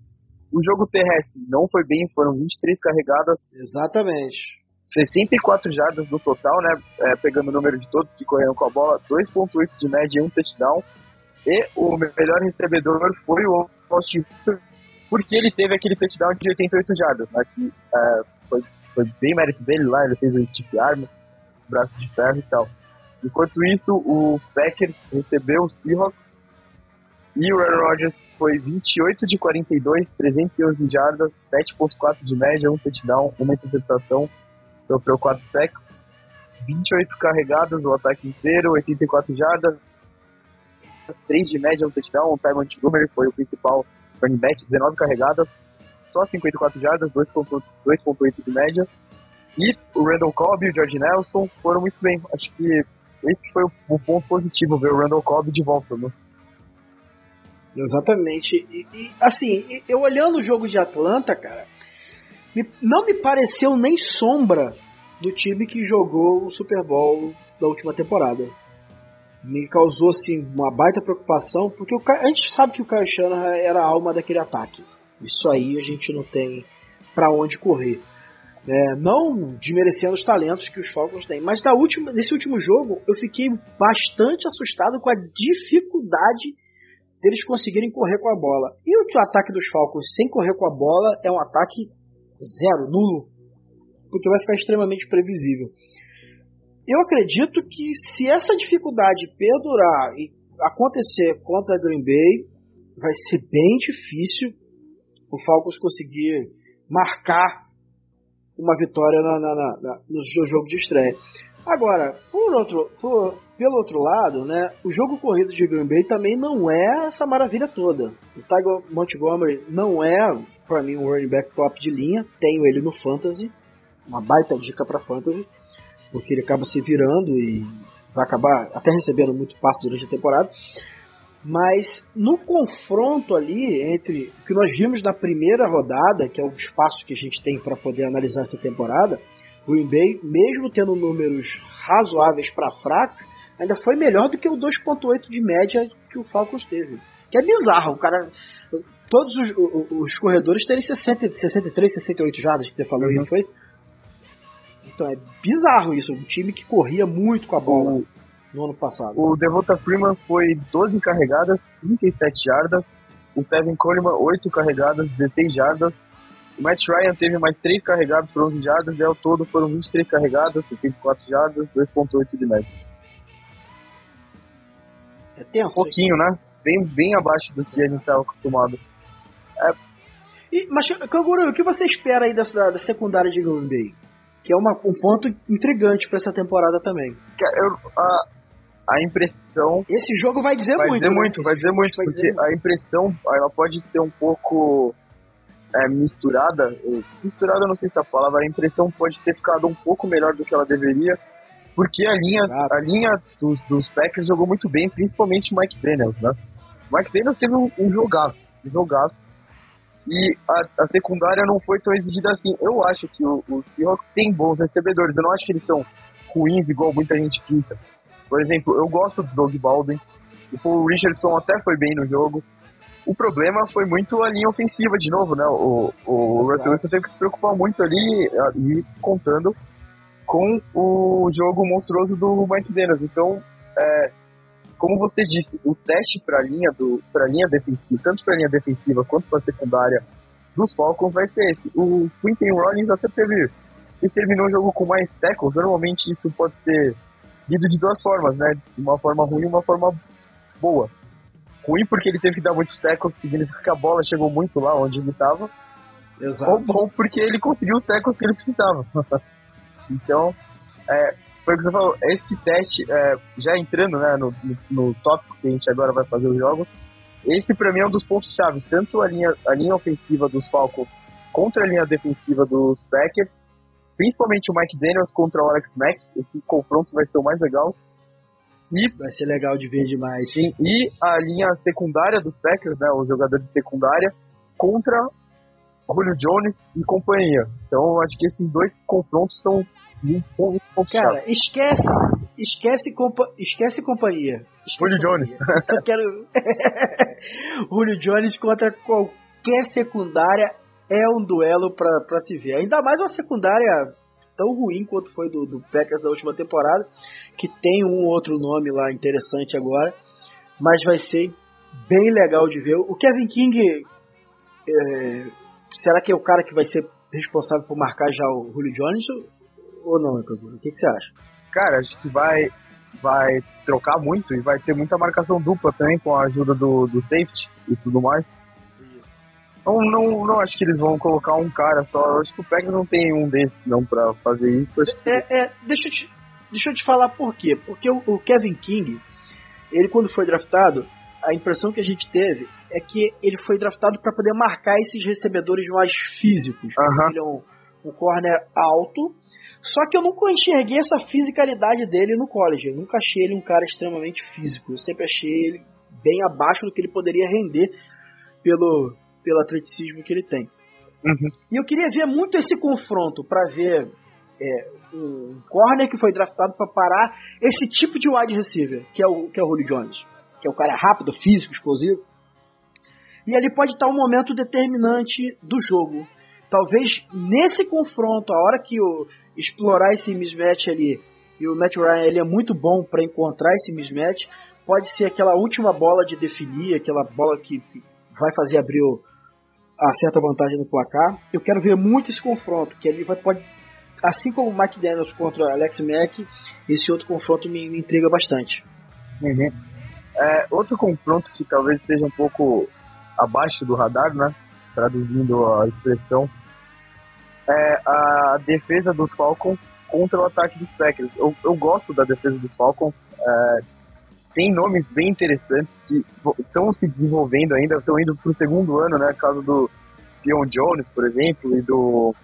Speaker 1: O jogo terrestre não foi bem, foram 23 carregadas.
Speaker 2: Exatamente.
Speaker 1: 64 jardas no total, né? É, pegando o número de todos que correram com a bola, 2.8 de média e um touchdown. E o melhor recebedor foi o Austin porque ele teve aquele touchdown de 88 jardas, né? Que é, foi, foi bem mérito dele lá, ele fez o stick arm, braço de ferro e tal. Enquanto isso, o Packers recebeu os Seahawks e o Aaron Rodgers foi 28 de 42, 311 jardas, 7.4 de média, um touchdown, uma interceptação, sofreu 4 sacks, 28 carregadas o ataque inteiro, 84 jardas, 3 de média, um touchdown, o Ty Montgomery foi o principal running back, 19 carregadas, só 54 jardas, 2.8 de média, e o Randall Cobb e o George Nelson foram muito bem. Acho que esse foi o, ponto positivo, ver o Randall Cobb de volta, né?
Speaker 2: Exatamente. E, e, assim, eu olhando o jogo de Atlanta, cara, não me pareceu nem sombra do time que jogou o Super Bowl da última temporada. Me causou assim uma baita preocupação, porque o, a gente sabe que o Kyle Shanahan era a alma daquele ataque. Isso aí a gente não tem para onde correr. É, não desmerecendo os talentos que os Falcons têm, mas na última, nesse último jogo eu fiquei bastante assustado com a dificuldade deles conseguirem correr com a bola. E o ataque dos Falcons sem correr com a bola é um ataque zero, nulo, porque vai ficar extremamente previsível. Eu acredito que se essa dificuldade perdurar e acontecer contra a Green Bay, vai ser bem difícil o Falcons conseguir marcar uma vitória na, na, na, no jogo de estreia. Agora, por outro, por, pelo outro lado, né, o jogo corrido de Green Bay também não é essa maravilha toda. O Tiger Montgomery não é, para mim, um running back top de linha. Tenho ele no Fantasy, uma baita dica para Fantasy, porque ele acaba se virando e vai acabar até recebendo muito passe durante a temporada. Mas no confronto ali entre o que nós vimos na primeira rodada, que é o espaço que a gente tem para poder analisar essa temporada, o Green Bay, mesmo tendo números razoáveis para fraco, ainda foi melhor do que o 2.8 de média que o Falcons teve. Que é bizarro, o cara. Todos os, os, corredores terem 60, 63, 68 jardas que você falou uhum. foi? Então é bizarro isso, um time que corria muito com a bola. no ano passado?
Speaker 1: O Devonta Freeman foi 12 carregadas, 37 jardas. O Tevin Coleman, 8 carregadas, 16 jardas. O Matt Ryan teve mais 3 carregados por 11 jardas, e ao todo foram 23 carregadas, 74 jardas, 2.8 de média.
Speaker 2: É tenso.
Speaker 1: Um pouquinho, né? Bem, bem abaixo do que a gente estava acostumado.
Speaker 2: É. E, mas, Canguru, o que você espera aí dessa, da secundária de Green Bay? Que é uma, um ponto intrigante para essa temporada também.
Speaker 1: Eu, a, a impressão.
Speaker 2: Esse jogo vai dizer
Speaker 1: vai
Speaker 2: muito.
Speaker 1: Dizer
Speaker 2: né?
Speaker 1: muito vai dizer muito, vai porque dizer a impressão ela pode ser um pouco é, misturada. Misturada não sei se é a palavra, a impressão pode ter ficado um pouco melhor do que ela deveria. Porque a linha, a linha dos, dos Packers jogou muito bem, principalmente o Mike Daniels, né? O Mike Daniels teve um, um jogaço, um jogaço. E a, a, secundária não foi tão exigida assim. Eu acho que o, o Seahawks tem bons recebedores. Eu não acho que eles são ruins, igual muita gente pinta. Por exemplo, eu gosto do Doug Baldwin. O Paul Richardson até foi bem no jogo. O problema foi muito a linha ofensiva de novo, né? O, o Russell Wilson teve que se preocupar muito ali, ali contando com o jogo monstruoso do Mike Daniels. Então, é, como você disse, o teste para a linha do para linha defensiva, tanto para a linha defensiva quanto para a secundária dos Falcons vai ser esse. O Quinton Rollins até teve e terminou o jogo com mais tackles. Normalmente isso pode ser lido de duas formas, né? Uma forma ruim e uma forma boa. Ruim porque ele teve que dar muitos tackles, significa que a bola chegou muito lá onde ele estava.
Speaker 2: Exato.
Speaker 1: Ou bom porque ele conseguiu os tackles que ele precisava. *laughs* então, é, foi o que você falou, esse teste, é, já entrando né, no, no, no tópico que a gente agora vai fazer os jogos, esse para mim é um dos pontos-chave, tanto a linha, a linha ofensiva dos Falcons contra a linha defensiva dos Packers, principalmente o Mike Daniels contra o Alex Mack, esse confronto vai ser o mais legal.
Speaker 2: E, vai ser legal de ver demais.
Speaker 1: Sim, e a linha secundária dos Packers, né, os jogadores de secundária, contra Julio Jones e companhia. Então acho que esses dois confrontos são muito pontos
Speaker 2: Cara, esquece, esquece, compa esquece companhia. Esquece
Speaker 1: Julio Jones.
Speaker 2: Só quero. *laughs* Julio Jones contra qualquer secundária é um duelo para se ver. Ainda mais uma secundária tão ruim quanto foi do, do Packers da última temporada, que tem um outro nome lá interessante agora, mas vai ser bem legal de ver. O Kevin King, é, será que é o cara que vai ser responsável por marcar já o Julio Jones ou não, O que, que você acha?
Speaker 1: Cara, acho que vai vai trocar muito e vai ter muita marcação dupla também com a ajuda do, do safety e tudo mais. Não, não, não acho que eles vão colocar um cara só. Eu acho que o Packers não tem um desses não pra fazer isso.
Speaker 2: Que... É, é, deixa, eu te, deixa eu te falar por quê. Porque o, o, Kevin King, ele quando foi draftado, a impressão que a gente teve é que ele foi draftado para poder marcar esses recebedores mais físicos.
Speaker 1: Uh -huh.
Speaker 2: Ele é um, um corner alto. Só que eu nunca enxerguei essa fisicalidade dele no college. Eu nunca achei ele um cara extremamente físico. Eu sempre achei ele bem abaixo do que ele poderia render pelo, pelo atleticismo que ele tem.
Speaker 1: Uhum.
Speaker 2: E eu queria ver muito esse confronto para ver é, um corner que foi draftado para parar esse tipo de wide receiver, que é o que é o Julio Jones, que é o cara rápido, físico, explosivo. E ali pode estar um momento determinante do jogo. Talvez nesse confronto, a hora que o explorar esse mismatch ali, e o Matt Ryan ele é muito bom para encontrar esse mismatch, pode ser aquela última bola de definir, aquela bola que vai fazer abrir o, a certa vantagem no placar. Eu quero ver muito esse confronto, que ele vai, pode, assim como o Mike Daniels contra Alex Mack, esse outro confronto me, me intriga bastante.
Speaker 1: Uhum. É, outro confronto que talvez seja um pouco abaixo do radar, né? Traduzindo a expressão, é a defesa dos Falcons contra o ataque dos Packers. Eu, eu gosto da defesa dos Falcons. É, tem nomes bem interessantes que estão se desenvolvendo ainda, estão indo para o segundo ano, né? Caso do Dion Jones, por exemplo, e do,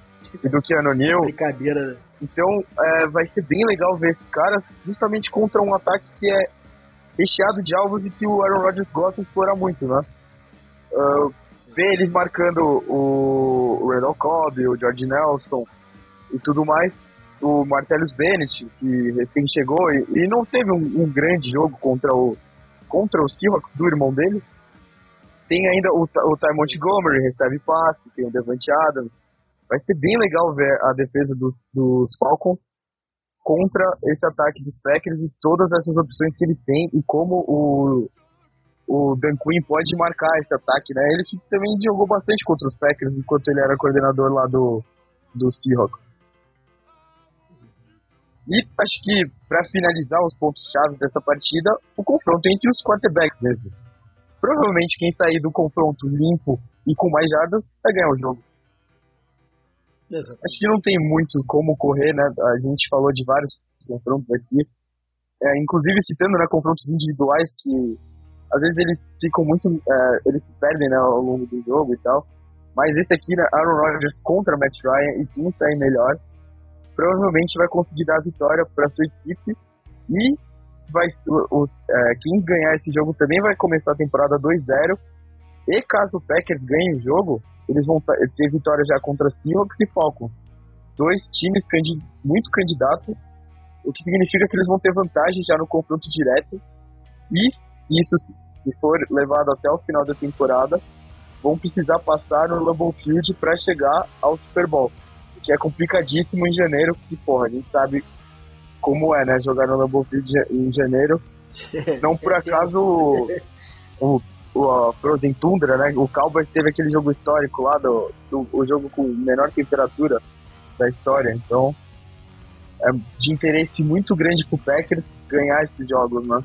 Speaker 1: e do Keanu Neal.
Speaker 2: Brincadeira. Né?
Speaker 1: Então é, vai ser bem legal ver esses caras justamente contra um ataque que é recheado de alvos e que o Aaron Rodgers gosta de explorar muito, né? Uh, ver eles marcando o, o Randall Cobb, o George Nelson e tudo mais o Martellus Bennett, que recém chegou e, e não teve um, um, grande jogo contra o contra o Seahawks do irmão dele. Tem ainda o, o Ty Montgomery, recebe passe, tem o Devante Adams. Vai ser bem legal ver a defesa dos, dos Falcons contra esse ataque dos Packers e todas essas opções que eles têm e como o, o Dan Quinn pode marcar esse ataque, né? Ele que também jogou bastante contra os Packers enquanto ele era coordenador lá do, do Seahawks. E acho que, para finalizar os pontos-chave dessa partida, o confronto entre os quarterbacks mesmo. Provavelmente quem sair do confronto limpo e com mais jardas vai ganhar o jogo. Exato. Acho que não tem muito como correr, né? A gente falou de vários confrontos aqui, é, inclusive citando né, confrontos individuais que às vezes eles ficam muito. É, eles se perdem né, ao longo do jogo e tal. Mas esse aqui, né, Aaron Rodgers contra Matt Ryan e quem sair melhor, provavelmente vai conseguir dar a vitória para sua equipe e vai, o, o é, quem ganhar esse jogo também vai começar a temporada 2-0 e caso o Packers ganhe o jogo, eles vão ter vitória já contra Seahawks e Falcons. Dois times candid muito candidatos, o que significa que eles vão ter vantagem já no confronto direto e isso, se for levado até o final da temporada, vão precisar passar no Lambeau Field para chegar ao Super Bowl, que é complicadíssimo em janeiro, porque, porra, a gente sabe como é, né, jogar no Lambeau Field em janeiro. *laughs* Não por acaso o, o, a Frozen Tundra, né, o Cowboys teve aquele jogo histórico lá, do, do o jogo com menor temperatura da história, então é de interesse muito grande pro Packers ganhar esses jogos, né?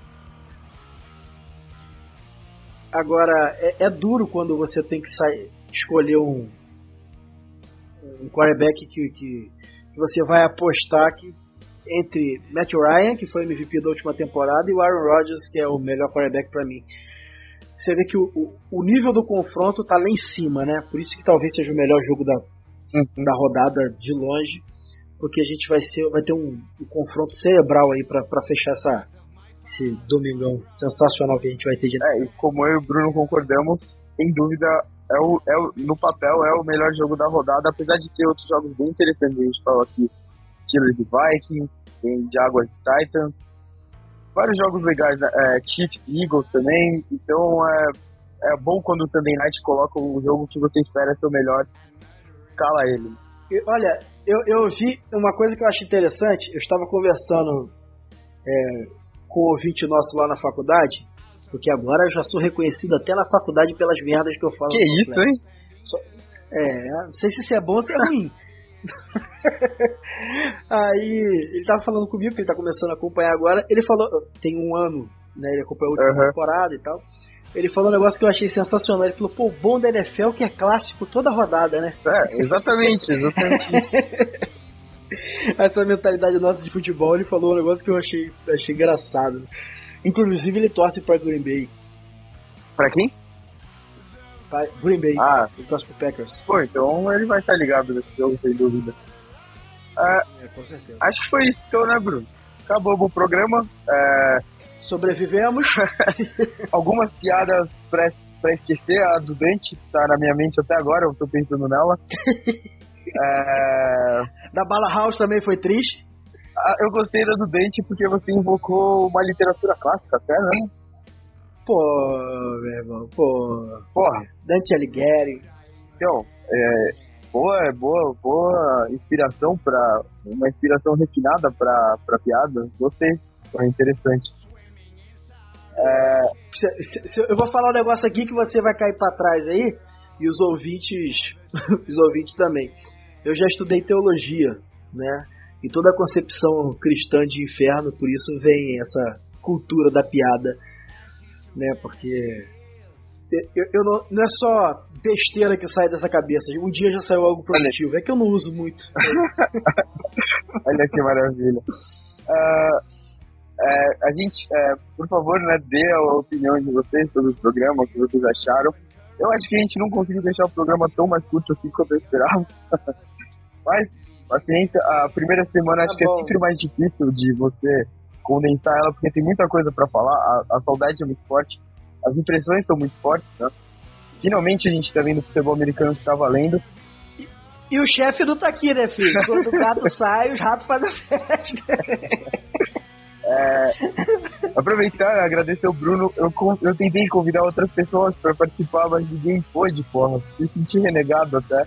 Speaker 2: Agora, é, é, duro quando você tem que sair, escolher um, um quarterback que, que, que você vai apostar que entre Matt Ryan, que foi MVP da última temporada, e o Aaron Rodgers, que é o melhor quarterback para mim. Você vê que o, o, o, nível do confronto tá lá em cima, né? Por isso que talvez seja o melhor jogo da, uhum. da rodada de longe, porque a gente vai, ser, vai ter um, um confronto cerebral aí para fechar essa, esse domingão sensacional que a gente vai ter de
Speaker 1: É, e como eu e o Bruno concordamos, sem dúvida, é o, é o, no papel é o melhor jogo da rodada, apesar de ter outros jogos bem interessantes. A gente falou aqui Steelers e Vikings, tem Jaguars e Titans, vários jogos legais, né? é, Chiefs e Eagles também, então é, é bom quando o Sunday Night coloca um jogo que você espera ser o melhor, cala ele.
Speaker 2: Olha, eu, eu vi uma coisa que eu acho interessante, eu estava conversando é, com o ouvinte nosso lá na faculdade, porque agora eu já sou reconhecido até na faculdade pelas merdas que eu falo.
Speaker 1: Que isso, hein?
Speaker 2: Só, é, não sei se isso é bom ou se é ruim. *laughs* Aí ele tava falando comigo, que ele tá começando a acompanhar agora. Ele falou, tem um ano, né? Ele acompanhou a última uhum. temporada e tal. Ele falou um negócio que eu achei sensacional. Ele falou, pô, o bom da NFL é que é clássico toda rodada, né?
Speaker 1: É, exatamente, exatamente. *laughs* *laughs*
Speaker 2: essa mentalidade nossa de futebol, ele falou um negócio que eu achei, achei engraçado. Inclusive, ele torce para Green Bay.
Speaker 1: Para quem?
Speaker 2: Pra Green Bay.
Speaker 1: Ah.
Speaker 2: Ele torce pro Packers.
Speaker 1: Pô, então ele vai estar ligado nesse jogo, sem dúvida. Ah,
Speaker 2: é, com certeza.
Speaker 1: Acho que foi isso, então, né, Bruno? Acabou o programa. É...
Speaker 2: Sobrevivemos. *laughs*
Speaker 1: Algumas piadas pra, pra esquecer. A do Dente tá na minha mente até agora, eu tô pensando nela. *laughs*
Speaker 2: É... Da Bala House também foi triste.
Speaker 1: Ah, eu gostei da do Dente porque você invocou uma literatura clássica até, né?
Speaker 2: Pô, meu irmão, pô. Porra. Dante Alighieri.
Speaker 1: Então, é, boa, boa, boa inspiração para uma inspiração refinada para para piada. Gostei, foi interessante.
Speaker 2: É, se, se, se, eu vou falar um negócio aqui que você vai cair para trás aí e os ouvintes, *laughs* os ouvintes também. Eu já estudei teologia, né? E toda a concepção cristã de inferno, por isso vem essa cultura da piada, né? Porque eu, eu não, não, é só besteira que sai dessa cabeça. Um dia já saiu algo produtivo. É que eu não uso muito. *laughs*
Speaker 1: Olha que maravilha. Uh, é, a gente, é, por favor, né, dê a opinião de vocês sobre o programa, o que vocês acharam. Eu acho que a gente não conseguiu deixar o programa tão mais curto assim quanto eu esperava. *laughs* Mas, paciência, a primeira semana acho tá que é sempre mais difícil de você condensar ela, porque tem muita coisa para falar, a, a, saudade é muito forte, as impressões são muito fortes, né? Finalmente a gente tá vendo o futebol americano que tá valendo.
Speaker 2: E, e o chefe não tá aqui, né, filho? *laughs* Quando o gato sai, os ratos fazem a festa.
Speaker 1: É, aproveitar, agradecer o Bruno. Eu, eu tentei convidar outras pessoas para participar, mas ninguém pôde, porra. Me senti renegado até.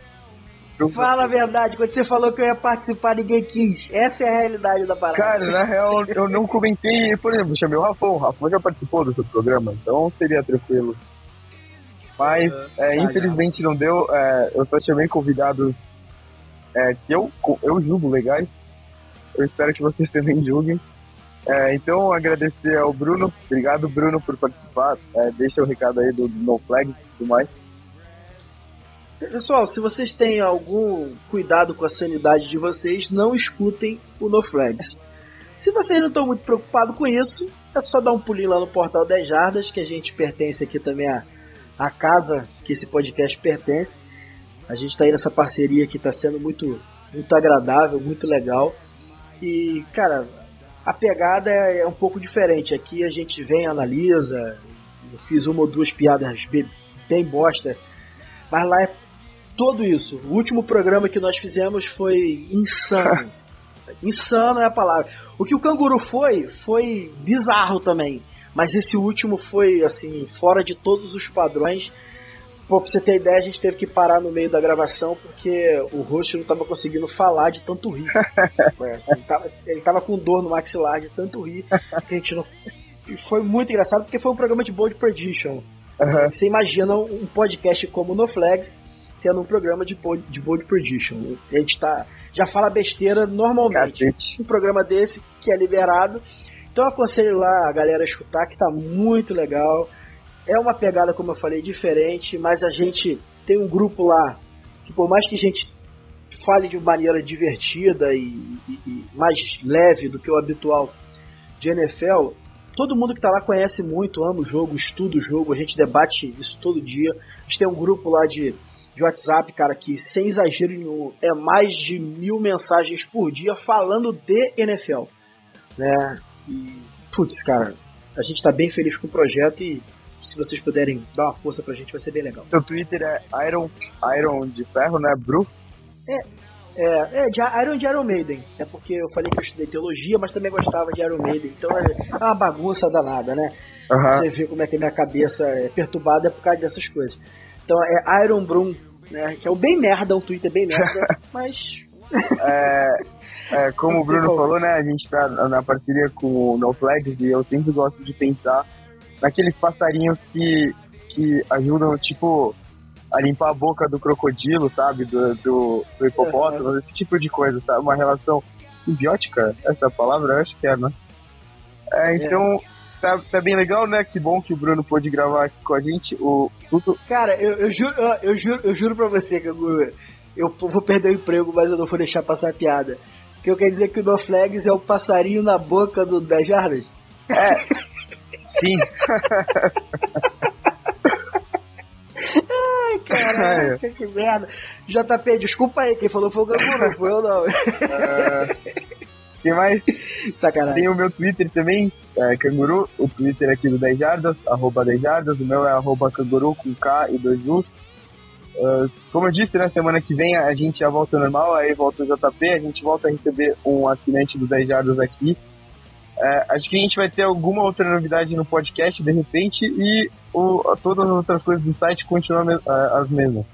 Speaker 2: Fala a verdade, quando você falou que eu ia participar, ninguém quis. Essa é a realidade da parada.
Speaker 1: Cara, na real, eu não comentei, por exemplo, chamei o Rafão. O Rafão já participou do seu programa, então seria tranquilo. Mas, é, infelizmente não deu. É, eu só chamei convidados é, que eu, eu julgo legais. Eu espero que vocês também julguem. É, então, agradecer ao Bruno. Obrigado, Bruno, por participar. É, deixa o recado aí do, do No Flag e tudo mais.
Speaker 2: Pessoal, se vocês têm algum cuidado com a sanidade de vocês, não escutem o No Flags. Se vocês não estão muito preocupados com isso, é só dar um pulinho lá no portal 10 Jardas, que a gente pertence aqui também à, à casa que esse podcast pertence. A gente está aí nessa parceria que está sendo muito, muito agradável, muito legal. E, cara, a pegada é, é um pouco diferente. Aqui a gente vem, analisa, eu fiz uma ou duas piadas bem bosta, mas lá é todo isso. O último programa que nós fizemos foi insano. *laughs* insano é a palavra. O que o canguru foi, foi bizarro também. Mas esse último foi, assim, fora de todos os padrões. Pô, pra você ter ideia, a gente teve que parar no meio da gravação porque o rosto não tava conseguindo falar de tanto rir. *laughs* Foi assim, ele, tava, ele tava com dor no maxilar de tanto rir que a gente não. Foi muito engraçado porque foi um programa de Bold Prediction. Uhum. Você imagina um podcast como No Flags tendo um programa de bold, de bold prediction. A gente tá, já fala besteira normalmente. Cacete. Um programa desse que é liberado. Então aconselho lá a galera a escutar, que tá muito legal. É uma pegada, como eu falei, diferente, mas a gente tem um grupo lá que por mais que a gente fale de maneira divertida e, e, e mais leve do que o habitual de NFL, todo mundo que está lá conhece muito, ama o jogo, estuda o jogo, a gente debate isso todo dia. A gente tem um grupo lá de de WhatsApp, cara, que sem exagero é mais de mil mensagens por dia falando de NFL. Né? E, putz, cara, a gente tá bem feliz com o projeto e se vocês puderem dar uma força pra gente, vai ser bem legal.
Speaker 1: Seu Twitter é Iron, Iron de Ferro, né? Bru?
Speaker 2: É, é, é de Iron de Iron Maiden. É porque eu falei que eu estudei teologia, mas também gostava de Iron Maiden. Então é, é uma bagunça danada, né? Uhum. Você vê como é que a minha cabeça é perturbada por causa dessas coisas. Então é Iron Brum, né? Que é o bem merda, o Twitter bem merda, *laughs* mas.
Speaker 1: É, é, como o Bruno falou, né? A gente tá na parceria com o No Flags e eu sempre gosto de pensar naqueles passarinhos que, que ajudam, tipo, a limpar a boca do crocodilo, sabe? Do, do, do hipopótamo, uhum. esse tipo de coisa, sabe? Uma relação simbiótica, essa palavra eu acho que é, né? É, então, é tá, tá bem legal, né? Que bom que o Bruno pôde gravar aqui com a gente.
Speaker 2: O. Cara, eu, eu, juro, eu, juro, eu juro pra você, que eu vou perder o emprego, mas eu não vou deixar passar a piada. Que eu quero dizer que o No Flags é o passarinho na boca do 10 Jardas?
Speaker 1: É. *laughs* Sim.
Speaker 2: Ai, caraca, que merda. JP, desculpa aí, quem falou foi o Ganguru, foi eu não. Uh...
Speaker 1: Tem mais? *laughs* Sacanagem. Tem o meu Twitter também, é, Canguru, o Twitter aqui do 10 Jardas, arroba 10 Jardas, o meu é arroba Canguru com K e dois U's. Uh, como eu disse, na né, semana que vem a gente já volta normal, aí volta o JP, a gente volta a receber um assinante do 10 Jardas aqui. Uh, acho que a gente vai ter alguma outra novidade no podcast de repente e o, todas as outras coisas do site continuam uh, as mesmas.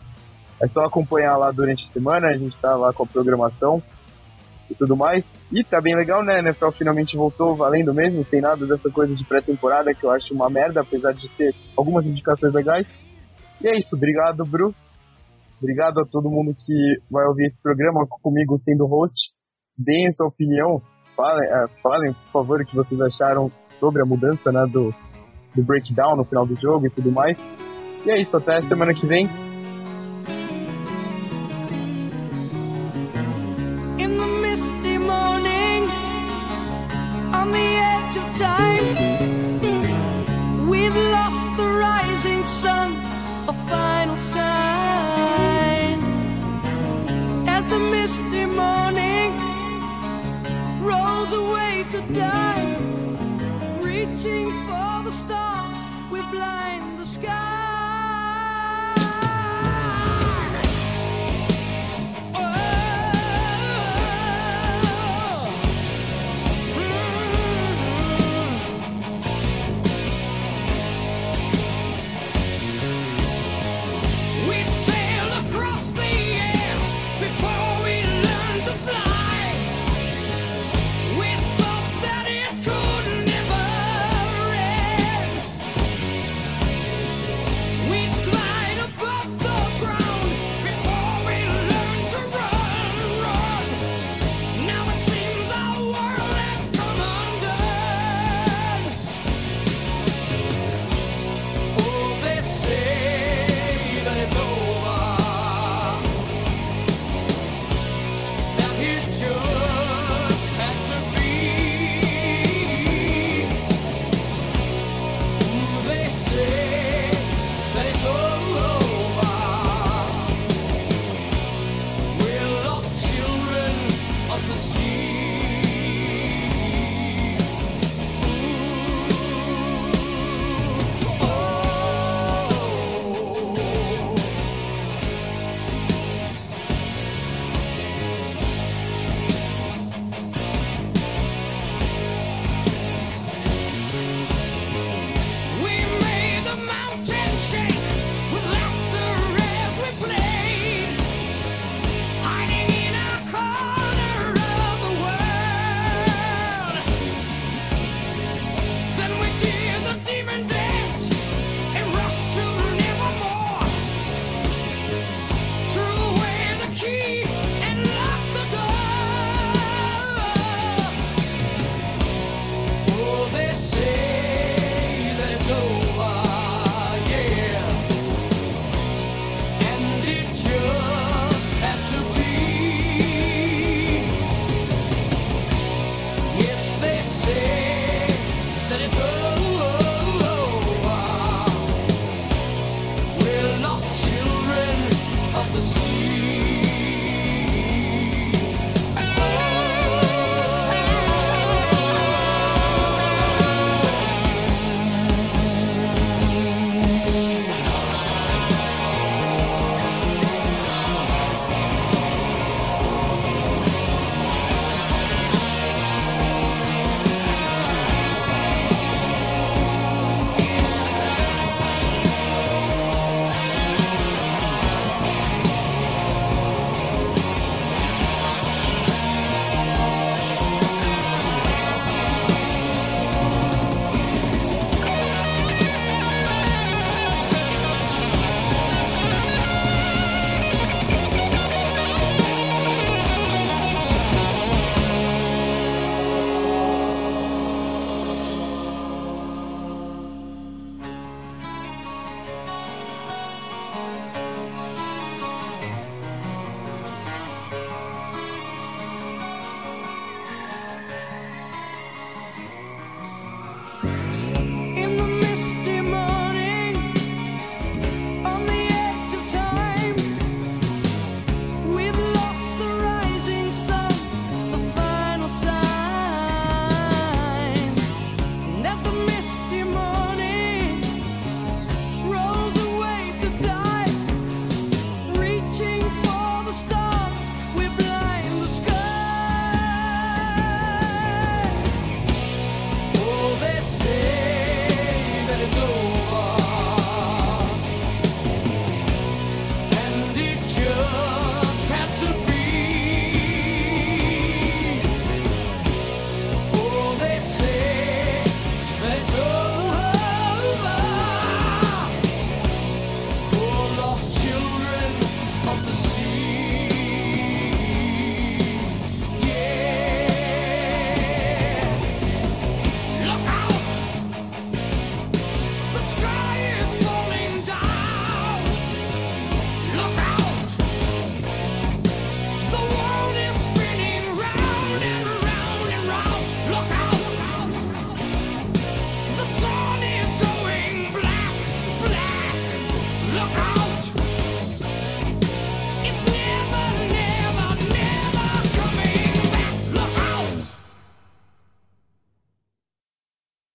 Speaker 1: É só acompanhar lá durante a semana, a gente está lá com a programação e tudo mais. E tá bem legal, né? A NFL finalmente voltou valendo mesmo, sem nada dessa coisa de pré-temporada que eu acho uma merda, apesar de ter algumas indicações legais. E é isso, obrigado, Bru. Obrigado a todo mundo que vai ouvir esse programa comigo sendo host. Deem sua opinião, falem, é, falem, por favor, o que vocês acharam sobre a mudança né, do, do breakdown no final do jogo e tudo mais. E é isso, até semana que vem. Die, reaching for the stars, we blind the sky.